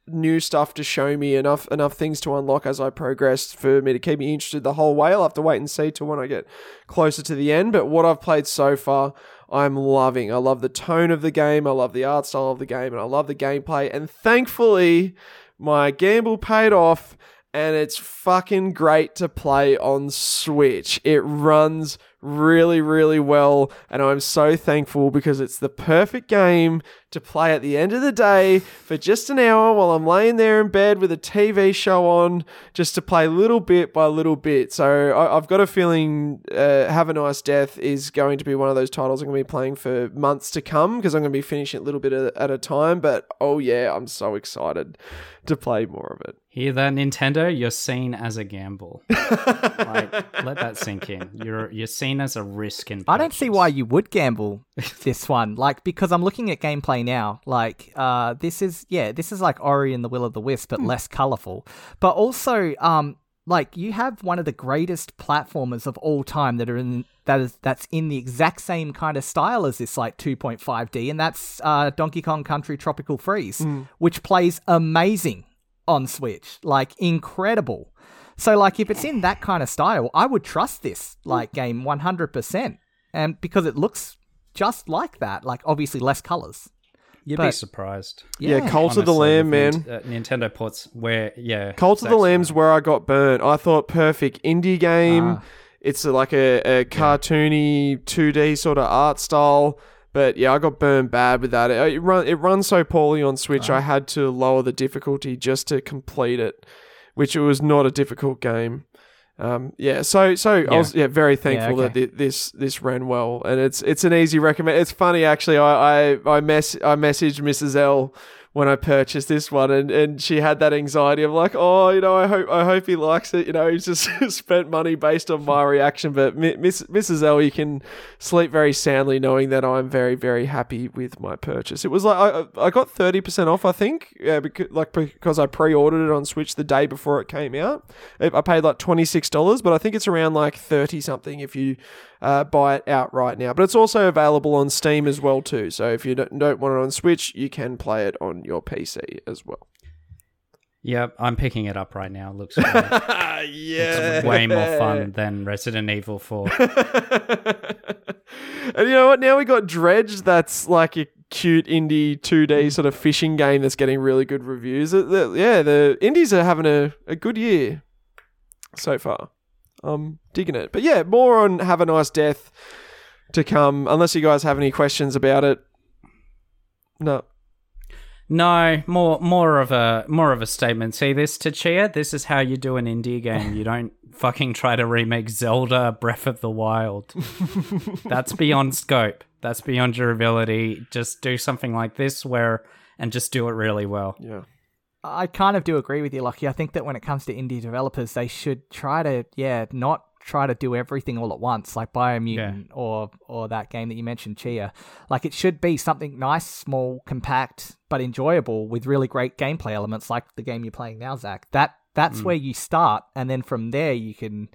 new stuff to show me enough enough things to unlock as I progress for me to keep me interested the whole way. I'll have to wait and see till when I get closer to the end. But what I've played so far, I'm loving. I love the tone of the game. I love the art style of the game, and I love the gameplay. And thankfully, My gamble paid off, and it's fucking great to play on Switch. It runs really, really well, and I'm so thankful because it's the perfect game to play at the end of the day for just an hour while I'm laying there in bed with a TV show on, just to play little bit by little bit. So I, have got a feeling uh, Have a Nice Death is going to be one of those titles I'm going to be playing for months to come because I'm going to be finishing it a little bit at a time. But oh yeah, I'm so excited to play more of it. Hear that, Nintendo? You're seen as a gamble. [LAUGHS] like, let that sink in. You're you're seen as a risk in. I don't see why you would gamble this one. Like because I'm looking at gameplay now. Like uh, this is yeah, this is like Ori and the Will of the Wisp, but mm. less colorful. But also, um, like you have one of the greatest platformers of all time that are in that is that's in the exact same kind of style as this like 2.5D, and that's uh, Donkey Kong Country Tropical Freeze, mm. which plays amazing on Switch. Like incredible. So like if it's in that kind of style, I would trust this like game 100%. And because it looks just like that, like obviously less colors. You'd but, be surprised. Yeah, yeah Cult of the Lamb, man. Uh, Nintendo ports where, yeah. Cult of the Lamb's where I got burnt. I thought perfect indie game. Uh, it's like a, a cartoony 2D sort of art style. But yeah, I got burned bad with that. It, it, run, it runs so poorly on Switch, I had to lower the difficulty just to complete it, which it was not a difficult game. Um, yeah, so so yeah. I was yeah very thankful yeah, okay. that this this ran well, and it's it's an easy recommend. It's funny actually. I I I mess I messaged Mrs L when I purchased this one, and, and she had that anxiety of like, oh, you know, I hope I hope he likes it. You know, [LAUGHS] he's just spent money based on my reaction. But Miss, Mrs. L, you can sleep very soundly knowing that I'm very very happy with my purchase. It was like I I got thirty percent off, I think, yeah, because like because I pre-ordered it on Switch the day before it came out. I paid like twenty six dollars, but I think it's around like thirty something if you uh, buy it outright now. But it's also available on Steam as well too. So if you don't, don't want it on Switch, you can play it on your PC as well. Yep, I'm picking it up right now. It looks [LAUGHS] yeah, it's way more fun than Resident Evil 4. [LAUGHS] and you know what? Now we got Dredge. That's like a cute indie 2D sort of fishing game that's getting really good reviews. Yeah, the indies are having a, a good year so far. I'm digging it. But yeah, more on Have a Nice Death to come, unless you guys have any questions about it. No. No, more more of a more of a statement. See this Tchia? This is how you do an indie game. You don't fucking try to remake Zelda Breath of the Wild. [LAUGHS] That's beyond scope. That's beyond your ability. Just do something like this where and just do it really well. Yeah. I kind of do agree with you, Lachy. I think that when it comes to indie developers, they should try to, yeah, not try to do everything all at once, like Biomutant yeah. or or that game that you mentioned, Tchia. Like it should be something nice, small, compact, but enjoyable with really great gameplay elements, like the game you're playing now, Zac. That that's mm. where you start, and then from there you can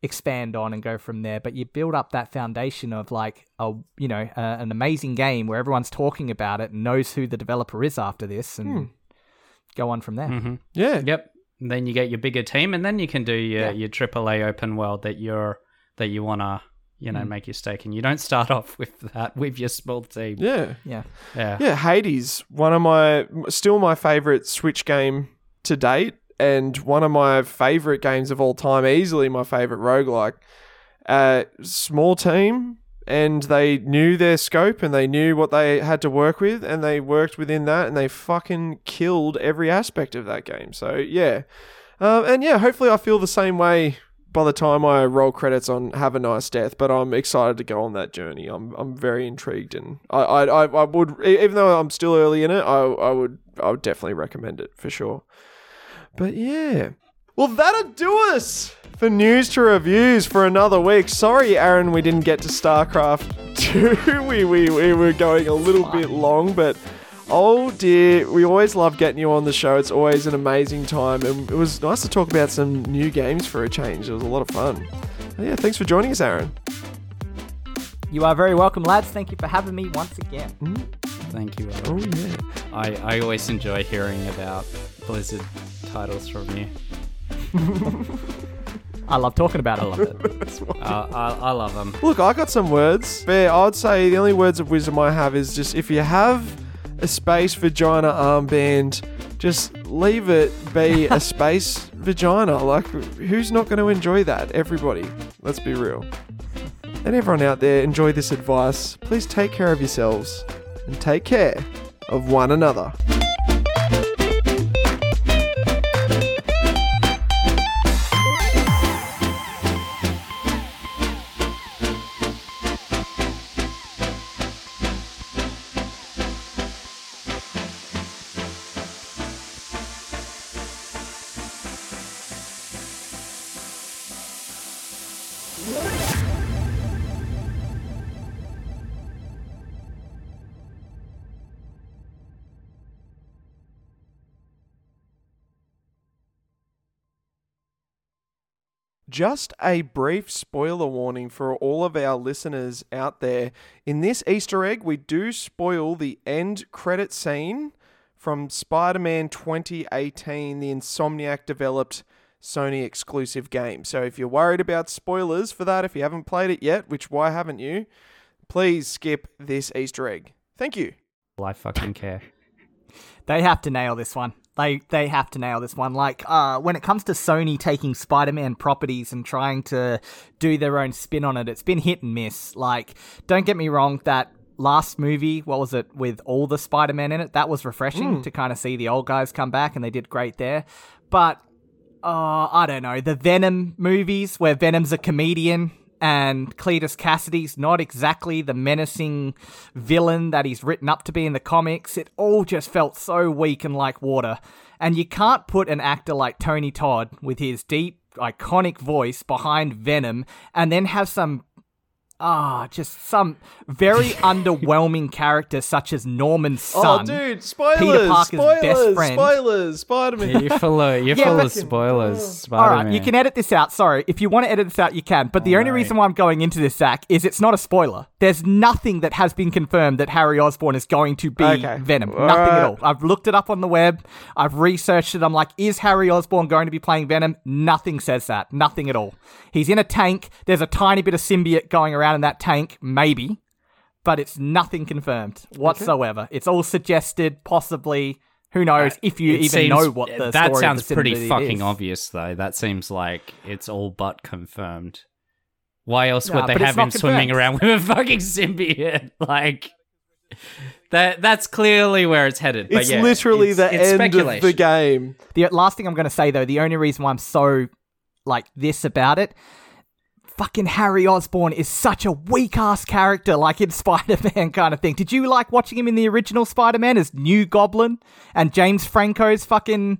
expand on and go from there. But you build up that foundation of like a you know a, an amazing game where everyone's talking about it and knows who the developer is after this, and. Hmm go on from there. Mm-hmm. Yeah. Yep. And then you get your bigger team, and then you can do your yeah. your AAA open world that you're that you wanna you know mm. make your stake in. You don't start [LAUGHS] off with that with your small team. Yeah. Yeah. Yeah. Yeah. Hades, one of my still my favorite Switch game to date, and one of my favorite games of all time. Easily my favorite roguelike. Uh, small team, and they knew their scope and they knew what they had to work with and they worked within that and they fucking killed every aspect of that game. So yeah, um, and yeah, hopefully I feel the same way by the time I roll credits on Have a Nice Death. But I'm excited to go on that journey. I'm I'm very intrigued and I I, I would even though I'm still early in it, I I would I would definitely recommend it for sure. But yeah. Well, that'll do us for news to reviews for another week. Sorry, Aaron, we didn't get to StarCraft [LAUGHS] 2. we, we, we were going a little bit long, but oh dear, we always love getting you on the show. It's always an amazing time, and it was nice to talk about some new games for a change. It was a lot of fun. yeah, thanks for joining us, Aaron. You are very welcome, lads. Thank you for having me once again. Mm. Thank you. Oh yeah. I, I always enjoy hearing about Blizzard titles from you. I love talking about it. I love it. uh, I, I love them. Look, I got some words. But I'd say the only words of wisdom I have is just if you have a space vagina armband, just leave it be [LAUGHS] a space vagina. Like, who's not going to enjoy that? Everybody. Let's be real. And everyone out there, enjoy this advice. Please take care of yourselves and take care of one another. Just a brief spoiler warning for all of our listeners out there. In this Easter egg, we do spoil the end credit scene from Spider Man 2018, the Insomniac developed Sony exclusive game. So if you're worried about spoilers for that, if you haven't played it yet, which why haven't you, please skip this Easter egg. Thank you. I fucking care. They have to nail this one. They they have to nail this one. Like uh, when it comes to Sony taking Spider-Man properties and trying to do their own spin on it, it's been hit and miss. Like don't get me wrong, that last movie, what was it with all the Spider-Man in it? That was refreshing to kind of see the old guys come back, and they did great there. But uh, I don't know the Venom movies where Venom's a comedian and Cletus Kasady's not exactly the menacing villain that he's written up to be in the comics. It all just felt so weak and like water. And you can't put an actor like Tony Todd with his deep, iconic voice behind Venom and then have some Ah, just some very [LAUGHS] underwhelming character such as Norman's son. Oh, dude, spoilers! Peter Parker's spoilers! best friend. Spoilers! Spider-Man. You're full of, you're Yeah, full of spoilers, All Spider-Man. right, you can edit this out. Sorry, if you want to edit this out, you can. But the only Alright. reason why I'm going into this, Zac, is it's not a spoiler. There's nothing that has been confirmed that Harry Osborn is going to be Okay. Venom. All nothing at all. I've looked it up on the web. I've researched it. I'm like, is Harry Osborn going to be playing Venom? Nothing says that. Nothing at all. He's in a tank. There's a tiny bit of symbiote going around in that tank, maybe, but it's nothing confirmed whatsoever. It's all suggested, possibly. Who knows uh, if you even seems- know what the that story sounds of the pretty fucking is. obvious though that seems like it's all but confirmed why else Nah, would they have him not swimming around with a fucking symbiote [LAUGHS] like that that's clearly where it's headed but It's yeah, literally it's- the it's end of the game. The last thing I'm going to say though, the only reason why I'm so like this about it, fucking Harry Osborn is such a weak ass character, like in [LAUGHS] Spider Man kind of thing. Did you like watching him in the original Spider Man as New Goblin and James Franco's fucking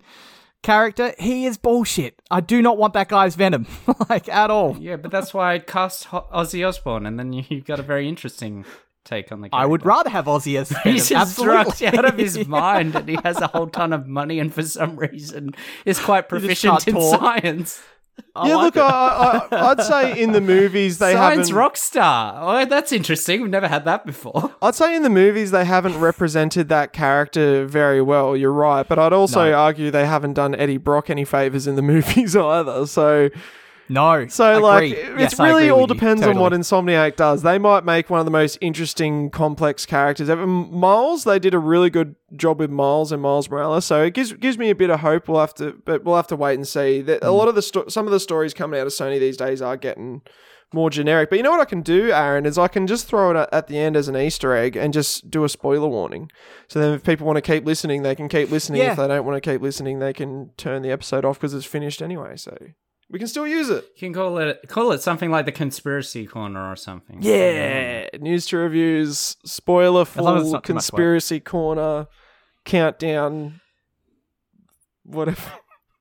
character? He is bullshit. I do not want that guy's Venom, [LAUGHS] like at all. yeah but that's why I cast Ho- Ozzy Osbourne and then you, you got a very interesting take on the character. I would rather have Ozzy as [LAUGHS] Venom. He's absolutely. out of his mind and he has a whole ton of money and for some reason is quite proficient in talk. science. I yeah, like look, it. I, I, I'd say in the movies they Science haven't. rock star. Oh, that's interesting. We've never had that before. [LAUGHS] I'd say in the movies they haven't represented that character very well. You're right, but I'd also No. argue they haven't done Eddie Brock any favors in the [LAUGHS] movies either. So, no. so like, agree. it's Yes, really all depends on what Insomniac does. They might make one of the most interesting, complex characters ever. Miles, they did a really good job with Miles and Miles Morales, so it gives gives me a bit of hope. We'll have to, but we'll have to wait and see. That Hmm. A lot of the sto- some of the stories coming out of Sony these days are getting more generic. But you know what I can do, Aaron, is I can just throw it at- at the end as an Easter egg and just do a spoiler warning. So then if people want to keep listening, they can keep listening. Yeah. If they don't want to keep listening, they can turn the episode off because it's finished anyway. So we can still use it. You can call it call it something like the conspiracy corner or something. Yeah, news to reviews, spoiler long full not too much work. conspiracy corner, countdown, whatever.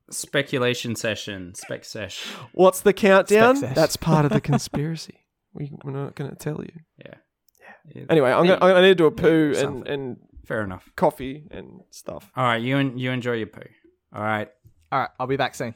Speculation session, spec sesh. What's the countdown? Spec sesh. That's part of the [LAUGHS] conspiracy. we, we're not going to tell you. Yeah. yeah. Anyway, I'm gonna, I need to do a poo and, and Fair enough. coffee and stuff. All right, you en- you enjoy your poo. All right. All right, I'll be back soon.